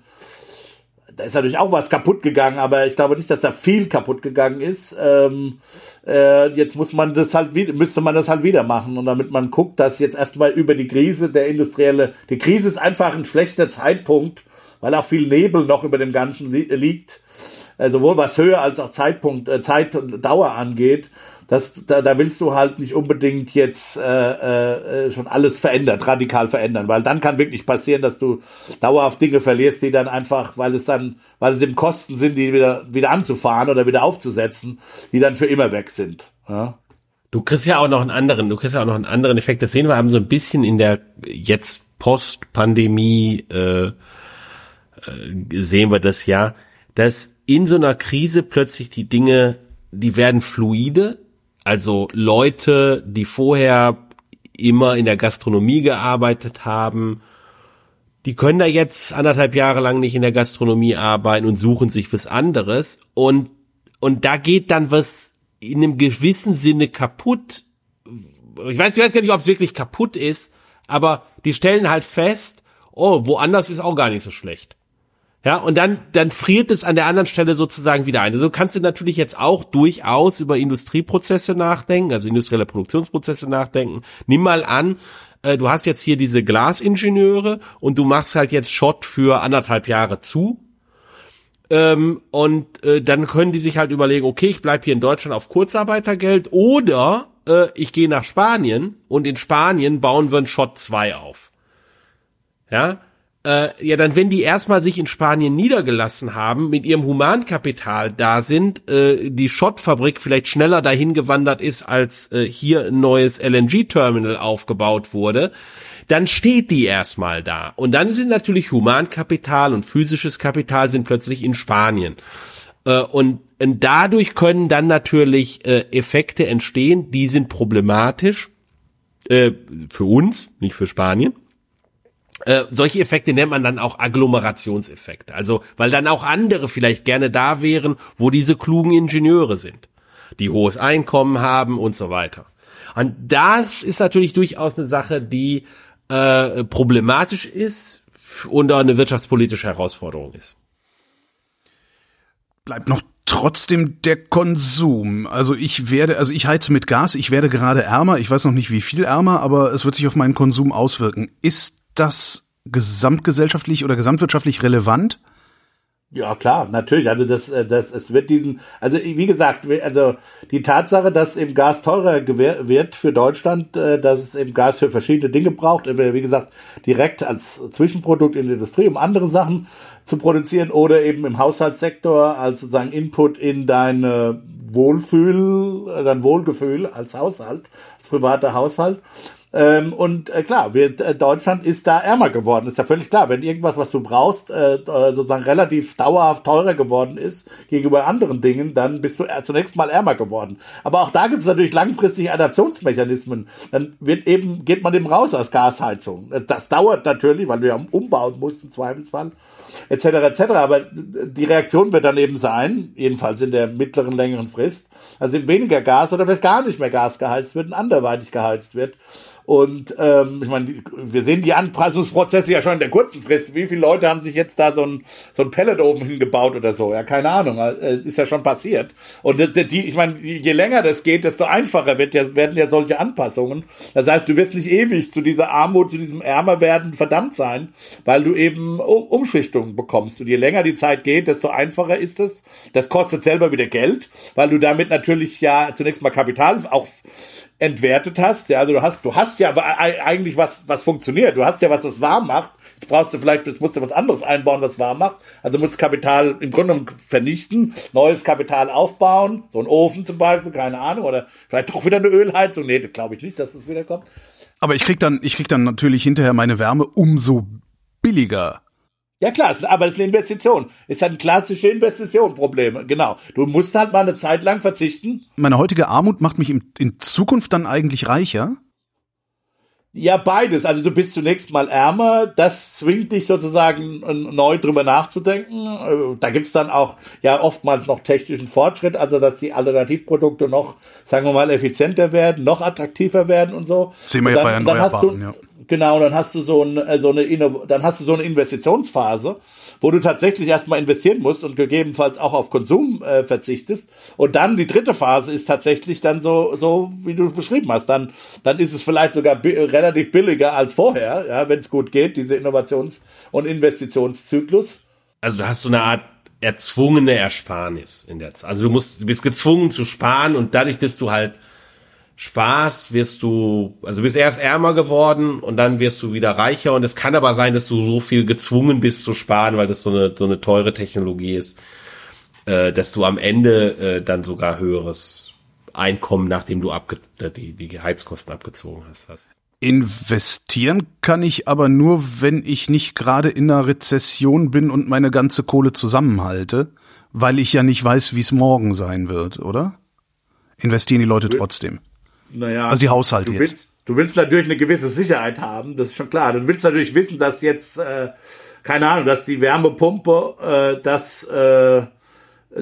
da ist natürlich auch was kaputt gegangen, aber ich glaube nicht, dass da viel kaputt gegangen ist. Ähm, äh, jetzt muss man das halt wieder, müsste man das halt wieder machen. Und damit man guckt, dass jetzt erstmal über die Krise der industrielle, die Krise ist einfach ein schlechter Zeitpunkt, weil auch viel Nebel noch über dem Ganzen li liegt. Äh, sowohl was Höhe als auch Zeitpunkt, äh, Zeit und Dauer angeht das, da, da willst du halt nicht unbedingt jetzt äh, äh, schon alles verändert, radikal verändern, weil dann kann wirklich passieren, dass du dauerhaft Dinge verlierst, die dann einfach, weil es dann, weil es eben Kosten sind, die wieder wieder anzufahren oder wieder aufzusetzen, die dann für immer weg sind. Ja? Du kriegst ja auch noch einen anderen, du kriegst ja auch noch einen anderen Effekt. Das sehen wir haben so ein bisschen in der jetzt Post-Pandemie äh, äh, sehen wir das ja, dass in so einer Krise plötzlich die Dinge, die werden fluide, also Leute, die vorher immer in der Gastronomie gearbeitet haben, die können da jetzt anderthalb Jahre lang nicht in der Gastronomie arbeiten und suchen sich was anderes. Und, und da geht dann was in einem gewissen Sinne kaputt. Ich weiß, ich weiß ja nicht, ob es wirklich kaputt ist, aber die stellen halt fest, oh, woanders ist auch gar nicht so schlecht. Ja, und dann, dann friert es an der anderen Stelle sozusagen wieder ein. Also kannst du natürlich jetzt auch durchaus über Industrieprozesse nachdenken, also industrielle Produktionsprozesse nachdenken. Nimm mal an, äh, du hast jetzt hier diese Glasingenieure und du machst halt jetzt Schott für anderthalb Jahre zu. Ähm, und äh, dann können die sich halt überlegen, okay, ich bleib hier in Deutschland auf Kurzarbeitergeld oder äh, ich gehe nach Spanien und in Spanien bauen wir einen Schott 2 auf. Ja, äh, ja, dann wenn die erstmal sich in Spanien niedergelassen haben, mit ihrem Humankapital da sind, äh, die Schottfabrik vielleicht schneller dahin gewandert ist, als äh, hier ein neues LNG-Terminal aufgebaut wurde, dann steht die erstmal da. Und dann sind natürlich Humankapital und physisches Kapital sind plötzlich in Spanien. Äh, und, dadurch können dann natürlich äh, Effekte entstehen, die sind problematisch äh, für uns, nicht für Spanien äh, solche Effekte nennt man dann auch Agglomerationseffekte. Also, weil dann auch andere vielleicht gerne da wären, wo diese klugen Ingenieure sind, die hohes Einkommen haben und so weiter. Und das ist natürlich durchaus eine Sache, die äh, problematisch ist und eine wirtschaftspolitische Herausforderung ist. Bleibt noch trotzdem der Konsum. Also ich werde, also ich heize mit Gas, ich werde gerade ärmer, ich weiß noch nicht wie viel ärmer, aber es wird sich auf meinen Konsum auswirken. Ist das gesamtgesellschaftlich oder gesamtwirtschaftlich relevant? Ja, klar, natürlich. Also das, äh, das, es wird diesen, also wie gesagt, also die Tatsache, dass eben Gas teurer wird für Deutschland, äh, dass es eben Gas für verschiedene Dinge braucht, wie gesagt, direkt als Zwischenprodukt in der Industrie, um andere Sachen zu produzieren oder eben im Haushaltssektor als sozusagen Input in deine Wohlfühl, dein Wohlgefühl als Haushalt, als privater Haushalt. Ähm, und äh, klar, wir, äh, Deutschland ist da ärmer geworden. Ist ja völlig klar, wenn irgendwas, was du brauchst, äh, äh, sozusagen relativ dauerhaft teurer geworden ist gegenüber anderen Dingen, dann bist du äh, zunächst mal ärmer geworden. Aber auch da gibt es natürlich langfristige Adaptionsmechanismen. Dann wird eben, geht man eben raus aus Gasheizung. Das dauert natürlich, weil du ja umbauen musst im Zweifelsfall etc. etc. Aber die Reaktion wird dann eben sein, jedenfalls in der mittleren, längeren Frist, also weniger Gas oder vielleicht gar nicht mehr Gas geheizt wird und anderweitig geheizt wird. Und ähm, ich meine, wir sehen die Anpassungsprozesse ja schon in der kurzen Frist. Wie viele Leute haben sich jetzt da so ein so ein Pelletofen hingebaut oder so? Ja, keine Ahnung. Äh, ist ja schon passiert. Und die, ich meine, je länger das geht, desto einfacher wird ja, werden ja solche Anpassungen. Das heißt, du wirst nicht ewig zu dieser Armut, zu diesem Ärmerwerden verdammt sein, weil du eben Umschichtungen bekommst. Und je länger die Zeit geht, desto einfacher ist es. Das kostet selber wieder Geld, weil du damit natürlich ja zunächst mal Kapital auch entwertet hast. Ja, also du hast, du hast ja eigentlich was, was funktioniert. Du hast ja was, das warm macht. Jetzt brauchst du vielleicht, jetzt musst du was anderes einbauen, was warm macht. Also musst Kapital im Grunde vernichten, neues Kapital aufbauen, so ein Ofen zum Beispiel, keine Ahnung, oder vielleicht doch wieder eine Ölheizung. Nee, glaube ich nicht, dass das wiederkommt. Aber ich krieg dann, ich krieg dann natürlich hinterher meine Wärme umso billiger. Ja klar, aber es ist eine Investition. Es hat ein klassische Investition Probleme. Genau. Du musst halt mal eine Zeit lang verzichten. Meine heutige Armut macht mich in Zukunft dann eigentlich reicher? Ja, beides. Also du bist zunächst mal ärmer. Das zwingt dich sozusagen neu drüber nachzudenken. Äh, da gibt's dann auch ja oftmals noch technischen Fortschritt, also dass die Alternativprodukte noch, sagen wir mal, effizienter werden, noch attraktiver werden und so. Sehen wir ja bei Erneuerbaren, ja. Genau, dann hast du so, ein, äh, so eine dann hast du so eine Investitionsphase, wo du tatsächlich erstmal investieren musst und gegebenenfalls auch auf Konsum äh, verzichtest. Und dann die dritte Phase ist tatsächlich dann so, so wie du beschrieben hast. Dann, dann ist es vielleicht sogar bi relativ billiger als vorher, ja, wenn es gut geht, diese Innovations- und Investitionszyklus. Also du hast so eine Art erzwungene Ersparnis in der Zeit. Also du musst, du bist gezwungen zu sparen und dadurch, dass du halt Spaß wirst du, also bist erst ärmer geworden und dann wirst du wieder reicher und es kann aber sein, dass du so viel gezwungen bist zu sparen, weil das so eine, so eine teure Technologie ist, äh, dass du am Ende äh, dann sogar höheres Einkommen, nachdem du abge äh, die, die Heizkosten abgezogen hast, hast. Investieren kann ich aber nur, wenn ich nicht gerade in einer Rezession bin und meine ganze Kohle zusammenhalte, weil ich ja nicht weiß, wie es morgen sein wird, oder? Investieren die Leute trotzdem. Naja, also die Haushalte du jetzt. Willst, du willst natürlich eine gewisse Sicherheit haben, das ist schon klar. Du willst natürlich wissen, dass jetzt, äh, keine Ahnung, dass die Wärmepumpe, äh, dass äh,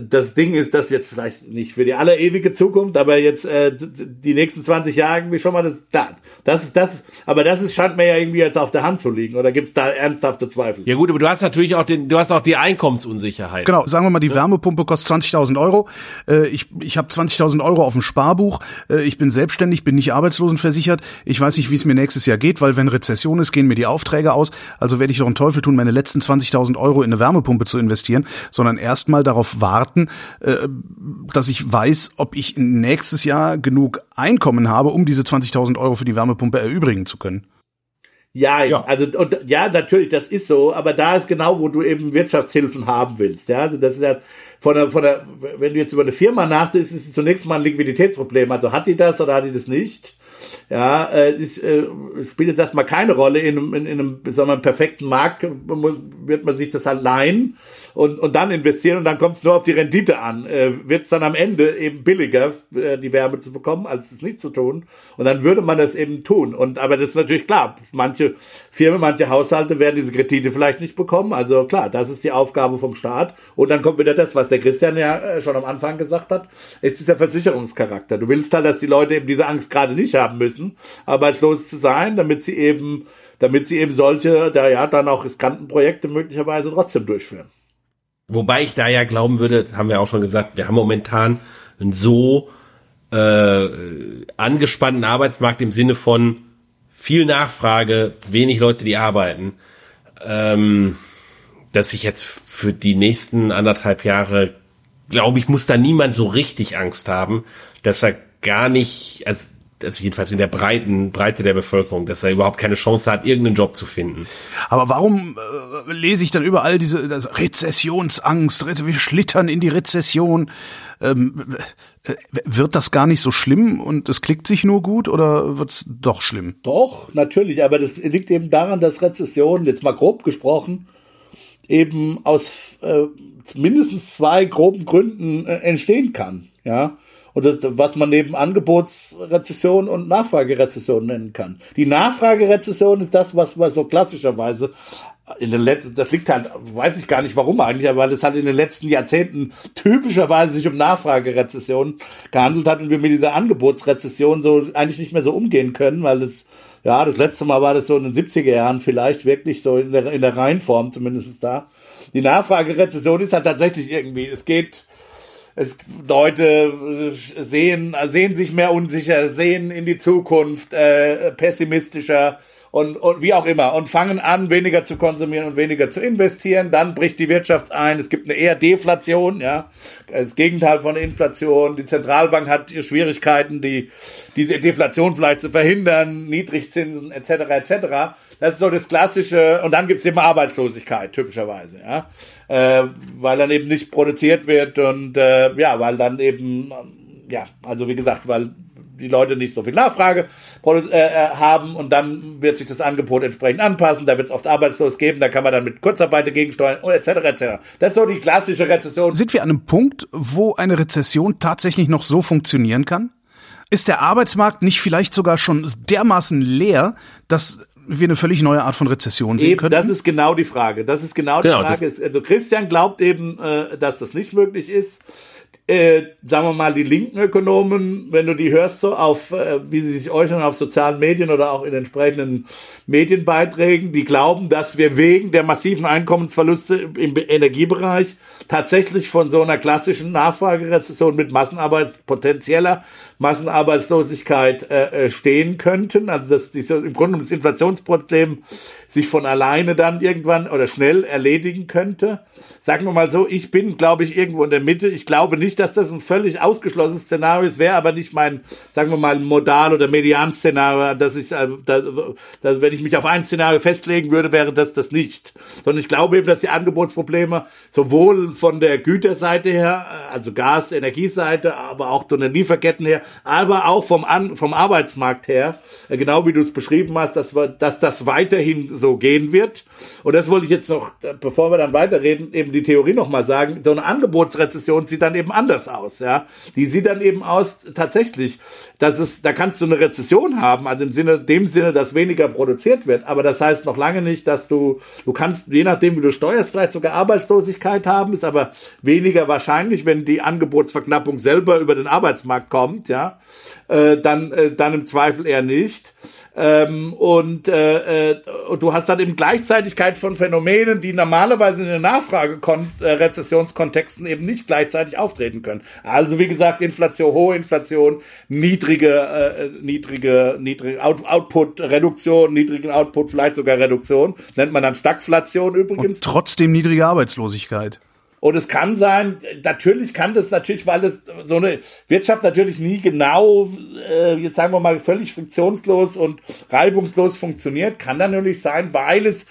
das Ding ist, dass jetzt vielleicht nicht für die aller ewige Zukunft, aber jetzt äh, die nächsten 20 Jahre irgendwie schon mal das da. Das ist das, aber das ist scheint mir ja irgendwie jetzt auf der Hand zu liegen. Oder gibt's da ernsthafte Zweifel? Ja gut, aber du hast natürlich auch den, du hast auch die Einkommensunsicherheit. Genau, sagen wir mal, die Wärmepumpe kostet 20.000 Euro. Äh, ich ich habe 20.000 Euro auf dem Sparbuch. Äh, ich bin selbstständig, bin nicht arbeitslosenversichert. Ich weiß nicht, wie es mir nächstes Jahr geht, weil wenn Rezession ist, gehen mir die Aufträge aus. Also werde ich doch einen Teufel tun, meine letzten 20.000 Euro in eine Wärmepumpe zu investieren, sondern erstmal darauf warten, äh, dass ich weiß, ob ich nächstes Jahr genug Einkommen habe, um diese 20.000 Euro für die Wärmepumpe erübrigen zu können. Ja, ja, also und, ja, natürlich, das ist so, aber da ist genau, wo du eben Wirtschaftshilfen haben willst. Ja, das ist ja von der, von der, wenn du jetzt über eine Firma nachdenkst, ist es zunächst mal ein Liquiditätsproblem. Also hat die das oder hat die das nicht? Ja, äh, ist, äh, spielt jetzt erstmal keine Rolle. In, in, in einem sagen wir, perfekten Markt muss, wird man sich das halt leihen und, und dann investieren und dann kommt es nur auf die Rendite an. Äh, wird es dann am Ende eben billiger, äh, die Wärme zu bekommen, als es nicht zu tun. Und dann würde man das eben tun. Und aber das ist natürlich klar, manche Firmen, manche Haushalte werden diese Kredite vielleicht nicht bekommen. Also klar, das ist die Aufgabe vom Staat. Und dann kommt wieder das, was der Christian ja äh, schon am Anfang gesagt hat. Es ist der Versicherungscharakter. Du willst halt, dass die Leute eben diese Angst gerade nicht haben müssen müssen, arbeitslos zu sein, damit sie eben, damit sie eben solche, da ja dann auch riskanten Projekte möglicherweise trotzdem durchführen. Wobei ich da ja glauben würde, haben wir auch schon gesagt, wir haben momentan einen so äh, angespannten Arbeitsmarkt im Sinne von viel Nachfrage, wenig Leute, die arbeiten, ähm, dass ich jetzt für die nächsten anderthalb Jahre, glaube ich, muss da niemand so richtig Angst haben, dass er gar nicht, also also jedenfalls in der breiten Breite der Bevölkerung, dass er überhaupt keine Chance hat, irgendeinen Job zu finden. Aber warum äh, lese ich dann überall diese das Rezessionsangst, wir schlittern in die Rezession? Ähm, äh, wird das gar nicht so schlimm und es klickt sich nur gut oder wird's doch schlimm? Doch, natürlich, aber das liegt eben daran, dass Rezession, jetzt mal grob gesprochen, eben aus äh, mindestens zwei groben Gründen äh, entstehen kann. Ja, Und das, was man neben Angebotsrezession und Nachfragerezession nennen kann. Die Nachfragerezession ist das, was man so klassischerweise in den letzten, das liegt halt, weiß ich gar nicht warum eigentlich, weil es halt in den letzten Jahrzehnten typischerweise sich um Nachfragerezession gehandelt hat und wir mit dieser Angebotsrezession so eigentlich nicht mehr so umgehen können, weil es, ja, das letzte Mal war das so in den 70er Jahren vielleicht wirklich so in der, in der Reihenform zumindest da. Die Nachfragerezession ist halt tatsächlich irgendwie, es geht, es Leute sehen sehen sich mehr unsicher, sehen in die Zukunft äh, pessimistischer und, und wie auch immer und fangen an weniger zu konsumieren und weniger zu investieren, dann bricht die Wirtschaft ein, es gibt eine eher Deflation, ja, das Gegenteil von Inflation, die Zentralbank hat Schwierigkeiten, die die Deflation vielleicht zu verhindern, Niedrigzinsen etc. etc. Das ist so das klassische und dann gibt's eben Arbeitslosigkeit typischerweise, ja äh, weil dann eben nicht produziert wird und äh, ja, weil dann eben, ja, also wie gesagt, weil die Leute nicht so viel Nachfrage äh, äh, haben und dann wird sich das Angebot entsprechend anpassen, da wird es oft arbeitslos geben, da kann man dann mit Kurzarbeit gegensteuern etc. etc. Das ist so die klassische Rezession. Sind wir an einem Punkt, wo eine Rezession tatsächlich noch so funktionieren kann? Ist der Arbeitsmarkt nicht vielleicht sogar schon dermaßen leer, dass wir eine völlig neue Art von Rezession sehen können? Das ist genau die Frage. Das ist genau, genau die Frage. Also Christian glaubt eben, äh, dass das nicht möglich ist. Äh, sagen wir mal, die linken Ökonomen, wenn du die hörst, so auf, äh, wie sie sich äußern auf sozialen Medien oder auch in entsprechenden Medienbeiträgen, die glauben, dass wir wegen der massiven Einkommensverluste im Energiebereich tatsächlich von so einer klassischen Nachfragerezession mit Massenarbeits potenzieller Massenarbeitslosigkeit äh, äh, stehen könnten. Also dass diese, im Grunde das Inflationsproblem sich von alleine dann irgendwann oder schnell erledigen könnte. Sagen wir mal so, ich bin, glaube ich, irgendwo in der Mitte. Ich glaube nicht, dass das ein völlig ausgeschlossenes Szenario ist, wäre aber nicht mein, sagen wir mal, Modal- oder Median-Szenario, dass ich, äh, wenn ich mich auf ein Szenario festlegen würde, wäre das das nicht. Sondern ich glaube eben, dass die Angebotsprobleme sowohl von der Güterseite her, also Gas, Energieseite, aber auch von den Lieferketten her, aber auch vom, An vom Arbeitsmarkt her, äh, genau wie du es beschrieben hast, dass, wir, dass das weiterhin so gehen wird. Und das wollte ich jetzt noch, äh, bevor wir dann weiterreden, eben die Theorie nochmal sagen. So eine Angebotsrezession sieht dann eben anders aus. Ja, Die sieht dann eben aus, tatsächlich, dass es, da kannst du eine Rezession haben, also im Sinne, dem Sinne, dass weniger produziert wird. Aber das heißt noch lange nicht, dass du, du kannst, je nachdem, wie du steuerst, vielleicht sogar Arbeitslosigkeit haben, ist aber weniger wahrscheinlich, wenn die Angebotsverknappung selber über den Arbeitsmarkt kommt, ja, äh, dann, äh, dann im Zweifel eher nicht. Ähm, und, äh, äh, und du hast dann eben Gleichzeitigkeit von Phänomenen, die normalerweise in den Nachfrage-Rezessionskontexten eben nicht gleichzeitig auftreten können. Also wie gesagt, Inflation, hohe Inflation, niedrige, äh, niedrige, niedrige Out Output-Reduktion, niedrigen Output, vielleicht sogar Reduktion, nennt man dann Stagflation übrigens. Und trotzdem niedrige Arbeitslosigkeit. Und es kann sein, natürlich kann das natürlich, weil es so eine Wirtschaft natürlich nie genau, äh, jetzt sagen wir mal, völlig friktionslos und reibungslos funktioniert, kann dann natürlich sein, weil es,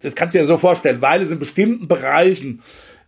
das kannst du dir so vorstellen, weil es in bestimmten Bereichen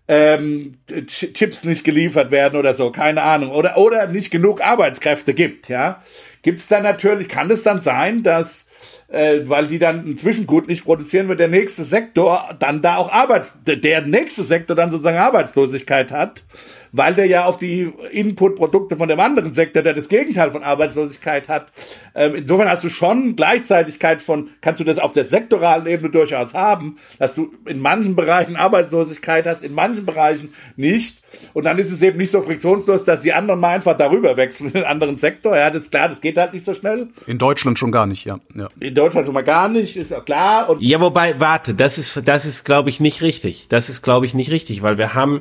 ähm, Chips nicht geliefert werden oder so, keine Ahnung, oder, oder nicht genug Arbeitskräfte gibt, ja, gibt es dann natürlich, kann es dann sein, dass äh, weil die dann ein Zwischengut nicht produzieren, wird der nächste Sektor dann da auch Arbeits, der nächste Sektor dann sozusagen Arbeitslosigkeit hat weil der ja auf die Inputprodukte von dem anderen Sektor, der das Gegenteil von Arbeitslosigkeit hat. Ähm, insofern hast du schon Gleichzeitigkeit von, kannst du das auf der sektoralen Ebene durchaus haben, dass du in manchen Bereichen Arbeitslosigkeit hast, in manchen Bereichen nicht. Und dann ist es eben nicht so friktionslos, dass die anderen mal einfach darüber wechseln in einen anderen Sektor. Ja, das ist klar, das geht halt nicht so schnell. In Deutschland schon gar nicht, ja. ja. In Deutschland schon mal gar nicht, ist ja klar. Und ja, wobei, warte, das ist, das ist, glaube ich, nicht richtig. Das ist, glaube ich, nicht richtig, weil wir haben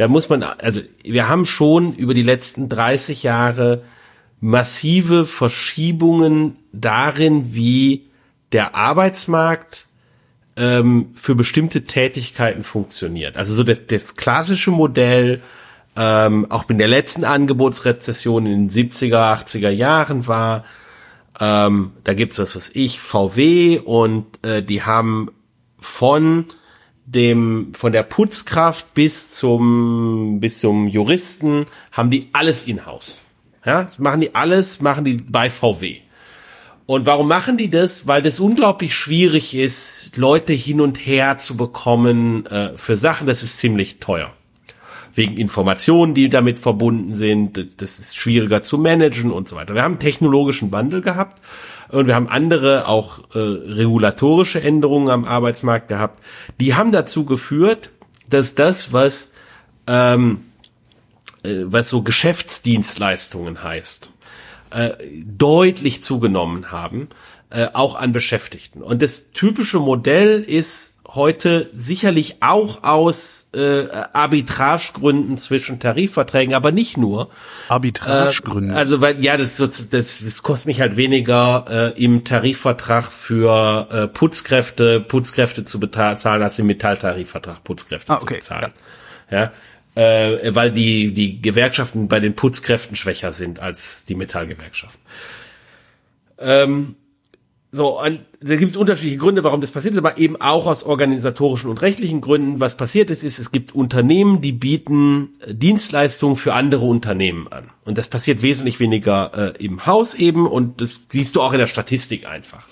da muss man, also wir haben schon über die letzten 30 Jahre massive Verschiebungen darin, wie der Arbeitsmarkt ähm, für bestimmte Tätigkeiten funktioniert. Also so das, das klassische Modell, ähm, auch in der letzten Angebotsrezession in den 70er, 80er Jahren war, ähm, da gibt's was, was ich, VW und äh, die haben von dem von der Putzkraft bis zum bis zum Juristen haben die alles in-house. Ja, machen die alles, machen die bei VW. Und warum machen die das? Weil das unglaublich schwierig ist, Leute hin und her zu bekommen äh, für Sachen. Das ist ziemlich teuer. wegen Informationen, die damit verbunden sind. Das ist schwieriger zu managen und so weiter. Wir haben technologischen Wandel gehabt und wir haben andere auch äh, regulatorische Änderungen am Arbeitsmarkt gehabt. Die haben dazu geführt, dass das, was ähm, äh, was so Geschäftsdienstleistungen heißt, äh, deutlich zugenommen haben, äh, auch an Beschäftigten. Und das typische Modell ist heute sicherlich auch aus äh, Arbitragegründen zwischen Tarifverträgen, aber nicht nur. Arbitragegründe. Äh, also weil ja, das, das, das kostet mich halt weniger äh, im Tarifvertrag für äh, Putzkräfte Putzkräfte zu bezahlen als im Metalltarifvertrag Putzkräfte Ah, okay, zu bezahlen. Ja. Äh, weil die die Gewerkschaften bei den Putzkräften schwächer sind als die Metallgewerkschaften. Ähm, so, und da gibt es unterschiedliche Gründe, warum das passiert ist, aber eben auch aus organisatorischen und rechtlichen Gründen. Was passiert ist, ist, es gibt Unternehmen, die bieten äh, Dienstleistungen für andere Unternehmen an. Und das passiert wesentlich weniger äh, im Haus eben und das siehst du auch in der Statistik einfach.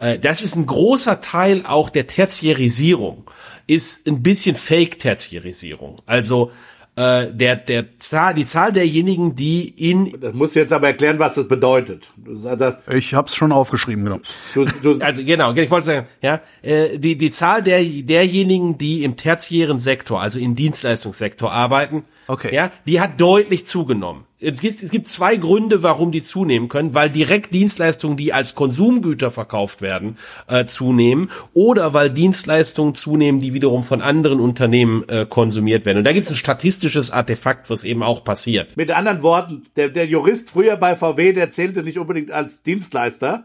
Äh, das ist ein großer Teil auch der Tertiarisierung, ist ein bisschen Fake-Tertiarisierung. Also äh, der, der Zahl, die Zahl derjenigen, die in Das muss jetzt aber erklären, was das bedeutet. Sagst, das- ich hab's schon aufgeschrieben, genau. du, du, [LAUGHS] also genau, ich wollte sagen, ja, äh, die die Zahl der derjenigen, die im tertiären Sektor, also im Dienstleistungssektor arbeiten, Okay. ja, die hat deutlich zugenommen. Es gibt, es gibt zwei Gründe, warum die zunehmen können, weil direkt Dienstleistungen, die als Konsumgüter verkauft werden, äh, zunehmen, oder weil Dienstleistungen zunehmen, die wiederum von anderen Unternehmen äh, konsumiert werden. Und da gibt es ein statistisches Artefakt, was eben auch passiert. mit anderen Worten, der, der Jurist früher bei VW, der zählte nicht unbedingt als Dienstleister.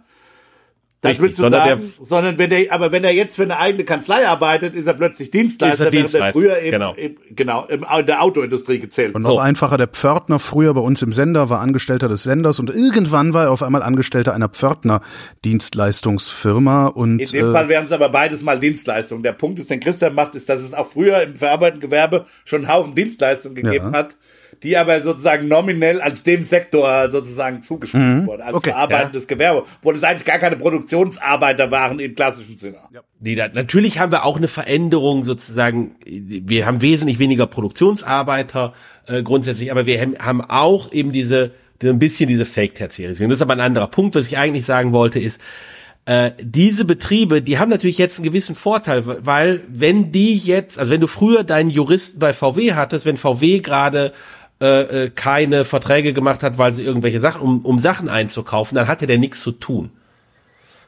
Das Richtig, willst du sondern sagen, der- sondern wenn der, aber wenn er jetzt für eine eigene Kanzlei arbeitet, ist er plötzlich Dienstleister, Ist er während er Dienstleister, früher eben, genau. eben genau im, in der Autoindustrie gezählt. Und noch So. einfacher, der Pförtner früher bei uns im Sender war Angestellter des Senders und irgendwann war er auf einmal Angestellter einer Pförtner-Dienstleistungsfirma und In dem äh, Fall wären es aber beides mal Dienstleistungen. Der Punkt, den Christian macht, ist, dass es auch früher im verarbeitenden Gewerbe schon einen Haufen Dienstleistungen gegeben Ja. hat, die aber sozusagen nominell als dem Sektor sozusagen zugeschrieben wurden, als Okay. verarbeitendes Gewerbe, wo das eigentlich gar keine Produktionsarbeiter waren im klassischen Sinne. Die da, natürlich haben wir auch eine Veränderung sozusagen. Wir haben wesentlich weniger Produktionsarbeiter äh, grundsätzlich, aber wir haben- auch eben diese, diese ein bisschen diese Fake-Tertiarisierung. Das ist aber ein anderer Punkt. Was ich eigentlich sagen wollte ist, äh, diese Betriebe, die haben natürlich jetzt einen gewissen Vorteil, weil wenn die jetzt, also wenn du früher deinen Juristen bei VW hattest, wenn VW gerade äh, äh, keine Verträge gemacht hat, weil sie irgendwelche Sachen, um, um Sachen einzukaufen, dann hatte der nichts zu tun.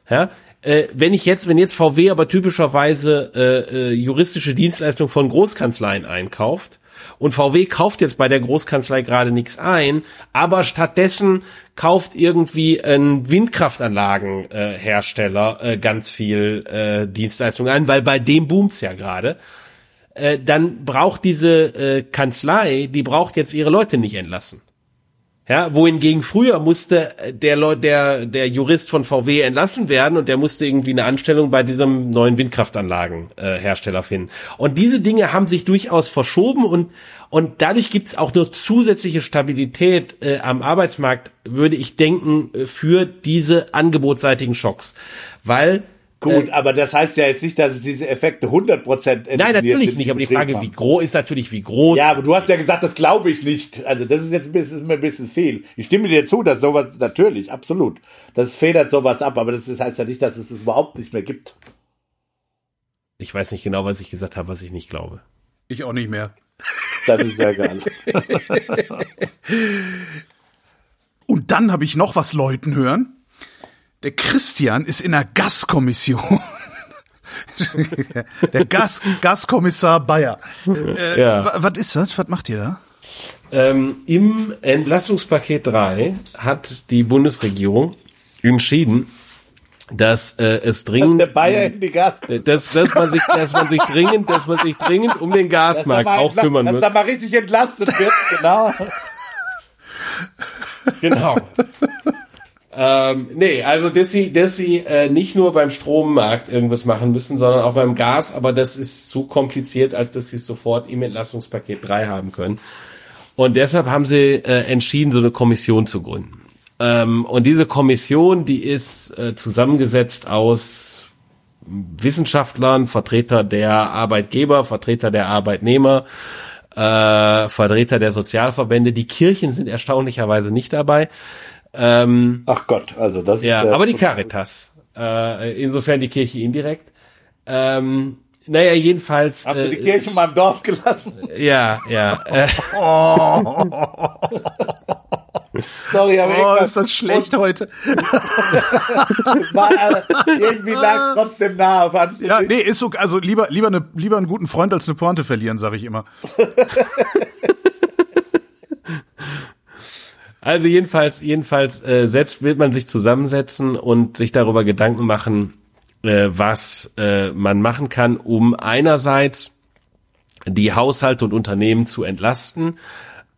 Ja, äh, wenn ich jetzt, wenn jetzt VW aber typischerweise äh, äh, juristische Dienstleistungen von Großkanzleien einkauft und VW kauft jetzt bei der Großkanzlei gerade nichts ein, aber stattdessen kauft irgendwie ein Windkraftanlagenhersteller äh, äh, ganz viel äh, Dienstleistungen ein, weil bei dem boomt's ja gerade. Äh, dann braucht diese äh, Kanzlei, die braucht jetzt ihre Leute nicht entlassen. Ja, wohingegen früher musste äh, der Leu der der Jurist von VW entlassen werden und der musste irgendwie eine Anstellung bei diesem neuen Windkraftanlagenhersteller äh, finden. Und diese Dinge haben sich durchaus verschoben und und dadurch gibt's auch nur zusätzliche Stabilität äh, am Arbeitsmarkt, würde ich denken, äh, für diese angebotsseitigen Schocks, weil Gut, aber das heißt ja jetzt nicht, dass es diese Effekte 100 Prozent Nein, natürlich nicht, aber die Frage, wie groß ist natürlich, wie groß. Ja, aber du hast ja gesagt, das glaube ich nicht. Also das ist jetzt ein bisschen, ist mir ein bisschen viel. Ich stimme dir zu, dass sowas, natürlich, absolut. Das federt sowas ab, aber das, das heißt ja nicht, dass es das überhaupt nicht mehr gibt. Ich weiß nicht genau, was ich gesagt habe, was ich nicht glaube. ich auch nicht mehr. Das ist sehr geil. [LAUGHS] Und dann habe ich noch was Leuten hören. Der Christian ist in einer Gaskommission. [LAUGHS] Der Gas, Gaskommissar Bayer. Äh, Ja. wa- Was ist das? Was macht ihr da? Ähm, Im Entlastungspaket 3 hat die Bundesregierung entschieden, dass äh, es dringend Der Bayer in die Gas. dass, dass man sich dass man sich dringend dass man sich dringend um den Gasmarkt auch kümmern dass muss. da mal richtig entlastet wird, genau. Genau. Ähm, nee, also dass sie, dass sie äh, nicht nur beim Strommarkt irgendwas machen müssen, sondern auch beim Gas, aber das ist zu kompliziert, als dass sie es sofort im Entlastungspaket 3 haben können. Und deshalb haben sie äh, entschieden, so eine Kommission zu gründen. Ähm, und diese Kommission, die ist äh, zusammengesetzt aus Wissenschaftlern, Vertreter der Arbeitgeber, Vertreter der Arbeitnehmer, äh, Vertreter der Sozialverbände. Die Kirchen sind erstaunlicherweise nicht dabei. Ähm, Ach Gott, also das ja, ist aber die Caritas. Äh, insofern die Kirche indirekt. Ähm, naja, jedenfalls. Habt ihr die äh, Kirche in meinem Dorf gelassen? Ja, ja. Äh, [LAUGHS] Sorry, aber Oh, ist das schlecht heute. [LAUGHS] war, äh, irgendwie lag es trotzdem nahe. fandst du Ja, nicht? nee, ist so, also lieber, lieber, eine, lieber einen guten Freund als eine Pointe verlieren, sage ich immer. [LAUGHS] Also jedenfalls, jedenfalls äh, selbst wird man sich zusammensetzen und sich darüber Gedanken machen, äh, was äh, man machen kann, um einerseits die Haushalte und Unternehmen zu entlasten,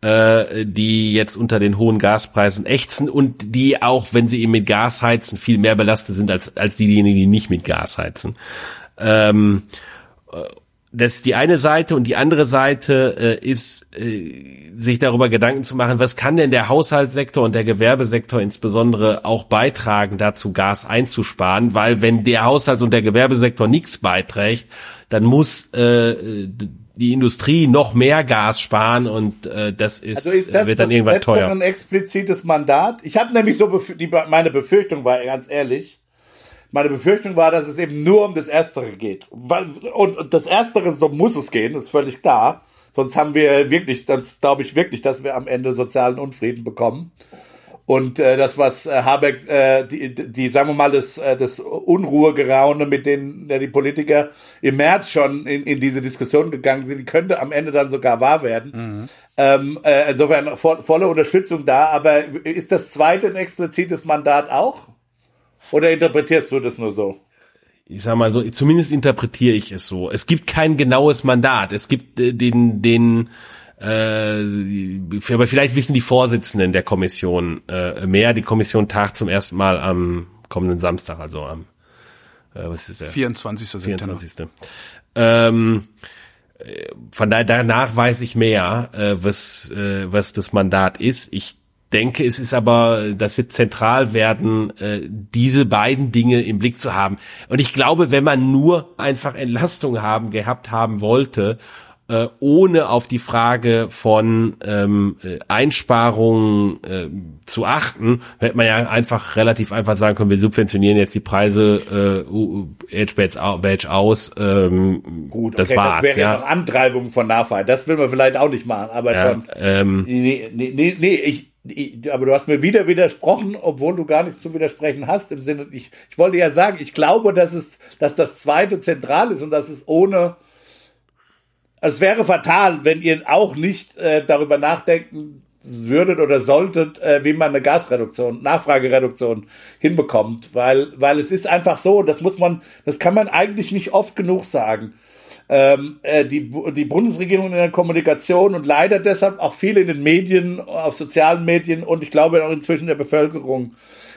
äh, die jetzt unter den hohen Gaspreisen ächzen und die auch, wenn sie eben mit Gas heizen, viel mehr belastet sind als, als diejenigen, die nicht mit Gas heizen. Ähm, das ist die eine Seite und die andere Seite äh, ist, äh, sich darüber Gedanken zu machen, was kann denn der Haushaltssektor und der Gewerbesektor insbesondere auch beitragen, dazu Gas einzusparen, weil wenn der Haushalts- und der Gewerbesektor nichts beiträgt, dann muss äh, die Industrie noch mehr Gas sparen und äh, das ist, Also ist das, wird dann irgendwann teuer. ein explizites Mandat? Ich habe nämlich so, die, meine Befürchtung war, ganz ehrlich, meine Befürchtung war, dass es eben nur um das Erstere geht. Und, das Erstere, so muss es gehen, ist völlig klar. Sonst haben wir wirklich, dann glaube ich wirklich, dass wir am Ende sozialen Unfrieden bekommen. Und äh, das, was äh, Habeck, äh, die, die, sagen wir mal, das, äh, das Unruhegeraune, mit denen ja, die Politiker im März schon in, in diese Diskussion gegangen sind, die könnte am Ende dann sogar wahr werden. Ähm, äh, insofern vo volle Unterstützung da. Aber ist das zweite ein explizites Mandat auch? Oder interpretierst du das nur so? ich sag mal so, zumindest interpretiere ich es so. Es gibt kein genaues Mandat. Es gibt äh, den, den, äh, aber vielleicht wissen die Vorsitzenden der Kommission äh, mehr. Die Kommission tagt zum ersten Mal am kommenden Samstag, also am, äh, was ist der? 24. September. 24. Ähm, äh, von daher danach weiß ich mehr, äh, was äh, was das Mandat ist. Ich denke, es ist aber, das wird zentral werden, äh, diese beiden Dinge im Blick zu haben. Und ich glaube, wenn man nur einfach Entlastung haben gehabt haben wollte, äh, ohne auf die Frage von ähm, äh, Einsparungen äh, zu achten, hätte man ja einfach relativ einfach sagen können, wir subventionieren jetzt die Preise äh, uh, Edge Badge au- Badge aus. Ähm, Gut, das okay, war's. das wäre ja noch Antreibung von Nachfrage. Das will man vielleicht auch nicht machen, aber Ja, dann, ähm, nee, nee, nee, nee, ich, ich, aber du hast mir wieder widersprochen, obwohl du gar nichts zu widersprechen hast. Im Sinne, ich, ich wollte ja sagen, ich glaube, dass es, dass das zweite zentral ist und dass es ohne, es wäre fatal, wenn ihr auch nicht äh, darüber nachdenken würdet oder solltet, äh, wie man eine Gasreduktion, Nachfragereduktion hinbekommt, weil, weil es ist einfach so, das muss man, das kann man eigentlich nicht oft genug sagen ähm, äh, die, die Bundesregierung in der Kommunikation und leider deshalb auch viele in den Medien, auf sozialen Medien und ich glaube auch inzwischen in der Bevölkerung,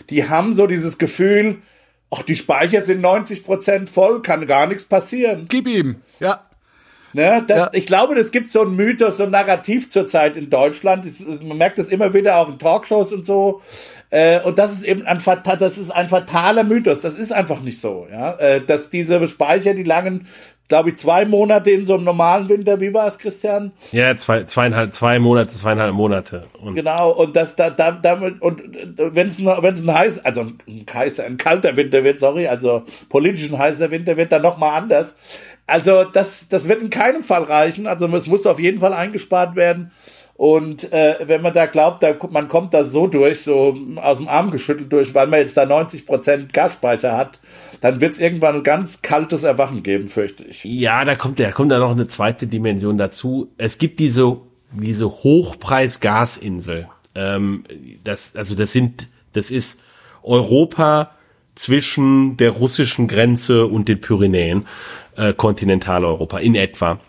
die haben so dieses Gefühl, ach, die Speicher sind 90 Prozent voll, kann gar nichts passieren. Gib ihm. Ja. Ne? Das, Ja. Ich glaube, es gibt so ein Mythos, so ein Narrativ zurzeit in Deutschland. Man merkt das immer wieder auch in Talkshows und so. Äh, und das ist eben ein, das ist ein fataler Mythos. Das ist einfach nicht so. Ja? Äh, dass diese Speicher, die langen, glaube ich, zwei Monate in so einem normalen Winter, wie war es, Christian? ja, zwei, zweieinhalb, zwei Monate, zweieinhalb Monate. Und Genau, und das da, da damit und wenn es wenn es ein heiß, also ein heißer, ein kalter Winter wird, sorry, also politisch ein heißer Winter wird dann noch mal anders. Also das das wird in keinem Fall reichen. Also es muss auf jeden Fall eingespart werden. Und äh, wenn man da glaubt, da, man kommt da so durch, so aus dem Arm geschüttelt durch, weil man jetzt da 90 Prozent Gasspeicher hat, dann wird es irgendwann ein ganz kaltes Erwachen geben, fürchte ich. Ja, da kommt, da kommt da noch eine zweite Dimension dazu. Es gibt diese, diese Hochpreis-Gasinsel. Ähm, das, also das sind, das ist Europa zwischen der russischen Grenze und den Pyrenäen, äh, Kontinentaleuropa in etwa.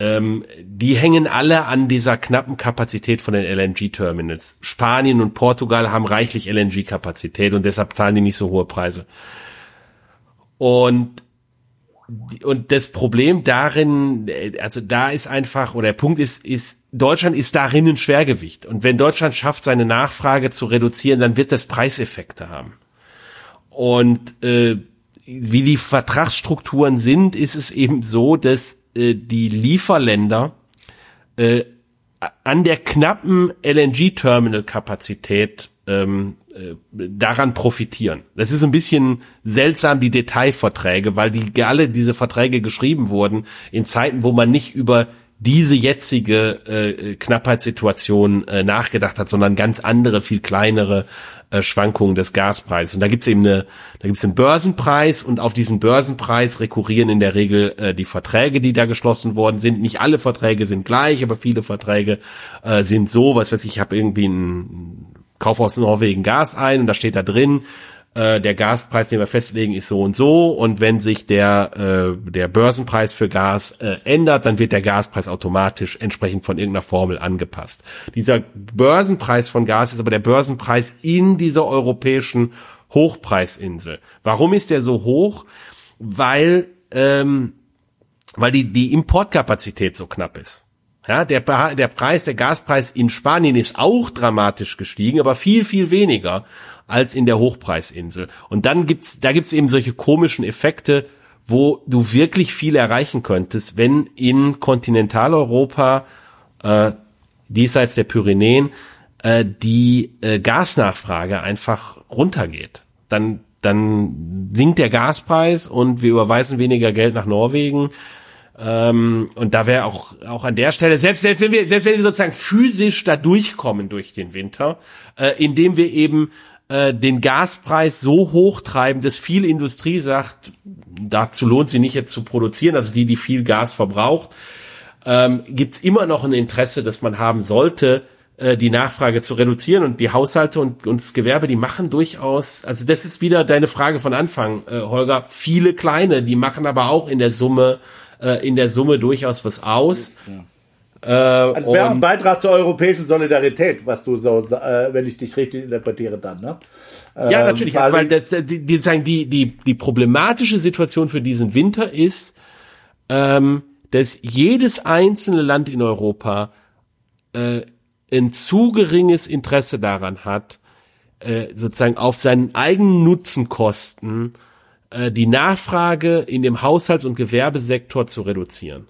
Ähm, die hängen alle an dieser knappen Kapazität von den LNG-Terminals. Spanien und Portugal haben reichlich LNG-Kapazität und deshalb zahlen die nicht so hohe Preise. Und und das Problem darin, äh, also da ist einfach, oder der Punkt ist, ist, Deutschland ist darin ein Schwergewicht. Und wenn Deutschland schafft, seine Nachfrage zu reduzieren, dann wird das Preiseffekte haben. Und äh, wie die Vertragsstrukturen sind, ist es eben so, dass äh, die Lieferländer äh, an der knappen LNG-Terminal-Kapazität ähm, äh, daran profitieren. Das ist ein bisschen seltsam, die Detailverträge, weil die alle diese Verträge geschrieben wurden in Zeiten, wo man nicht über diese jetzige äh, Knappheitssituation äh, nachgedacht hat, sondern ganz andere, viel kleinere äh, Schwankungen des Gaspreises. Und da gibt's eben eine, da gibt's einen Börsenpreis und auf diesen Börsenpreis rekurrieren in der Regel äh, die Verträge, die da geschlossen worden sind. Nicht alle Verträge sind gleich, aber viele Verträge äh, sind so, was weiß ich, ich habe irgendwie einen Kauf aus Norwegen Gas ein und da steht da drin, äh, der Gaspreis, den wir festlegen, ist so und so und wenn sich der, äh, der Börsenpreis für Gas äh, ändert, dann wird der Gaspreis automatisch entsprechend von irgendeiner Formel angepasst. Dieser Börsenpreis von Gas ist aber der Börsenpreis in dieser europäischen Hochpreisinsel. Warum ist der so hoch? Weil, ähm, weil die, die Importkapazität so knapp ist. Ja, der, der Preis, der Gaspreis in Spanien ist auch dramatisch gestiegen, aber viel, viel weniger als in der Hochpreisinsel. Und dann gibt's, da gibt's eben solche komischen Effekte, wo du wirklich viel erreichen könntest, wenn in Kontinentaleuropa, äh, diesseits der Pyrenäen, äh, die äh, Gasnachfrage einfach runtergeht. Dann, dann sinkt der Gaspreis und wir überweisen weniger Geld nach Norwegen ähm, und da wäre auch, auch an der Stelle, selbst, selbst wenn wir, selbst wenn wir sozusagen physisch da durchkommen durch den Winter, äh, indem wir eben äh, den Gaspreis so hoch treiben, dass viel Industrie sagt, dazu lohnt sie nicht jetzt zu produzieren, also die, die viel Gas verbraucht, ähm, gibt es immer noch ein Interesse, dass man haben sollte, äh, die Nachfrage zu reduzieren und die Haushalte und, und das Gewerbe, die machen durchaus, also das ist wieder deine Frage von Anfang, äh, Holger, viele kleine, die machen aber auch in der Summe äh, in der Summe durchaus was aus. Ja. Äh, also wäre auch ein Beitrag zur europäischen Solidarität, was du so, äh, wenn ich dich richtig interpretiere, dann, ne? Ja, ähm, natürlich, also weil das, die, die, sagen, die, die, die problematische Situation für diesen Winter ist, ähm, dass jedes einzelne Land in Europa äh, ein zu geringes Interesse daran hat, äh, sozusagen auf seinen eigenen Nutzenkosten äh, die Nachfrage in dem Haushalts- und Gewerbesektor zu reduzieren.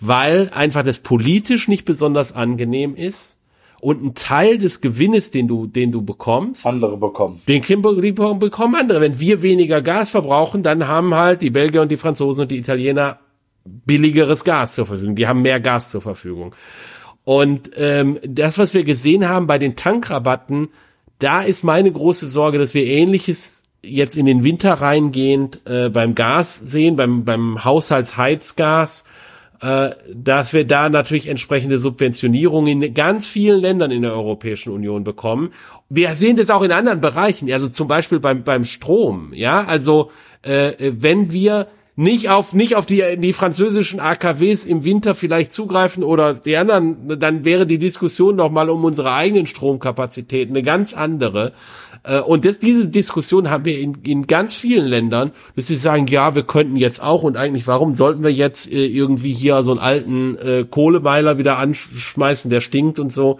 Weil einfach das politisch nicht besonders angenehm ist und ein Teil des Gewinnes, den du, den du bekommst, andere bekommen. Den bekommen andere. Wenn wir weniger Gas verbrauchen, dann haben halt die Belgier und die Franzosen und die Italiener billigeres Gas zur Verfügung. Die haben mehr Gas zur Verfügung. Und ähm, das, was wir gesehen haben bei den Tankrabatten, da ist meine große Sorge, dass wir Ähnliches jetzt in den Winter reingehend äh, beim Gas sehen, beim, beim Haushaltsheizgas, äh, dass wir da natürlich entsprechende Subventionierungen in ganz vielen Ländern in der Europäischen Union bekommen. Wir sehen das auch in anderen Bereichen, also zum Beispiel beim, beim Strom, ja, also äh, wenn wir nicht auf nicht auf die die französischen AKWs im Winter vielleicht zugreifen oder die anderen, dann wäre die Diskussion noch mal um unsere eigenen Stromkapazitäten eine ganz andere. Äh, und das, diese Diskussion haben wir in, in ganz vielen Ländern, dass sie sagen, ja, wir könnten jetzt auch und eigentlich, warum sollten wir jetzt äh, irgendwie hier so einen alten äh, Kohlemeiler wieder anschmeißen, der stinkt und so.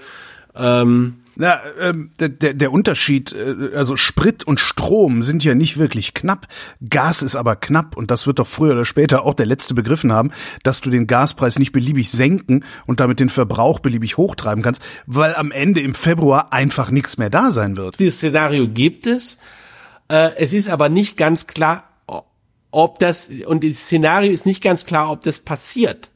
Ähm, na, ähm, der, der, der Unterschied, äh, also Sprit und Strom sind ja nicht wirklich knapp. Gas ist aber knapp und das wird doch früher oder später auch der Letzte begriffen haben, dass du den Gaspreis nicht beliebig senken und damit den Verbrauch beliebig hochtreiben kannst, weil am Ende im Februar einfach nichts mehr da sein wird. Dieses Szenario gibt es. Äh, es ist aber nicht ganz klar, ob das, und das Szenario ist nicht ganz klar, ob das passiert.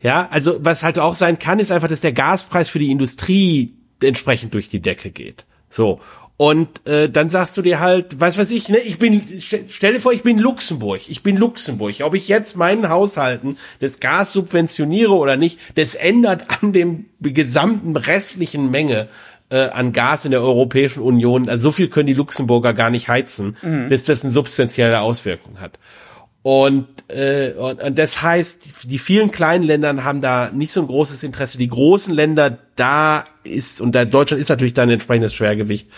Ja, also was halt auch sein kann, ist einfach, dass der Gaspreis für die Industrie entsprechend durch die Decke geht. So. Und äh, dann sagst du dir halt, was weiß ich, ne, ich bin, stell dir vor, ich bin Luxemburg, ich bin Luxemburg. Ob ich jetzt meinen Haushalten das Gas subventioniere oder nicht, das ändert an dem gesamten restlichen Menge äh, an Gas in der Europäischen Union. Also so viel können die Luxemburger gar nicht heizen, mhm. bis das eine substanzielle Auswirkung hat. Und, äh, und, und das heißt, die vielen kleinen Ländern haben da nicht so ein großes Interesse. Die großen Länder, da ist, und da Deutschland ist natürlich da ein entsprechendes Schwergewicht,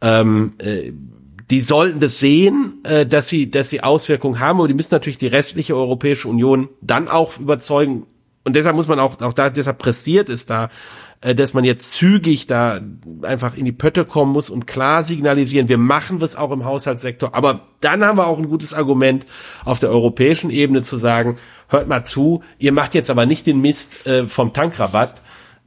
ähm, äh, die sollten das sehen, äh, dass sie, dass sie Auswirkungen haben, aber die müssen natürlich die restliche Europäische Union dann auch überzeugen. Und deshalb muss man auch, auch da, deshalb pressiert ist da äh, dass man jetzt zügig da einfach in die Pötte kommen muss und klar signalisieren, wir machen das auch im Haushaltssektor. Aber dann haben wir auch ein gutes Argument auf der europäischen Ebene zu sagen, hört mal zu, ihr macht jetzt aber nicht den Mist äh, vom Tankrabatt,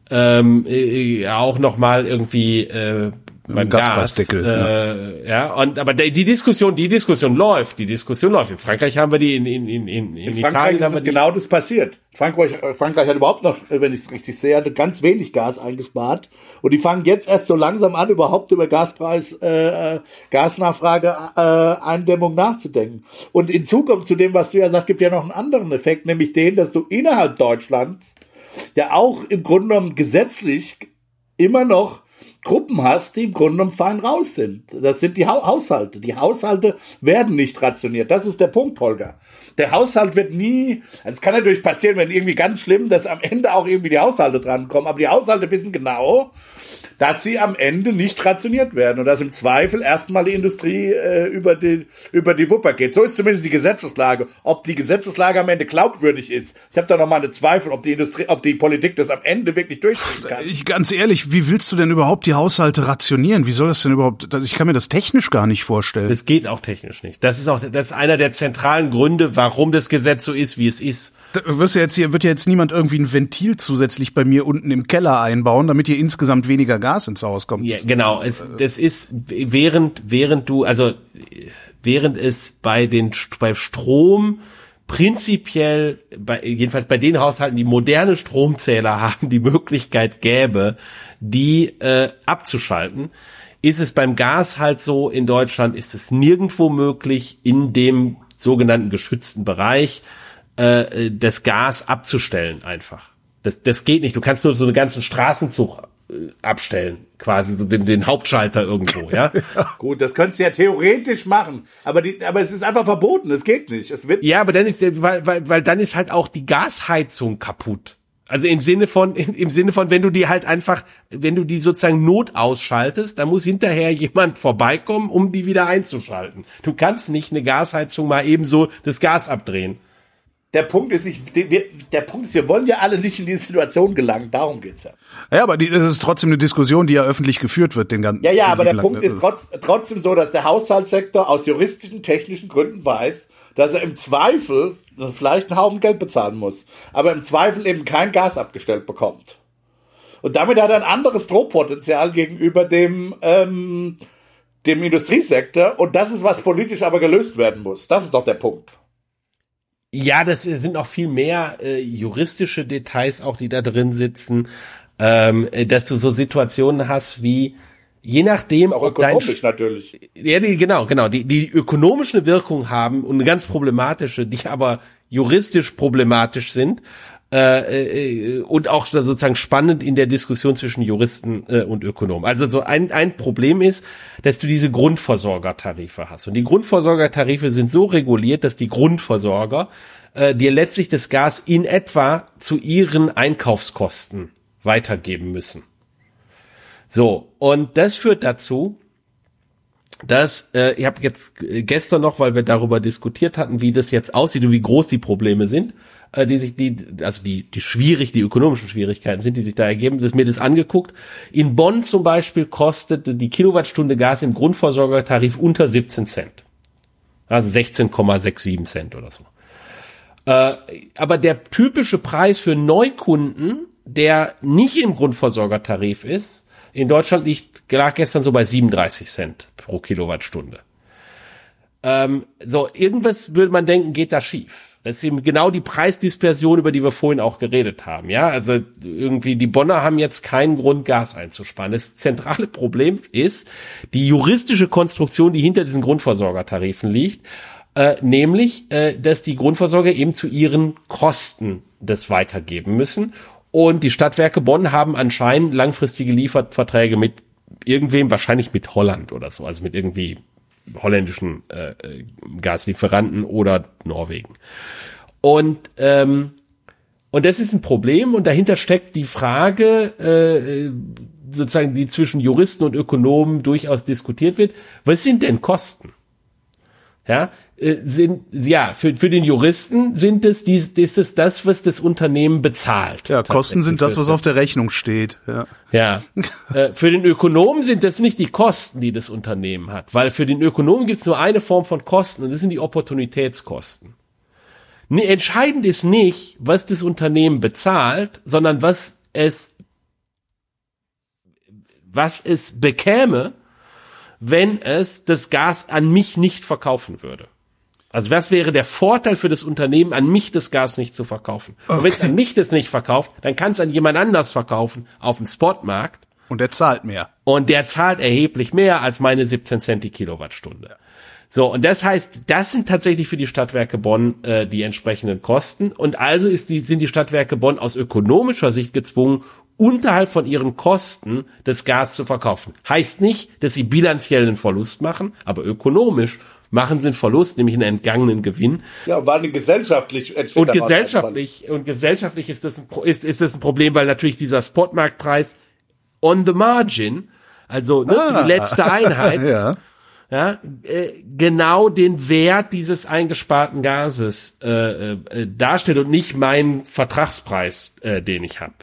ähm, äh, auch noch mal irgendwie äh, beim Gaspreisdeckel, Gas, äh, ja. und aber die, die Diskussion, die Diskussion läuft, die Diskussion läuft. In Frankreich haben wir die, in in in in, in Frankreich Italien ist genau das passiert. Frankreich, äh, Frankreich hat überhaupt noch, äh, wenn ich es richtig sehe, hatte ganz wenig Gas eingespart und die fangen jetzt erst so langsam an, überhaupt über Gaspreis, äh, äh Gasnachfrage, äh, Eindämmung nachzudenken. Und in Zukunft zu dem, was du ja sagst, gibt ja noch einen anderen Effekt, nämlich den, dass du innerhalb Deutschlands ja auch im Grunde genommen gesetzlich immer noch Gruppen hast, die im Grunde genommen fein raus sind. Das sind die ha Haushalte. Die Haushalte werden nicht rationiert. Das ist der Punkt, Holger. Der Haushalt wird nie, also es kann natürlich passieren, wenn irgendwie ganz schlimm, dass am Ende auch irgendwie die Haushalte drankommen, aber die Haushalte wissen genau, dass sie am Ende nicht rationiert werden und dass im Zweifel erstmal die Industrie äh, über, die, über die Wupper geht. So ist zumindest die Gesetzeslage. Ob die Gesetzeslage am Ende glaubwürdig ist, ich habe da noch mal eine Zweifel, ob die Industrie, ob die Politik das am Ende wirklich durchziehen kann. Ich, ganz ehrlich, wie willst du denn überhaupt die Haushalte rationieren? Wie soll das denn überhaupt? Ich kann mir das technisch gar nicht vorstellen. Das geht auch technisch nicht. Das ist auch das ist einer der zentralen Gründe, warum das Gesetz so ist, wie es ist. Da wirst ja jetzt hier, wird ja jetzt niemand irgendwie ein Ventil zusätzlich bei mir unten im Keller einbauen, damit hier insgesamt weniger Gas ins Haus kommt. Ja, genau. Es, das ist während, während du, also, während es bei den, bei Strom prinzipiell, bei, jedenfalls bei den Haushalten, die moderne Stromzähler [LAUGHS] haben, die Möglichkeit gäbe, die äh, abzuschalten, ist es beim Gas halt so, in Deutschland ist es nirgendwo möglich, in dem sogenannten geschützten Bereich äh, das Gas abzustellen einfach. Das, das geht nicht. Du kannst nur so einen ganzen Straßenzug äh, abstellen, quasi so den, den Hauptschalter irgendwo, ja? [LAUGHS] ja. Gut, das könntest du ja theoretisch machen, aber die, aber es ist einfach verboten, es geht nicht. Es wird Ja, aber dann ist weil, weil, weil dann ist halt auch die Gasheizung kaputt. Also im Sinne von, im Sinne von, wenn du die halt einfach, wenn du die sozusagen Not ausschaltest, dann muss hinterher jemand vorbeikommen, um die wieder einzuschalten. Du kannst nicht eine Gasheizung mal eben so das Gas abdrehen der Punkt ist, ich, wir, der Punkt ist, wir wollen ja alle nicht in diese Situation gelangen. Darum geht's ja. Ja, aber die, das ist trotzdem eine Diskussion, die ja öffentlich geführt wird, den ganzen. Ja, ja, aber der Punkt ist trotz, trotzdem so, dass der Haushaltssektor aus juristischen, technischen Gründen weiß, dass er im Zweifel vielleicht einen Haufen Geld bezahlen muss, aber im Zweifel eben kein Gas abgestellt bekommt. Und damit hat er ein anderes Drohpotenzial gegenüber dem, ähm, dem Industriesektor. Und das ist, was politisch aber gelöst werden muss. Das ist doch der Punkt. Ja, das sind noch viel mehr äh, juristische Details auch, die da drin sitzen, ähm, äh, dass du so Situationen hast wie je nachdem auch ökonomisch dein, natürlich. Ja, die, genau, genau, die die ökonomische Wirkung haben und eine ganz problematische, die aber juristisch problematisch sind äh, äh, und auch sozusagen spannend in der Diskussion zwischen Juristen äh, und Ökonomen. Also so ein, ein Problem ist, dass du diese Grundversorgertarife hast. Und die Grundversorgertarife sind so reguliert, dass die Grundversorger äh, dir letztlich das Gas in etwa zu ihren Einkaufskosten weitergeben müssen. So, und das führt dazu, dass äh, ich habe jetzt gestern noch, weil wir darüber diskutiert hatten, wie das jetzt aussieht und wie groß die Probleme sind, äh, die sich die, also die, die schwierig, die ökonomischen Schwierigkeiten sind, die sich da ergeben, das mir das angeguckt. In Bonn zum Beispiel kostet die Kilowattstunde Gas im Grundversorgertarif unter 17 Cent. Also 16,67 Cent oder so. Äh, aber der typische Preis für Neukunden, der nicht im Grundversorgertarif ist, in Deutschland liegt, lag gestern so bei 37 Cent pro Kilowattstunde. Ähm, so, irgendwas würde man denken, geht da schief. Das ist eben genau die Preisdispersion, über die wir vorhin auch geredet haben. Ja, also irgendwie die Bonner haben jetzt keinen Grund, Gas einzusparen. Das zentrale [LAUGHS] Problem ist die juristische Konstruktion, die hinter diesen Grundversorgertarifen liegt. Äh, nämlich, äh, dass die Grundversorger eben zu ihren Kosten das weitergeben müssen. Und die Stadtwerke Bonn haben anscheinend langfristige Lieferverträge mit irgendwem, wahrscheinlich mit Holland oder so, also mit irgendwie holländischen äh, äh, Gaslieferanten oder Norwegen. Und ähm, und das ist ein Problem und dahinter steckt die Frage, äh, sozusagen, die zwischen Juristen und Ökonomen durchaus diskutiert wird. Was sind denn Kosten? ja, äh, sind, ja, für, für den Juristen sind es, die, ist es das, was das Unternehmen bezahlt. Ja, Kosten sind das, was auf der Rechnung steht. Ja. Ja. [LAUGHS] äh, für den Ökonomen sind das nicht die Kosten, die das Unternehmen hat, weil für den Ökonomen gibt es nur eine Form von Kosten und das sind die Opportunitätskosten. Nee, entscheidend ist nicht, was das Unternehmen bezahlt, sondern was es, was es bekäme, wenn es das Gas an mich nicht verkaufen würde. Also was wäre der Vorteil für das Unternehmen, an mich das Gas nicht zu verkaufen? Okay. Und wenn es an mich das nicht verkauft, dann kann es an jemand anders verkaufen auf dem Spotmarkt. Und der zahlt mehr. Und der zahlt erheblich mehr als meine 17 Cent die Kilowattstunde. Ja. So, und das heißt, das sind tatsächlich für die Stadtwerke Bonn äh, die entsprechenden Kosten. Und also ist die, sind die Stadtwerke Bonn aus ökonomischer Sicht gezwungen, unterhalb von ihren Kosten das Gas zu verkaufen. Heißt nicht, dass sie bilanziell einen Verlust machen, aber ökonomisch machen sie einen Verlust, nämlich einen entgangenen Gewinn. Ja, war eine gesellschaftlich und gesellschaftlich und gesellschaftlich ist das ein, ist, ist das ein Problem, weil natürlich dieser Spotmarktpreis on the margin, also ne, ah, die letzte Einheit, [LAUGHS] ja. Ja, äh, genau den Wert dieses eingesparten Gases äh, äh, darstellt und nicht meinen Vertragspreis, äh, den ich habe.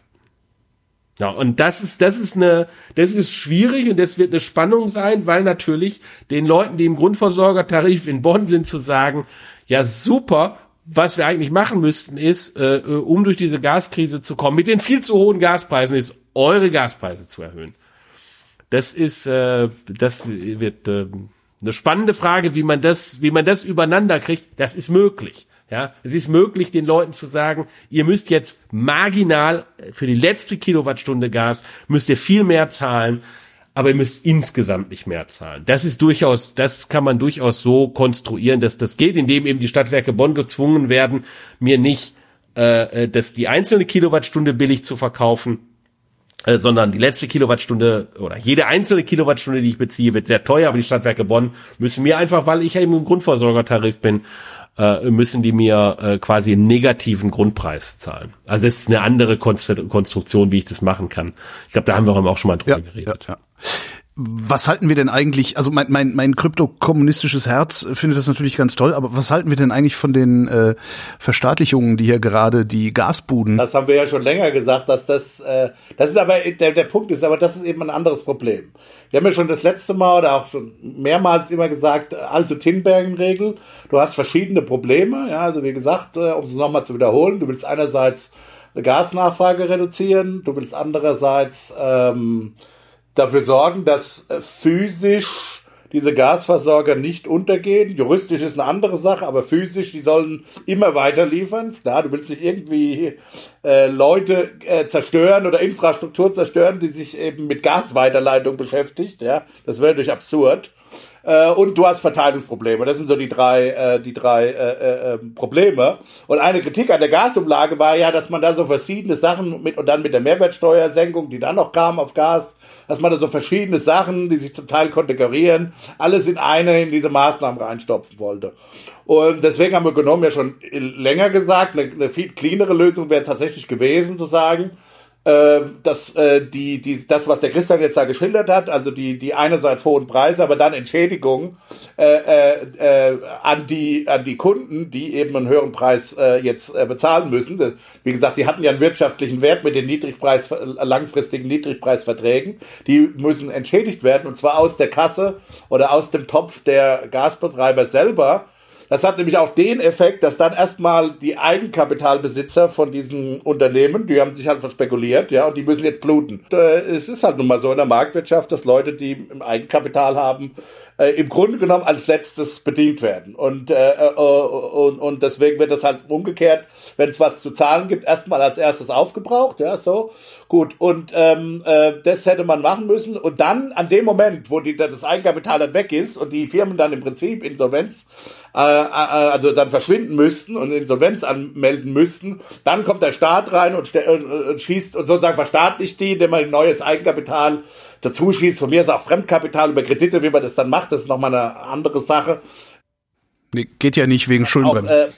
Ja, und das ist, das ist eine, das ist schwierig und das wird eine Spannung sein, weil natürlich den Leuten, die im Grundversorgertarif in Bonn sind, zu sagen, ja super, was wir eigentlich machen müssten, ist, äh, äh, um durch diese Gaskrise zu kommen, mit den viel zu hohen Gaspreisen, ist eure Gaspreise zu erhöhen. Das ist, äh, das wird äh, eine spannende Frage, wie man das, wie man das übereinander kriegt. Das ist möglich. Ja, es ist möglich, den Leuten zu sagen, ihr müsst jetzt marginal für die letzte Kilowattstunde Gas müsst ihr viel mehr zahlen, aber ihr müsst insgesamt nicht mehr zahlen. Das ist durchaus, das kann man durchaus so konstruieren, dass das geht, indem eben die Stadtwerke Bonn gezwungen werden, mir nicht, äh, äh dass die einzelne Kilowattstunde billig zu verkaufen, äh, sondern die letzte Kilowattstunde oder jede einzelne Kilowattstunde, die ich beziehe, wird sehr teuer, aber die Stadtwerke Bonn müssen mir einfach, weil ich ja eben im Grundversorgertarif bin, äh, müssen die mir äh, quasi einen negativen Grundpreis zahlen. Also es ist eine andere Konstruktion, wie ich das machen kann. Ich glaube, da haben wir auch schon mal drüber ja, geredet. Ja, ja was halten wir denn eigentlich, also mein, mein, mein kryptokommunistisches Herz findet das natürlich ganz toll, aber was halten wir denn eigentlich von den äh, Verstaatlichungen, die hier gerade die Gasbuden? Das haben wir ja schon länger gesagt, dass das, äh, das ist aber, der, der Punkt ist, aber das ist eben ein anderes Problem. Wir haben ja schon das letzte Mal oder auch schon mehrmals immer gesagt, alte Tinbergen-Regel, du hast verschiedene Probleme, ja, also wie gesagt, äh, um es nochmal zu wiederholen, du willst einerseits eine Gasnachfrage reduzieren, du willst andererseits ähm, dafür sorgen, dass äh, physisch diese Gasversorger nicht untergehen. Juristisch ist eine andere Sache, aber physisch, die sollen immer weiter liefern. Klar, du willst nicht irgendwie äh, Leute äh, zerstören oder Infrastruktur zerstören, die sich eben mit Gasweiterleitung beschäftigt. Ja, das wäre durch absurd äh, und du hast Verteilungsprobleme. Das sind so die drei, äh, die drei äh, äh, ähm, Probleme. Und eine Kritik an der Gasumlage war ja, dass man da so verschiedene Sachen mit und dann mit der Mehrwertsteuersenkung, die dann noch kam auf Gas, dass man da so verschiedene Sachen, die sich zum Teil konterkarieren, alles in eine in diese Maßnahmen reinstopfen wollte. Und deswegen haben wir genommen ja schon länger gesagt, eine, eine viel cleanere Lösung wäre tatsächlich gewesen, zu sagen, äh, dass äh, die, die, das, was der Christian jetzt da geschildert hat, also die, die einerseits hohen Preise, aber dann Entschädigung äh, äh, äh, an, die, an die Kunden, die eben einen höheren Preis äh, jetzt äh, bezahlen müssen. Wie gesagt, die hatten ja einen wirtschaftlichen Wert mit den Niedrigpreis, langfristigen Niedrigpreisverträgen. Die müssen entschädigt werden und zwar aus der Kasse oder aus dem Topf der Gasbetreiber selber das hat nämlich auch den Effekt, dass dann erstmal die Eigenkapitalbesitzer von diesen Unternehmen, die haben sich halt verspekuliert, ja, und die müssen jetzt bluten. Äh, es ist halt nun mal so in der Marktwirtschaft, dass Leute, die Eigenkapital haben, äh, im Grunde genommen als letztes bedient werden. Und, äh, äh, und, und deswegen wird das halt umgekehrt, wenn es was zu zahlen gibt, erstmal als erstes aufgebraucht, ja, so. Gut, und ähm, äh, das hätte man machen müssen. Und dann, an dem Moment, wo die, das Eigenkapital dann weg ist und die Firmen dann im Prinzip Insolvenz, äh, äh, also dann verschwinden müssten und Insolvenz anmelden müssten, dann kommt der Staat rein und, und, und schießt und sozusagen verstaatlicht die, indem man ein neues Eigenkapital dazu schießt. Von mir ist auch Fremdkapital über Kredite, wie man das dann macht, das ist nochmal eine andere Sache. Nee, geht ja nicht wegen Schuldenbremse. Äh,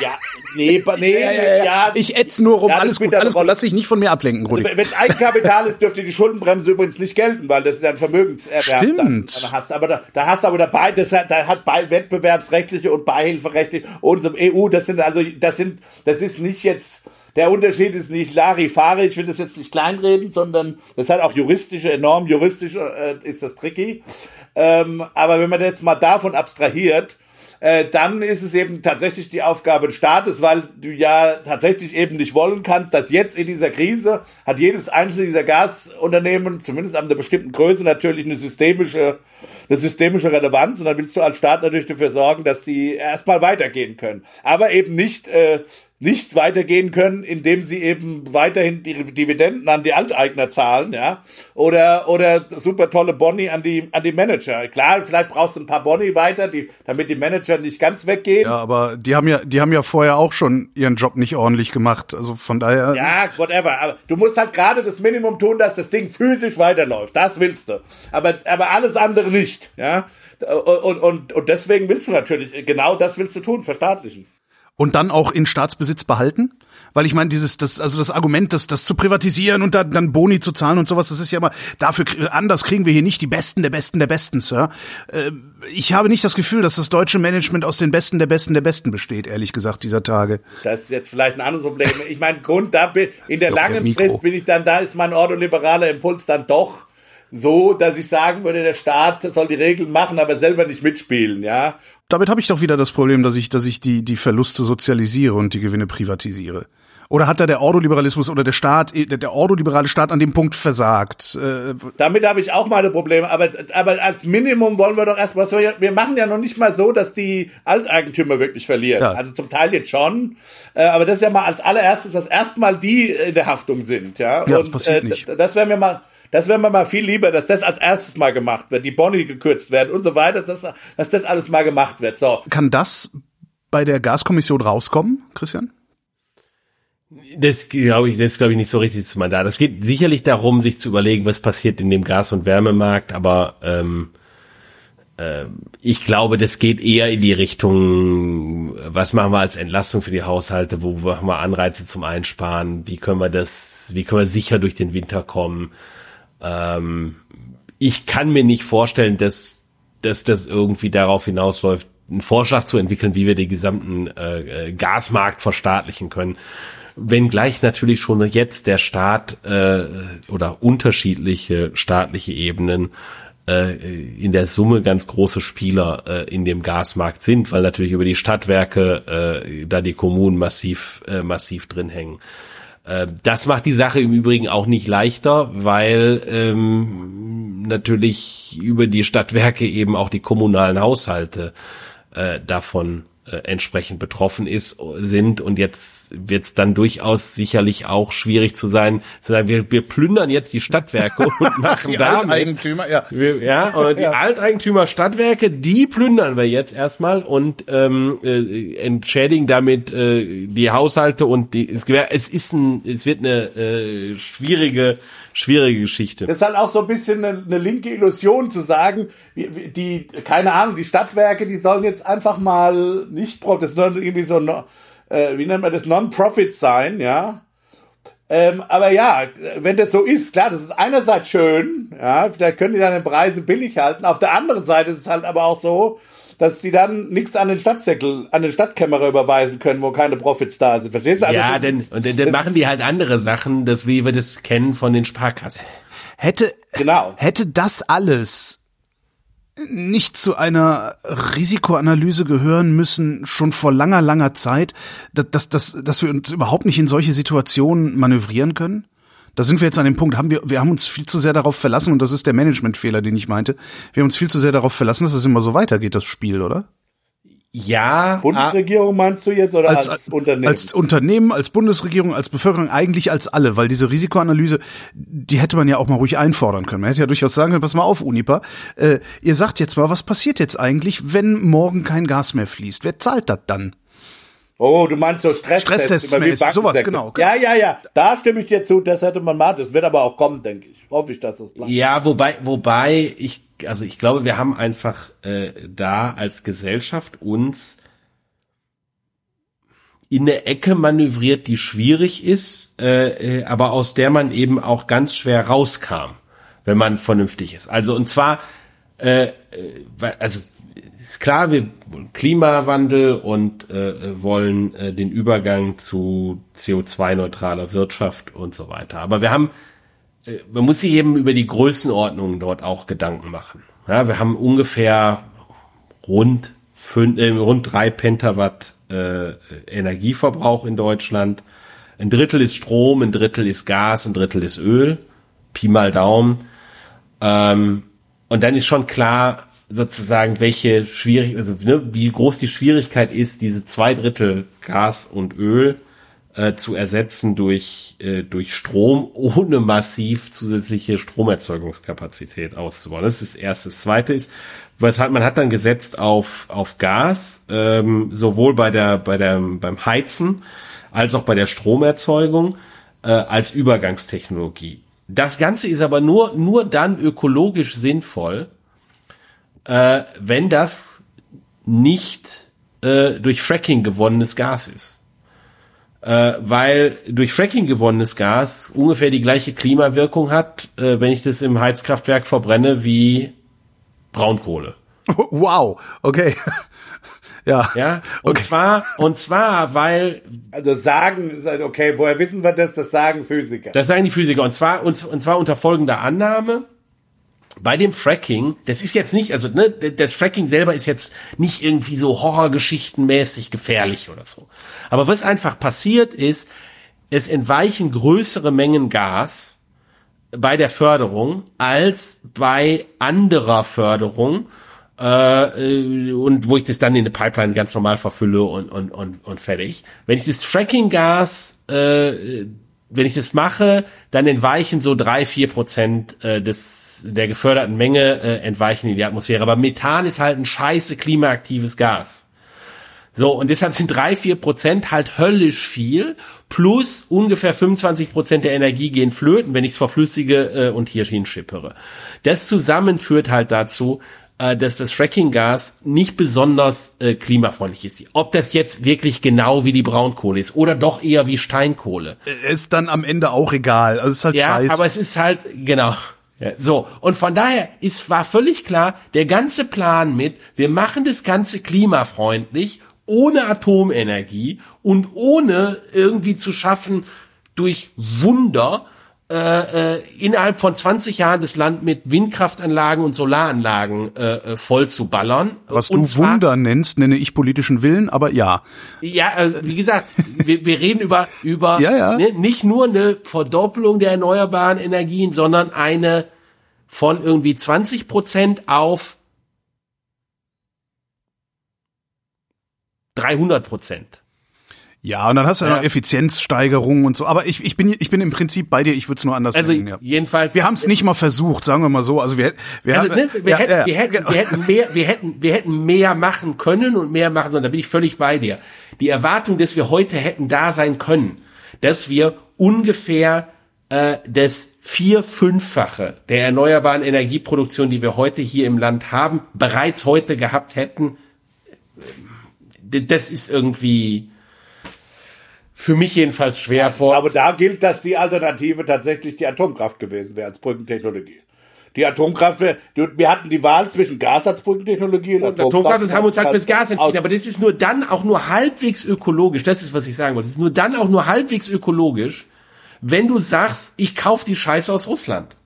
ja, nee, nee, Ja, ja. Ich ätz nur rum, Ja, alles gut, alles gut. Lass dich nicht von mir ablenken, Rudi. Wenn es Eigenkapital ist, dürfte die Schuldenbremse übrigens nicht gelten, weil das ist ja ein Vermögenserwerb. Stimmt. Dann, dann hast, aber da, da hast du aber dabei, das hat, da hat bei wettbewerbsrechtliche und beihilferechtliche und so EU, das sind also, das sind, das ist nicht jetzt, der Unterschied ist nicht Larifari, ich will das jetzt nicht kleinreden, sondern das hat auch juristische, enorm juristische, äh, ist das tricky. Ähm, aber wenn man jetzt mal davon abstrahiert, äh, dann ist es eben tatsächlich die Aufgabe des Staates, weil du ja tatsächlich eben nicht wollen kannst, dass jetzt in dieser Krise hat jedes einzelne dieser Gasunternehmen, zumindest ab einer bestimmten Größe, natürlich eine systemische, eine systemische Relevanz und dann willst du als Staat natürlich dafür sorgen, dass die erstmal weitergehen können. Aber eben nicht, äh, nicht weitergehen können, indem sie eben weiterhin die Dividenden an die Alteigner zahlen, ja, oder oder super tolle Boni an die an die Manager. Klar, vielleicht brauchst du ein paar Boni weiter, die, damit die Manager nicht ganz weggehen. Ja, aber die haben ja, die haben ja vorher auch schon ihren Job nicht ordentlich gemacht. Also von daher. Ja, whatever. Aber du musst halt gerade das Minimum tun, dass das Ding physisch weiterläuft. Das willst du. Aber, aber alles andere nicht. Ja. Und, und, und deswegen willst du natürlich, genau das willst du tun, verstaatlichen. Und dann auch in Staatsbesitz behalten? Weil ich meine, dieses, das, also das Argument, das, das zu privatisieren und dann, dann Boni zu zahlen und sowas, das ist ja immer, dafür, anders kriegen wir hier nicht die Besten der Besten der Besten, Sir. Äh, ich habe nicht das Gefühl, dass das deutsche Management aus den Besten der Besten der Besten besteht, ehrlich gesagt, dieser Tage. Das ist jetzt vielleicht ein anderes Problem. Ich meine, Grund, da bin, in der der langen Mikro. Frist bin ich dann, da ist mein ordoliberaler Impuls dann doch so, dass ich sagen würde, der Staat soll die Regeln machen, aber selber nicht mitspielen, ja. Damit habe ich doch wieder das Problem, dass ich, dass ich die, die Verluste sozialisiere und die Gewinne privatisiere. Oder hat da der Ordoliberalismus oder der Staat, der, der ordoliberale Staat an dem Punkt versagt? Äh, Damit habe ich auch meine Probleme, aber, aber als Minimum wollen wir doch erstmal wir machen ja noch nicht mal so, dass die Alteigentümer wirklich verlieren. Ja. Also zum Teil jetzt schon, äh, aber das ist ja mal als allererstes, dass erstmal die in der Haftung sind, ja. Ja, das passiert nicht. d- Das wäre mir mal, das wäre mir mal viel lieber, dass das als erstes mal gemacht wird, die Boni gekürzt werden und so weiter, dass, dass das alles mal gemacht wird. So. kann das bei der Gaskommission rauskommen, Christian? Das glaube ich, das glaube ich nicht so richtig das Mandat. Es geht sicherlich darum, sich zu überlegen, was passiert in dem Gas- und Wärmemarkt, aber ähm, äh, ich glaube, das geht eher in die Richtung, was machen wir als Entlastung für die Haushalte, wo machen wir Anreize zum Einsparen, wie können wir das, wie können wir sicher durch den Winter kommen. Ähm, ich kann mir nicht vorstellen, dass, dass das irgendwie darauf hinausläuft, einen Vorschlag zu entwickeln, wie wir den gesamten äh, äh, Gasmarkt verstaatlichen können. Wenngleich natürlich schon jetzt der Staat äh, oder unterschiedliche staatliche Ebenen äh, in der Summe ganz große Spieler äh, in dem Gasmarkt sind, weil natürlich über die Stadtwerke äh, da die Kommunen massiv äh, massiv drin hängen. Äh, Das macht die Sache im Übrigen auch nicht leichter, weil ähm, natürlich über die Stadtwerke eben auch die kommunalen Haushalte äh, davon äh, entsprechend betroffen ist, sind. Und jetzt wird es dann durchaus sicherlich auch schwierig zu sein, zu sagen, wir, wir plündern jetzt die Stadtwerke und [LAUGHS] machen damit Alteigentümer, ja. wir, ja, und die Alteigentümer Stadtwerke, die plündern wir jetzt erstmal und ähm, äh, entschädigen damit äh, die Haushalte und die es, es ist ein es wird eine äh, schwierige schwierige Geschichte. Das ist halt auch so ein bisschen eine, eine linke Illusion zu sagen, die, keine Ahnung, die Stadtwerke, die sollen jetzt einfach mal nicht, das soll irgendwie so, no- äh, wie nennt man das, Non-Profit sein, ja. Ähm, aber ja, wenn das so ist, klar, das ist einerseits schön, ja, da können die dann die Preise billig halten. Auf der anderen Seite ist es halt aber auch so, dass die dann nichts an den Stadtsäckel, an den Stadtkämmerer überweisen können, wo keine Profits da sind. Verstehst du? Also ja, das denn, ist- und dann, dann das machen ist- die halt andere Sachen, das wie wir das kennen von den Sparkassen. Hätte, Genau. hätte das alles nicht zu einer Risikoanalyse gehören müssen, schon vor langer, langer Zeit, dass, dass, dass, wir uns überhaupt nicht in solche Situationen manövrieren können? Da sind wir jetzt an dem Punkt, haben wir, wir haben uns viel zu sehr darauf verlassen, und das ist der Managementfehler, den ich meinte, wir haben uns viel zu sehr darauf verlassen, dass es immer so weitergeht, das Spiel, oder? Ja, Bundesregierung meinst du jetzt oder als, Unternehmen? als Unternehmen, als Bundesregierung, als Bevölkerung, eigentlich als alle, weil diese Risikoanalyse, die hätte man ja auch mal ruhig einfordern können. Man hätte ja durchaus sagen können, pass mal auf, Unipa, äh, ihr sagt jetzt mal, was passiert jetzt eigentlich, wenn morgen kein Gas mehr fließt? Wer zahlt das dann? Oh, du meinst so Stresstests. Stresstests sowas, genau. Ja, ja, ja. Da stimme ich dir zu, das hätte man mal. Das wird aber auch kommen, denke ich. Hoffe ich, dass das bleibt. Ja, wobei, wobei ich, also ich glaube, wir haben einfach äh, da als Gesellschaft uns in eine Ecke manövriert, die schwierig ist, äh, äh, aber aus der man eben auch ganz schwer rauskam, wenn man vernünftig ist. Also und zwar, äh, äh also ist klar, wir Klimawandel und äh, wollen äh, den Übergang zu CO2-neutraler Wirtschaft und so weiter. Aber wir haben, man muss sich eben über die Größenordnungen dort auch Gedanken machen. Ja, wir haben ungefähr rund fünf, äh, rund drei Pentawatt äh, Energieverbrauch in Deutschland. Ein Drittel ist Strom, ein Drittel ist Gas, ein Drittel ist Öl. Pi mal Daumen. Ähm, und dann ist schon klar, sozusagen, welche schwierig, also ne, wie groß die Schwierigkeit ist, diese zwei Drittel Gas und Öl äh, zu ersetzen durch, äh, durch Strom, ohne massiv zusätzliche Stromerzeugungskapazität auszubauen. Das ist das Erste. Das Zweite ist, was hat, man hat dann gesetzt auf, auf Gas, ähm, sowohl bei der, bei der, beim Heizen als auch bei der Stromerzeugung äh, als Übergangstechnologie. Das Ganze ist aber nur, nur dann ökologisch sinnvoll, äh, wenn das nicht äh, durch Fracking gewonnenes Gas ist. Äh, weil durch Fracking gewonnenes Gas ungefähr die gleiche Klimawirkung hat, äh, wenn ich das im Heizkraftwerk verbrenne, wie Braunkohle. [LAUGHS] Wow, okay. [LAUGHS] ja. Ja. Und okay. zwar, und zwar, weil. Also sagen, okay, woher wissen wir das? Das sagen Physiker. Das sagen die Physiker. Und zwar, und, und zwar unter folgender Annahme. Bei dem Fracking, das ist jetzt nicht, also ne, das Fracking selber ist jetzt nicht irgendwie so Horrorgeschichtenmäßig gefährlich oder so. Aber was einfach passiert ist, es entweichen größere Mengen Gas bei der Förderung als bei anderer Förderung äh, und wo ich das dann in eine Pipeline ganz normal verfülle und und und, und fertig. Wenn ich das Fracking-Gas, äh, wenn ich das mache, dann entweichen so drei vier Prozent äh, des der geförderten Menge äh, entweichen in die Atmosphäre. Aber Methan ist halt ein scheiße klimaaktives Gas. So, und deshalb sind drei, vier Prozent halt höllisch viel, plus ungefähr 25 Prozent der Energie gehen flöten, wenn ich es verflüssige äh, und hier hinschippere. Das zusammen führt halt dazu, äh, dass das Fracking-Gas nicht besonders äh, klimafreundlich ist. Ob das jetzt wirklich genau wie die Braunkohle ist oder doch eher wie Steinkohle. Ist dann am Ende auch egal. Also es ist halt ja, scheiß. aber es ist halt, genau. Ja, so, und von daher ist, war völlig klar, der ganze Plan mit, wir machen das Ganze klimafreundlich ohne Atomenergie und ohne irgendwie zu schaffen, durch Wunder äh, äh, innerhalb von 20 Jahren das Land mit Windkraftanlagen und Solaranlagen äh, äh voll zu ballern. Was und du zwar, Wunder nennst, nenne ich politischen Willen, aber ja. Ja, äh, wie gesagt, [LAUGHS] wir, wir reden über über ja, ja. Ne, nicht nur eine Verdoppelung der erneuerbaren Energien, sondern eine von irgendwie 20 Prozent auf 300 Prozent. Ja, und dann hast du ja noch Effizienzsteigerungen und so. Aber ich, ich, bin, ich bin im Prinzip bei dir, ich würde es nur anders also Ja. Jedenfalls. Wir haben es nicht mal versucht, sagen wir mal so. Also wir, wir, also, ne, wir, ja, hätten, ja, wir, hätten, wir hätten mehr, wir hätten, wir hätten mehr machen können und mehr machen sollen. Da bin ich völlig bei dir. Die Erwartung, dass wir heute hätten da sein können, dass wir ungefähr äh, das vier fünffache der erneuerbaren Energieproduktion, die wir heute hier im Land haben, bereits heute gehabt hätten, das ist irgendwie für mich jedenfalls schwer vor. Aber da gilt, dass die Alternative tatsächlich die Atomkraft gewesen wäre als Brückentechnologie. Die Atomkraft, wir hatten die Wahl zwischen Gas als Brückentechnologie und, und Atomkraft, Atomkraft und haben uns halt fürs Gas entschieden. Aber das ist nur dann auch nur halbwegs ökologisch. Das ist, was ich sagen wollte. Das ist nur dann auch nur halbwegs ökologisch, wenn du sagst, ich kaufe die Scheiße aus Russland.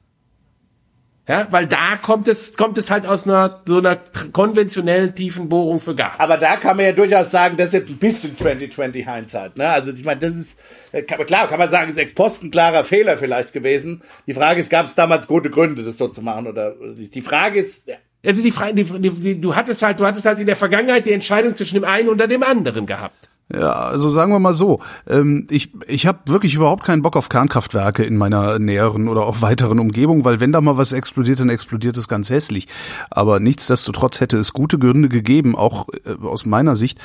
Ja, weil da kommt es, kommt es halt aus einer, so einer konventionellen tiefen Bohrung für Gas. Aber da kann man ja durchaus sagen, das ist jetzt ein bisschen 2020 Hindsight, ne? Also, ich meine, das ist, kann, klar, kann man sagen, ist ex post ein klarer Fehler vielleicht gewesen. Die Frage ist, gab es damals gute Gründe, das so zu machen oder Die Frage ist, ja. Also die Frage, die, die, die, du hattest halt, du hattest halt in der Vergangenheit die Entscheidung zwischen dem einen oder dem anderen gehabt. Ja, also sagen wir mal so, ähm, ich, ich habe wirklich überhaupt keinen Bock auf Kernkraftwerke in meiner näheren oder auch weiteren Umgebung, weil wenn da mal was explodiert, dann explodiert es ganz hässlich. Aber nichtsdestotrotz hätte es gute Gründe gegeben, auch äh, aus meiner Sicht,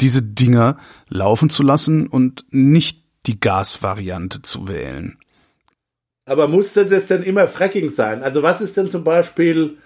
diese Dinger laufen zu lassen und nicht die Gasvariante zu wählen. Aber musste das denn immer Fracking sein? Also was ist denn zum Beispiel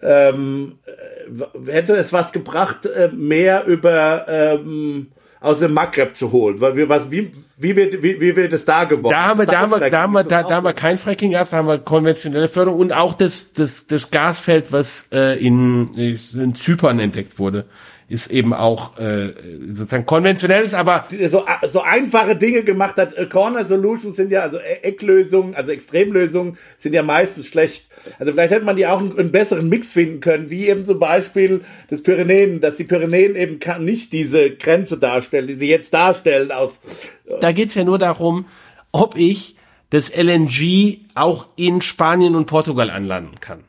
ähm, äh, hätte es was gebracht, äh, mehr über ähm, aus dem Maghreb zu holen, weil wir was wie wie wird wie, wie wird es da gewonnen? Da haben wir da haben wir da haben wir da, da haben wir kein Frackinggas, da haben wir konventionelle Förderung und auch das das das Gasfeld, was äh, in, in Zypern entdeckt wurde ist eben auch äh, sozusagen konventionelles, aber so, so einfache Dinge gemacht hat. Äh, Corner Solutions sind ja also e-, Ecklösungen, also Extremlösungen sind ja meistens schlecht. Also vielleicht hätte man die auch einen, einen besseren Mix finden können, wie eben zum Beispiel das Pyrenäen, dass die Pyrenäen eben kann, nicht diese Grenze darstellen, die sie jetzt darstellen. Aus da geht's ja nur darum, ob ich das LNG auch in Spanien und Portugal anlanden kann.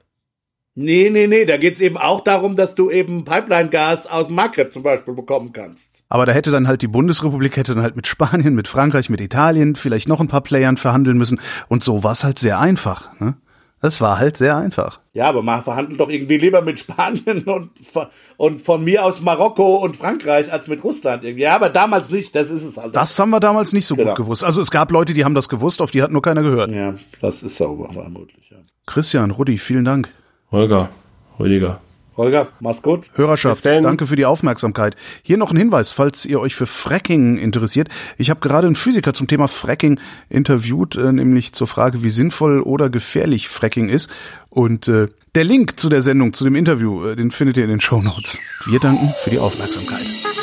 Nee, nee, nee, da geht's eben auch darum, dass du eben Pipeline-Gas aus Maghreb zum Beispiel bekommen kannst. Aber da hätte dann halt die Bundesrepublik, hätte dann halt mit Spanien, mit Frankreich, mit Italien, vielleicht noch ein paar Playern verhandeln müssen. Und so war's halt sehr einfach. Ne? Das war halt sehr einfach. Ja, aber man verhandelt doch irgendwie lieber mit [LAUGHS] Spanien und von, und von mir aus Marokko und Frankreich als mit Russland irgendwie. Ja, aber damals nicht, das ist es halt. Das haben wir damals nicht so genau. gut gewusst. Also es gab Leute, die haben das gewusst, auf die hat nur keiner gehört. Ja, das ist sauber, vermutlich. Ja. Christian, Rudi, vielen Dank. Holger, Rüdiger. Holger, mach's gut. Hörerschaft, danke für die Aufmerksamkeit. Hier noch ein Hinweis, falls ihr euch für Fracking interessiert. Ich habe gerade einen Physiker zum Thema Fracking interviewt, äh, nämlich zur Frage, wie sinnvoll oder gefährlich Fracking ist. Und äh, der Link zu der Sendung, zu dem Interview, äh, den findet ihr in den Show Notes. Wir danken für die Aufmerksamkeit.